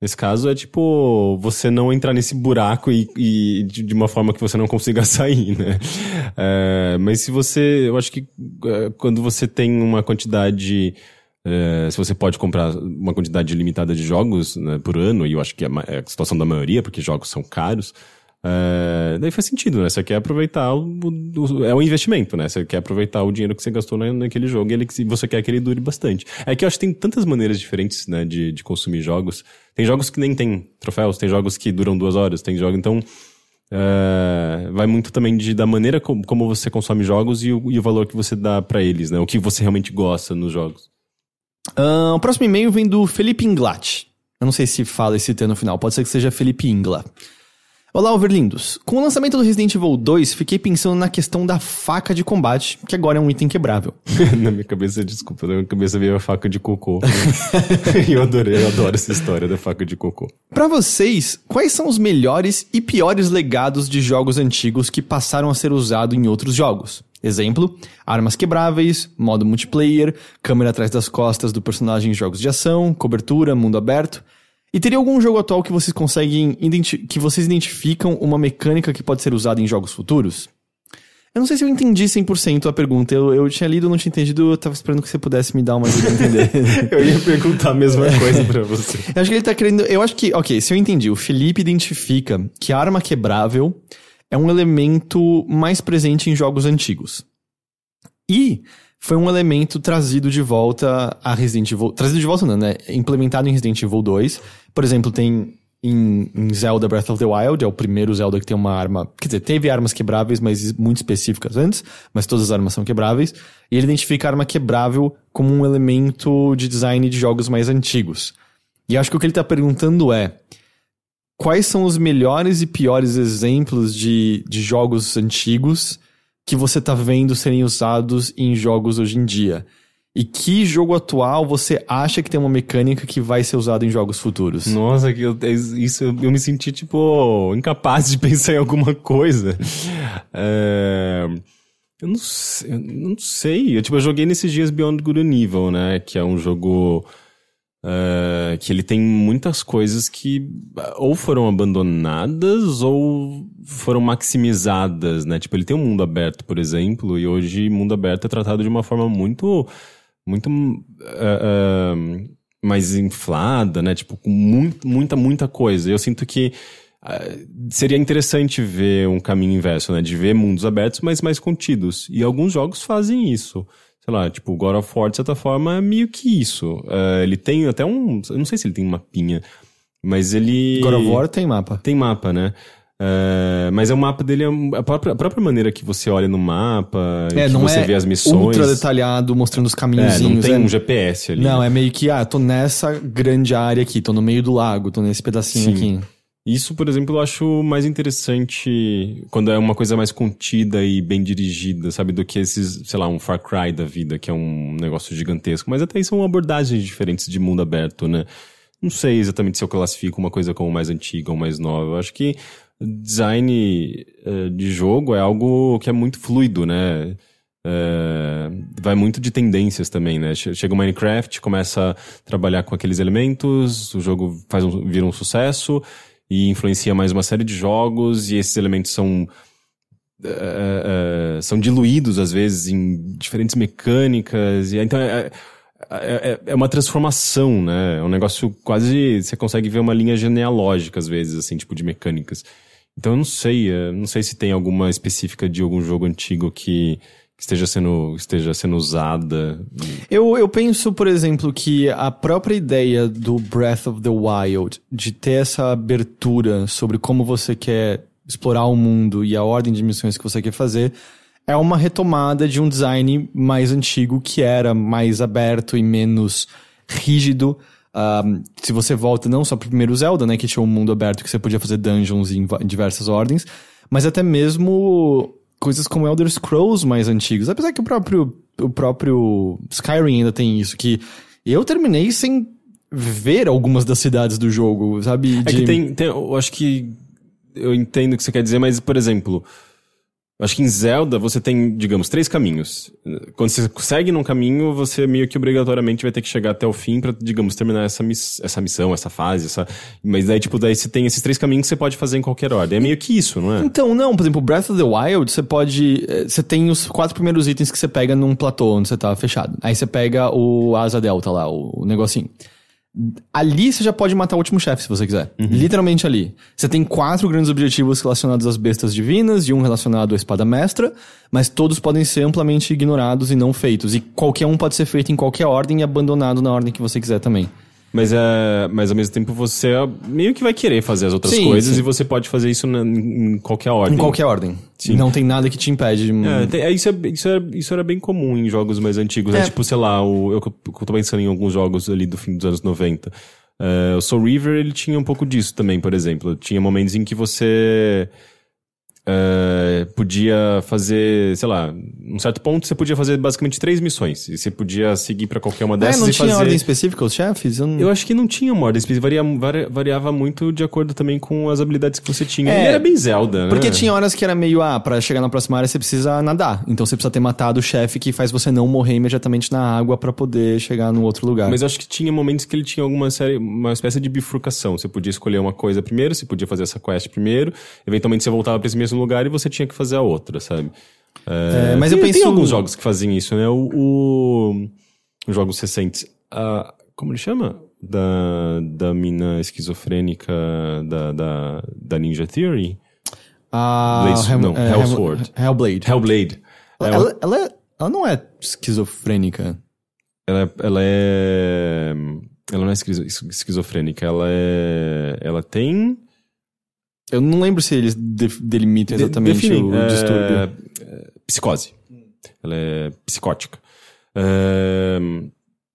nesse caso é, tipo, você não entrar nesse buraco e, e de, uma forma que você não consiga sair, né? É, mas se você. Eu acho que é, quando você tem uma quantidade. É, se você pode comprar uma quantidade limitada de jogos né, por ano, e eu acho que é é a situação da maioria, porque jogos são caros, é, daí faz sentido, né? Você quer aproveitar o, o- É um investimento, né? Você quer aproveitar o dinheiro que você gastou na, naquele jogo e ele, você quer que ele dure bastante. É que eu acho que tem tantas maneiras diferentes, né, de, de consumir jogos. Tem jogos que nem tem troféus, tem jogos que duram duas horas, tem jogos. Então. é, vai muito também de, da maneira como, como você consome jogos e o, e o valor que você dá pra eles, né? O que você realmente gosta nos jogos. Ahn, o próximo e-mail vem do Felipe Inglat. Eu não sei se fala esse T no final, pode ser que seja Felipe Ingla. Olá, overlindos. Com o lançamento do Resident Evil 2, fiquei pensando na questão da faca de combate, que agora é um item quebrável. na minha cabeça, desculpa, na minha cabeça veio a faca de cocô. eu adorei, eu adoro essa história da faca de cocô. Pra vocês, quais são os melhores e piores legados de jogos antigos que passaram a ser usados em outros jogos? Exemplo, armas quebráveis, modo multiplayer, câmera atrás das costas do personagem em jogos de ação, cobertura, mundo aberto. E teria algum jogo atual que vocês conseguem que vocês identificam uma mecânica que pode ser usada em jogos futuros? Eu não sei se eu entendi 100% a pergunta. Eu, eu tinha lido, não tinha entendido. Eu tava esperando que você pudesse me dar uma ajuda a entender. Eu ia perguntar a mesma coisa pra você. eu acho que ele tá querendo. Eu acho que. Ok, se eu entendi. O Felipe identifica que a arma quebrável é um elemento mais presente em jogos antigos. E foi um elemento trazido de volta a Resident Evil. Trazido de volta, não, né? Implementado em Resident Evil 2. Por exemplo, tem em, em, Zelda Breath of the Wild, é o primeiro Zelda que tem uma arma. Quer dizer, teve armas quebráveis, mas muito específicas antes, mas todas as armas são quebráveis. E ele identifica a arma quebrável como um elemento de design de jogos mais antigos. E acho que o que ele está perguntando é. Quais são os melhores e piores exemplos de, de jogos antigos que você está vendo serem usados em jogos hoje em dia? E que jogo atual você acha que tem uma mecânica que vai ser usada em jogos futuros? Nossa, eu, isso eu me senti, tipo, incapaz de pensar em alguma coisa. É, eu, não, eu não sei. Eu, tipo, eu joguei nesses dias Beyond Good and Evil, né? Que é um jogo. Uh, que ele tem muitas coisas que ou foram abandonadas ou foram maximizadas, né? Tipo, ele tem um mundo aberto, por exemplo, e hoje mundo aberto é tratado de uma forma muito muito uh, uh, mais inflada, né? Tipo, com muito, muita, muita coisa. Eu sinto que seria interessante ver um caminho inverso, né? De ver mundos abertos, mas mais contidos. E alguns jogos fazem isso. Sei lá, tipo, God of War, de certa forma, é meio que isso. ele tem até um... Eu não sei se ele tem um mapinha, mas ele... God of War tem mapa. Tem mapa, né? É, mas é o mapa dele, é a própria, a própria, maneira que você olha no mapa, é, que você é vê as missões. ultra detalhado, mostrando os caminhos. É, não tem um GPS ali. Não, né? é meio que, ah, tô nessa grande área aqui, tô no meio do lago, tô nesse pedacinho Sim. aqui. Isso, por exemplo, eu acho mais interessante quando é uma coisa mais contida e bem dirigida, sabe? Do que esses, sei lá, um Far Cry da vida, que é um negócio gigantesco. Mas até aí são abordagens diferentes de mundo aberto, né? Não sei exatamente se eu classifico uma coisa como mais antiga ou mais nova. Eu acho que design uh, de jogo é algo que é muito fluido, né? Uh, vai muito de tendências também, né? Chega o Minecraft, começa a trabalhar com aqueles elementos, o jogo faz um, vira um sucesso e influencia mais uma série de jogos e esses elementos são uh, são diluídos às vezes em diferentes mecânicas e então é, é, é, é, uma transformação, né? É um negócio quase você consegue ver uma linha genealógica às vezes assim, tipo de mecânicas. Então eu não sei, eh, não sei se tem alguma específica de algum jogo antigo que esteja sendo, esteja sendo usada. Eu, eu penso, por exemplo, que a própria ideia do Breath of the Wild, de ter essa abertura sobre como você quer explorar o mundo e a ordem de missões que você quer fazer, é uma retomada de um design mais antigo que era mais aberto e menos rígido um, se você volta não só pro primeiro Zelda, né, que tinha um mundo aberto que você podia fazer dungeons em, diversas ordens, mas até mesmo coisas como Elder Scrolls mais antigos. Apesar que o próprio, o próprio Skyrim ainda tem isso, que eu terminei sem ver algumas das cidades do jogo, sabe? De... É que tem, tem, eu acho que eu entendo o que você quer dizer, mas, por exemplo, Acho que em Zelda você tem, digamos, três caminhos. Quando você segue num caminho, você meio que obrigatoriamente vai ter que chegar até o fim para, digamos, terminar essa, miss essa missão, essa fase, essa. Mas daí, tipo, daí você tem esses três caminhos que você pode fazer em qualquer ordem. É meio que isso, não é? Então, não, por exemplo, Breath of the Wild, você pode. Eh, você tem os quatro primeiros itens que você pega num platô onde você tá fechado. Aí você pega o Asa Delta lá, o negocinho. Ali você já pode matar o último chefe, se você quiser. Uhum. Literalmente ali. Você tem quatro grandes objetivos relacionados às bestas divinas e um relacionado à espada mestra, mas todos podem ser amplamente ignorados e não feitos. E qualquer um pode ser feito em qualquer ordem e abandonado na ordem que você quiser também. Mas, é, mas ao mesmo tempo você meio que vai querer fazer as outras sim, coisas sim. e você pode fazer isso na, em qualquer ordem. Em qualquer ordem. Sim. Não tem nada que te impede de... É, tem, é, isso, é, isso, é, isso era bem comum em jogos mais antigos. Né? É. Tipo, sei lá, o, eu, eu tô pensando em alguns jogos ali do fim dos anos 90. Uh, o Soul River, ele tinha um pouco disso também, por exemplo. Tinha momentos em que você Uh, podia fazer, sei lá, um certo ponto você podia fazer basicamente três missões. E você podia seguir para qualquer uma dessas é, não tinha fazer... ordem específica os chefes? Eu, não... eu, acho que não tinha uma ordem específica. Varia, variava muito de acordo também com as habilidades que você tinha. É, e era bem Zelda, né? Porque tinha horas que era meio, ah, pra chegar na próxima área você precisa nadar. Então você precisa ter matado o chefe que faz você não morrer imediatamente na água para poder chegar no outro lugar. Mas eu acho que tinha momentos que ele tinha alguma série, uma espécie de bifurcação. Você podia escolher uma coisa primeiro, você podia fazer essa quest primeiro, eventualmente você voltava para esse mesmo lugar e você tinha que fazer a outra, sabe? É, mas tem, eu penso. Tem alguns jogos que fazem isso, né? O, o- os jogos recentes. Ah, como ele chama? Da, da mina esquizofrênica da, da, da Ninja Theory? A Blaze- não, é, Hellsword. Hellblade. Hellblade. Ela, Ela, ela, é- ela não é esquizofrênica. ela, ela é. Ela não é esquizo- esquizofrênica, ela é. Ela tem. Eu não lembro se eles de- delimitam De- exatamente definem, o é, distúrbio. é, psicose. Ela é psicótica. É,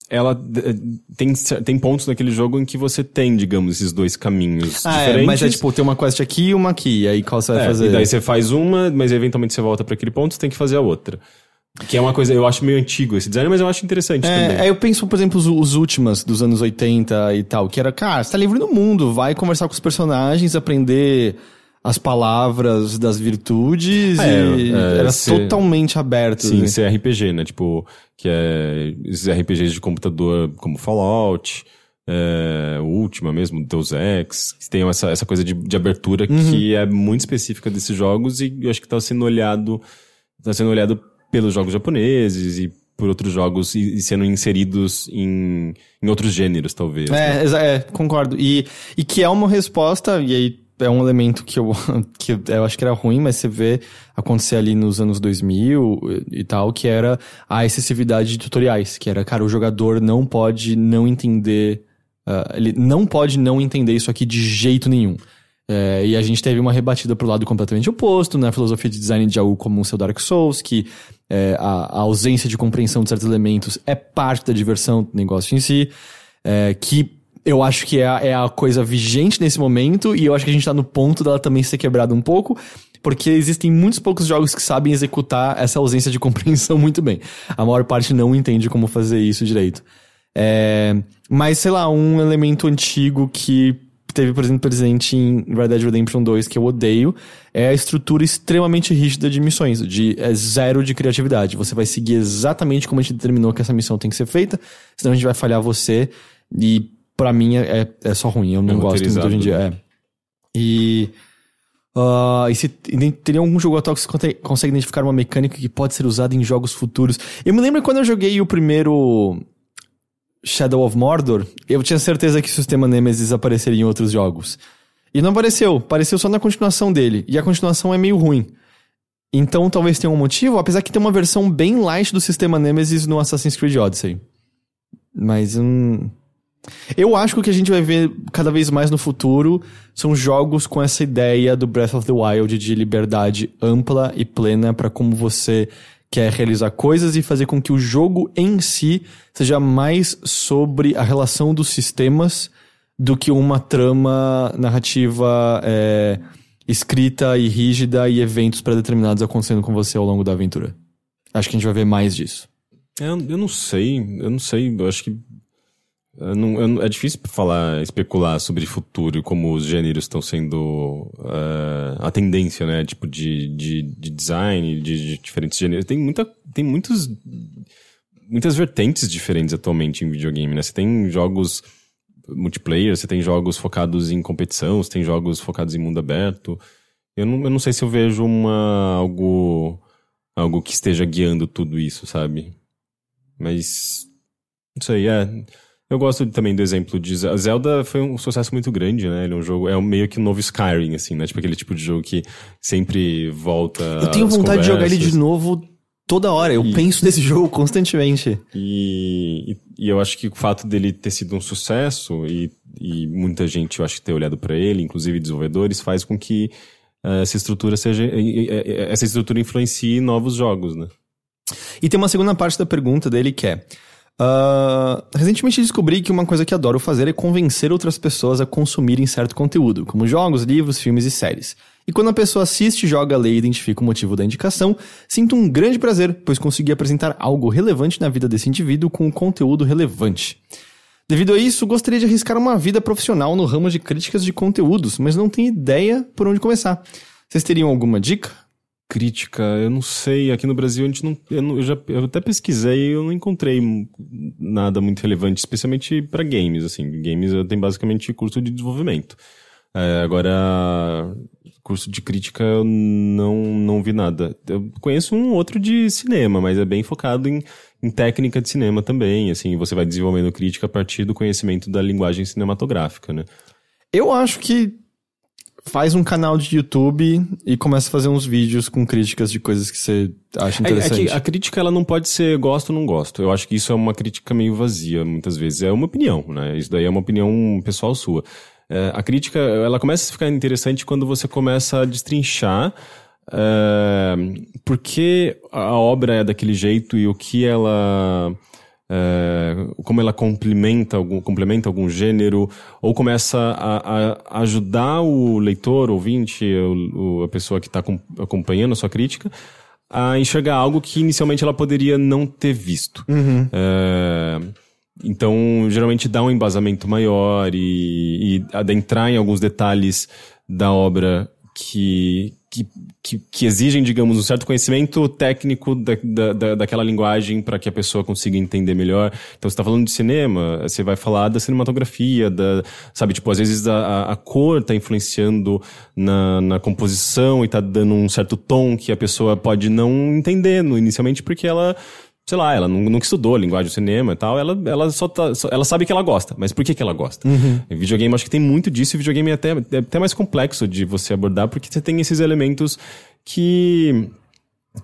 ela é, tem, tem pontos naquele jogo em que você tem, digamos, esses dois caminhos Ah, é, diferentes. mas é tipo, tem uma quest aqui e uma aqui, e aí qual você vai É, fazer? E daí você faz uma, mas eventualmente você volta para aquele ponto, você tem que fazer a outra. Que é uma coisa, eu acho meio antigo esse design, mas eu acho interessante também. É, eu penso, por exemplo, os, os últimas dos anos 80 e tal, que era, cara, você tá livre no mundo, vai conversar com os personagens, aprender as palavras das virtudes É, e é, era ser- totalmente aberto. Sim, assim. CRPG, né? Tipo, que é esses RPGs de computador como Fallout, é, o Ultima mesmo, Deus Ex, que tem essa, essa coisa de, de abertura Uhum. que é muito específica desses jogos e eu acho que tá sendo olhado, tá sendo olhado pelos jogos japoneses e por outros jogos e, sendo inseridos em, em outros gêneros, talvez. né? É, exa- é, concordo. E, e que é uma resposta, e aí é um elemento que eu, que eu- acho que era ruim, mas você vê acontecer ali nos anos 2000 e tal, que era a excessividade de tutoriais, que era, cara, o jogador não pode não entender, ah, ele não pode não entender isso aqui de jeito nenhum. É, e a gente teve uma rebatida pro lado completamente oposto, na filosofia de design de algo como o seu Dark Souls, que é, a, a ausência de compreensão de certos elementos é parte da diversão do negócio em si, é, que eu acho que é a, é a coisa vigente nesse momento, e eu acho que a gente tá no ponto dela também ser quebrada um pouco, porque existem muitos poucos jogos que sabem executar essa ausência de compreensão muito bem. A maior parte não entende como fazer isso direito. É, mas, sei lá, um elemento antigo que teve, por exemplo, presente em Red Dead Redemption 2, que eu odeio, é a estrutura extremamente rígida de missões, de é zero de criatividade. Você vai seguir exatamente como a gente determinou que essa missão tem que ser feita, senão a gente vai falhar você, e pra mim é, é só ruim, eu não É gosto muito hoje em dia. É. E... ah, e se e teria algum jogo atual que você consegue identificar uma mecânica que pode ser usada em jogos futuros? Eu me lembro quando eu joguei o primeiro Shadow of Mordor, eu tinha certeza que o sistema Nemesis apareceria em outros jogos. E não apareceu, apareceu só na continuação dele. E a continuação é meio ruim. Então talvez tenha um motivo, apesar que tem uma versão bem light do sistema Nemesis no Assassin's Creed Odyssey. Mas hum, eu acho que o que a gente vai ver cada vez mais no futuro são jogos com essa ideia do Breath of the Wild de liberdade ampla e plena para como você quer realizar coisas e fazer com que o jogo em si seja mais sobre a relação dos sistemas do que uma trama narrativa é, escrita e rígida e eventos pré-determinados acontecendo com você ao longo da aventura. Acho que a gente vai ver mais disso. É, Eu, eu não sei, eu não sei, eu acho que eu não- eu é difícil falar, especular sobre futuro e como os gêneros estão sendo eh, a tendência, né? Tipo de, de, de design, de, de diferentes gêneros. Tem muita, tem muitos, muitas vertentes diferentes atualmente em videogame, né? Você tem jogos multiplayer, você tem jogos focados em competição, você tem jogos focados em mundo aberto. Eu não, eu não sei se eu vejo uma algo algo que esteja guiando tudo isso, sabe? Mas não sei, é. Eu gosto também do exemplo de Ze- Zelda foi um sucesso muito grande, né? Ele é um jogo, é meio que um novo Skyrim, assim, né? Tipo aquele tipo de jogo que sempre volta. Eu tenho vontade de jogar ele conversas. de novo toda hora. Eu E- penso nesse jogo constantemente. E, e, e eu acho que o fato dele ter sido um sucesso e, e muita gente, eu acho que ter olhado pra ele, inclusive desenvolvedores, faz com que eh, essa estrutura seja eh, eh, essa estrutura influencie novos jogos, né? E tem uma segunda parte da pergunta dele que é. ah, recentemente descobri que uma coisa que adoro fazer é convencer outras pessoas a consumirem certo conteúdo, como jogos, livros, filmes e séries. E quando a pessoa assiste, joga, lê e identifica o motivo da indicação, sinto um grande prazer, pois consegui apresentar algo relevante na vida desse indivíduo com um conteúdo relevante. Devido a isso, gostaria de arriscar uma vida profissional no ramo de críticas de conteúdos, mas não tenho ideia por onde começar. Vocês teriam alguma dica? Crítica, eu não sei. Aqui no Brasil a gente não. Eu, não- eu já, eu até pesquisei e eu não encontrei nada muito relevante, especialmente pra games. Assim, games tenho basicamente curso de desenvolvimento. É, agora, curso de crítica eu não, não vi nada. Eu conheço um outro de cinema, mas é bem focado em, em técnica de cinema também, assim, você vai desenvolvendo crítica a partir do conhecimento da linguagem cinematográfica, né? Eu acho que faz um canal de YouTube e começa a fazer uns vídeos com críticas de coisas que você acha É, é interessante. que a crítica ela não pode ser gosto ou não gosto. Eu acho que isso é uma crítica meio vazia, muitas vezes. É uma opinião, né? Isso daí é uma opinião pessoal sua. É, a crítica, ela começa a ficar interessante quando você começa a destrinchar é, por que a obra é daquele jeito e o que ela... é, como ela complementa algum, complementa algum gênero, ou começa a, a ajudar o leitor, ouvinte, o, o- a pessoa que está acompanhando a sua crítica, a enxergar algo que inicialmente ela poderia não ter visto. É, então, geralmente dá um embasamento maior e, e adentrar em alguns detalhes da obra que, que, que, que exigem, digamos, um certo conhecimento técnico da, da, da- daquela linguagem para que a pessoa consiga entender melhor. Então, você está falando de cinema, você vai falar da cinematografia, da, sabe, tipo, às vezes a, a, a cor está influenciando na, na composição e está dando um certo tom que a pessoa pode não entender no, inicialmente porque ela sei lá, ela nu- nunca estudou linguagem do cinema e tal, ela, ela só tá, só- ela sabe que ela gosta, mas por que que ela gosta? Em videogame, acho que tem muito disso, e videogame é até, é até mais complexo de você abordar, porque você tem esses elementos que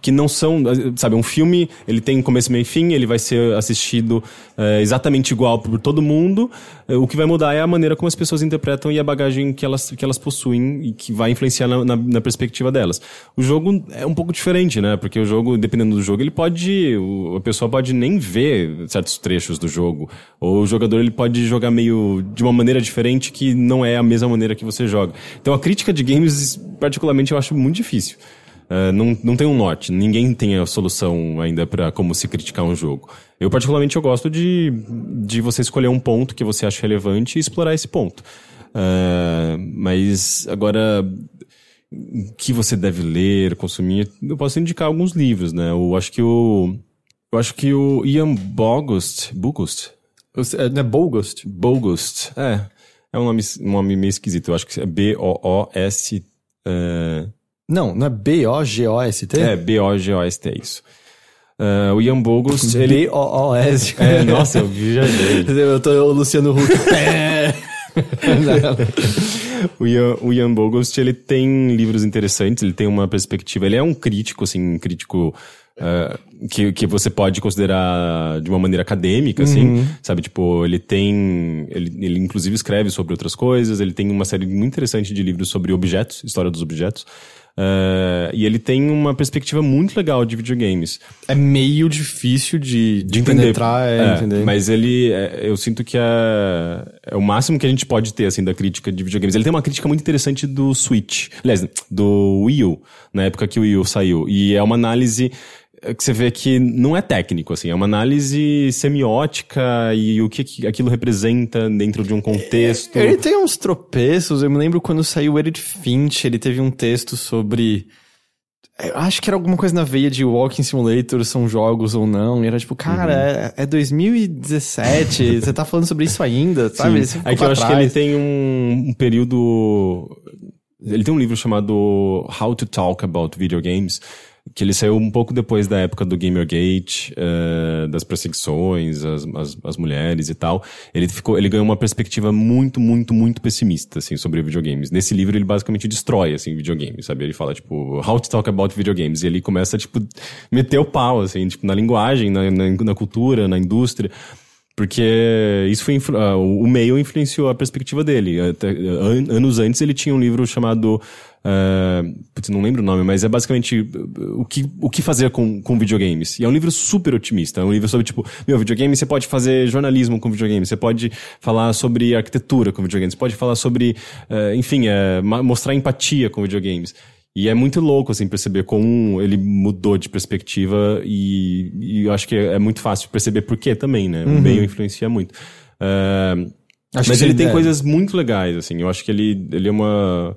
que não são, sabe, um filme, ele tem começo, meio e fim, ele vai ser assistido é, exatamente igual por todo mundo, É, o que vai mudar é a maneira como as pessoas interpretam e a bagagem que elas, que elas possuem e que vai influenciar na, na, na perspectiva delas. O jogo é um pouco diferente, né, porque o jogo, dependendo do jogo, ele pode, o- a pessoa pode nem ver certos trechos do jogo, ou o jogador ele pode jogar meio de uma maneira diferente que não é a mesma maneira que você joga. Então a crítica de games, particularmente, eu acho muito difícil. Uh, não, não tem um norte, ninguém tem a solução ainda para como se criticar um jogo. Eu, particularmente, eu gosto de, de você escolher um ponto que você acha relevante e explorar esse ponto. Uh, mas, agora, o que você deve ler, consumir, eu posso indicar alguns livros, né? Eu acho que o... Eu acho que o Ian Bogost, Bogost, é, Não é Bogost? Bogost, é, é um nome, um nome meio esquisito, eu acho que é B-O-O-S... é, Não, não é B-O-G-O-S-T? É, B-O-G-O-S-T, é isso. Ah, o Ian Bogost, ele... B-O-O-S. É, nossa, eu viajei. Eu tô o Luciano Huck. É. o, Ian, o Ian Bogost, ele tem livros interessantes, ele tem uma perspectiva... Ele é um crítico, assim, um crítico... ah, que, que você pode considerar de uma maneira acadêmica, assim, sabe? Tipo, ele tem... Ele, ele inclusive escreve sobre outras coisas, ele tem uma série muito interessante de livros sobre objetos, história dos objetos. Ah, e ele tem uma perspectiva muito legal de videogames. É meio difícil de, de, de entender. penetrar, é, É, entender. Mas ele, é, eu sinto que é, é o máximo que a gente pode ter, assim, da crítica de videogames. Ele tem uma crítica muito interessante do Switch, aliás, do Wii U, na época que o Wii U saiu. E é uma análise que você vê que não é técnico, assim, é uma análise semiótica e o que aquilo representa dentro de um contexto. Ele tem uns tropeços, eu me lembro quando saiu o Edith Finch, ele teve um texto sobre... Eu acho que era alguma coisa na veia de Walking Simulator, são jogos ou não, e era tipo, cara, é, é 2017, você tá falando sobre isso ainda, sabe? É que eu acho que ele tem um, um período. Ele tem um livro chamado How to Talk About Video Games, que ele saiu um pouco depois da época do Gamergate, eh, das perseguições, as, as, as mulheres e tal. Ele ficou, ele ganhou uma perspectiva muito, muito, muito pessimista, assim, sobre videogames. Nesse livro ele basicamente destrói, assim, videogames, sabe? Ele fala, tipo, How to Talk About Video Games. E ele começa, tipo, meter o pau, assim, tipo, na linguagem, na, na, na cultura, na indústria. Porque isso foi o o meio influenciou a perspectiva dele. Até, an- anos antes ele tinha um livro chamado. Ah, putz, não lembro o nome, mas é basicamente uh, o que, o que fazer com, com videogames. E é um livro super otimista. É um livro sobre, tipo, meu, videogame você pode fazer jornalismo com videogame, você pode falar sobre arquitetura com videogame, você pode falar sobre, eh, enfim, ma- mostrar empatia com videogames. E é muito louco, assim, perceber como ele mudou de perspectiva e, e eu acho que é muito fácil perceber por quê também, né? O meio influencia muito. Acho mas que ele tem é. coisas muito legais, assim. Eu acho que ele, ele é uma...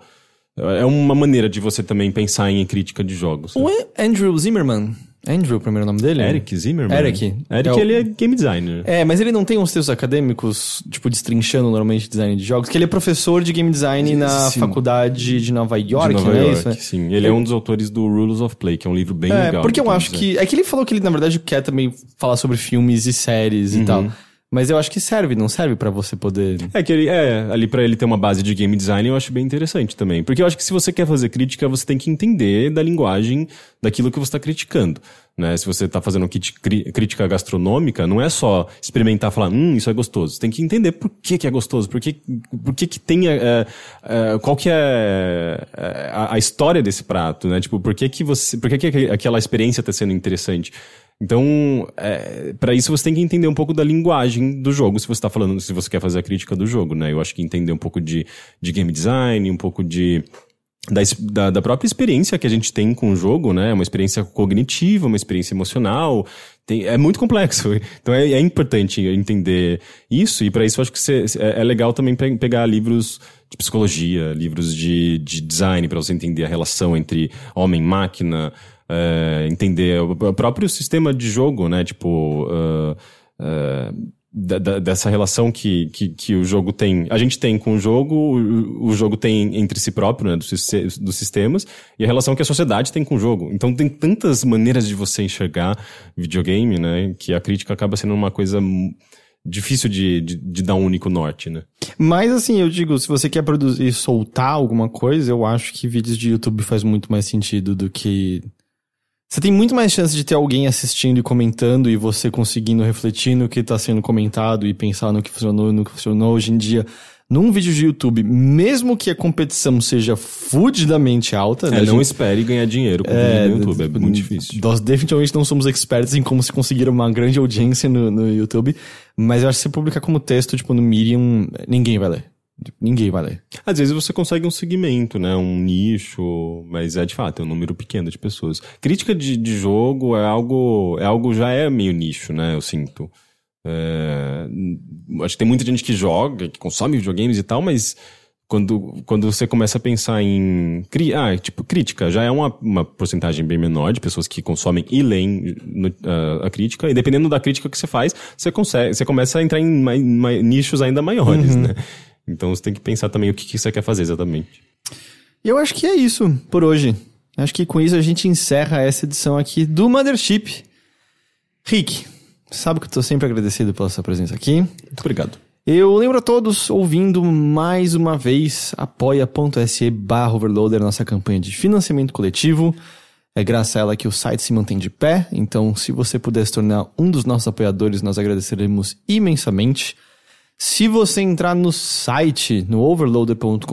É uma maneira de você também pensar em crítica de jogos. né? O Andrew Zimmerman, Andrew, o primeiro nome dele? Eric Zimmerman? Eric. Eric, É o- ele é game designer. É, mas ele não tem uns textos acadêmicos, tipo, destrinchando normalmente design de jogos, que ele é professor de game design na Sim. faculdade de Nova York, de Nova né? York, Isso, né? sim. Ele é um dos autores do Rules of Play, que é um livro bem É, legal. porque eu acho design. que. É que ele falou que ele, na verdade, quer também falar sobre filmes e séries Uhum. e tal. Mas eu acho que serve, não serve pra você poder. É que ele, é, ali pra ele ter uma base de game design eu acho bem interessante também. Porque eu acho que se você quer fazer crítica, você tem que entender da linguagem daquilo que você tá criticando. Né? Se você tá fazendo crítica gastronômica, não é só experimentar e falar, hum, isso é gostoso. Você tem que entender por que, que é gostoso, por que, por que, que tem. é, é, qual que é é, a, a história desse prato, né? Tipo, por que, que você. Por que, que aquela experiência tá sendo interessante? Então, é, para isso você tem que entender um pouco da linguagem do jogo, se você tá falando, se você quer fazer a crítica do jogo, né? Eu acho que entender um pouco de, de game design, um pouco de. Da, da, própria experiência que a gente tem com o jogo, né? Uma experiência cognitiva, uma experiência emocional. Tem, é muito complexo. Então é, é importante entender isso, e para isso acho que cê- é, é legal também pe- pegar livros de psicologia, livros de, de design, para você entender a relação entre homem e máquina, é, entender o próprio sistema de jogo, né? Tipo. da- da- dessa relação que, que, que o jogo tem. A gente tem com o jogo, o, o jogo tem entre si próprio, né? Dos, dos sistemas, e a relação que a sociedade tem com o jogo. Então tem tantas maneiras de você enxergar videogame, né? Que a crítica acaba sendo uma coisa difícil de, de, de dar um único norte, né? Mas assim, eu digo, se você quer produzir, soltar alguma coisa, eu acho que vídeos de YouTube faz muito mais sentido do que. Você tem muito mais chance de ter alguém assistindo e comentando e você conseguindo refletir no que está sendo comentado e pensar no que funcionou no que funcionou hoje em dia. Num vídeo de YouTube, mesmo que a competição seja fudidamente alta, né? É, a não gente- espere ganhar dinheiro com vídeo no YouTube, é muito difícil. Nós definitivamente não somos expertos em como se conseguir uma grande audiência no, no YouTube, mas eu acho que se publicar como texto, tipo, no Medium, ninguém vai ler. Tipo, Ninguém vai ler. Às vezes você consegue um segmento, né? Um nicho, mas é de fato, é um número pequeno de pessoas. Crítica de, de jogo é algo, é algo já é meio nicho, né? Eu sinto. É, acho que tem muita gente que joga, que consome videogames e tal, mas quando, quando você começa a pensar em. Ah, tipo, crítica, já é uma, uma porcentagem bem menor de pessoas que consomem e leem no- a, a crítica, e dependendo da crítica que você faz, você, consegue, você começa a entrar em mai- mai- nichos ainda maiores, né? Então você tem que pensar também o que, que você quer fazer exatamente. E eu acho que é isso por hoje. Acho que com isso a gente encerra essa edição aqui do Mothership. Rick, sabe que eu tô sempre agradecido pela sua presença aqui. Muito obrigado. Eu lembro a todos, ouvindo mais uma vez, apoia.se barra overloader, nossa campanha de financiamento coletivo. É graças a ela que o site se mantém de pé, então se você puder se tornar um dos nossos apoiadores, nós agradeceremos imensamente. Se você entrar no site, no overloader.com.br,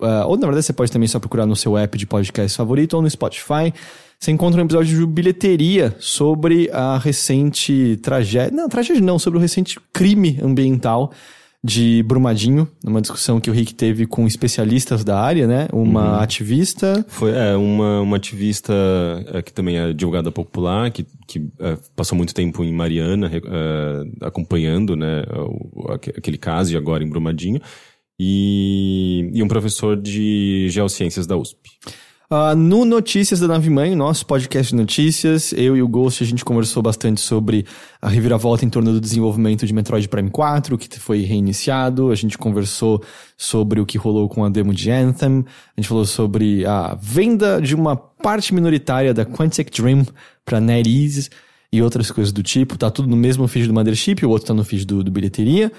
ah, ou na verdade você pode também só procurar no seu app de podcast favorito ou no Spotify, você encontra um episódio de bilheteria sobre a recente tragédia. Não, tragédia não, sobre o recente crime ambiental de Brumadinho, numa discussão que o Rick teve com especialistas da área, né? Uma ativista. Foi é, uma, uma ativista é, que também é advogada popular, que, que é, passou muito tempo em Mariana, é, acompanhando né, o- aque- aquele caso e agora em Brumadinho, e, e um professor de geociências da USP. Ah, no Notícias da Nave Mãe, nosso podcast de notícias, eu e o Ghost, a gente conversou bastante sobre a reviravolta em torno do desenvolvimento de Metroid Prime 4, que foi reiniciado. A gente conversou sobre o que rolou com a demo de Anthem. A gente falou sobre a venda de uma parte minoritária da Quantic Dream para NetEase e outras coisas do tipo. Tá tudo no mesmo feed do Mothership, o outro tá no feed do, do Bilheteria.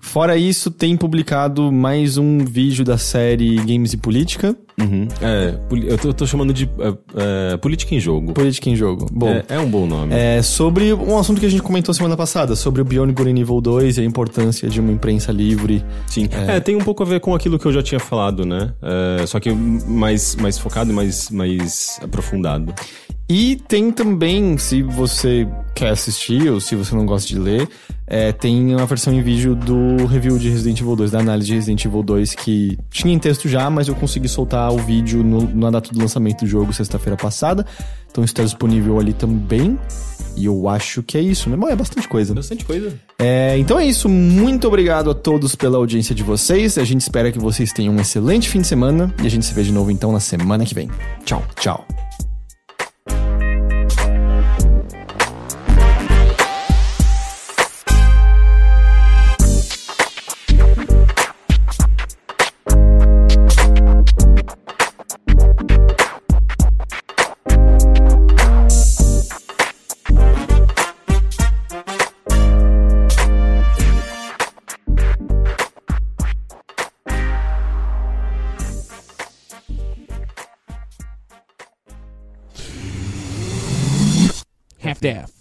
Fora isso, tem publicado mais um vídeo da série Games e Política. Uhum. É, eu tô, eu tô chamando de é, é, política em jogo. Política em jogo. Bom, É, é um bom nome. É, sobre um assunto que a gente comentou semana passada, sobre o Beyond Evil 2 e a importância de uma imprensa livre. Sim. É. tem um pouco a ver com aquilo que eu já tinha falado, né? É, só que mais, mais focado e mais, mais aprofundado. E tem também, se você quer assistir ou se você não gosta de ler, é, tem uma versão em vídeo do review de Resident Evil 2, da análise de Resident Evil 2, que tinha em texto já, mas eu consegui soltar o vídeo no, na data do lançamento do jogo, sexta-feira passada. Então está disponível ali também. E eu acho que é isso, né? Bom, é bastante coisa. Bastante coisa. É, então é isso. Muito obrigado a todos pela audiência de vocês. A gente espera que vocês tenham um excelente fim de semana. E a gente se vê de novo então na semana que vem. Tchau, tchau. staff.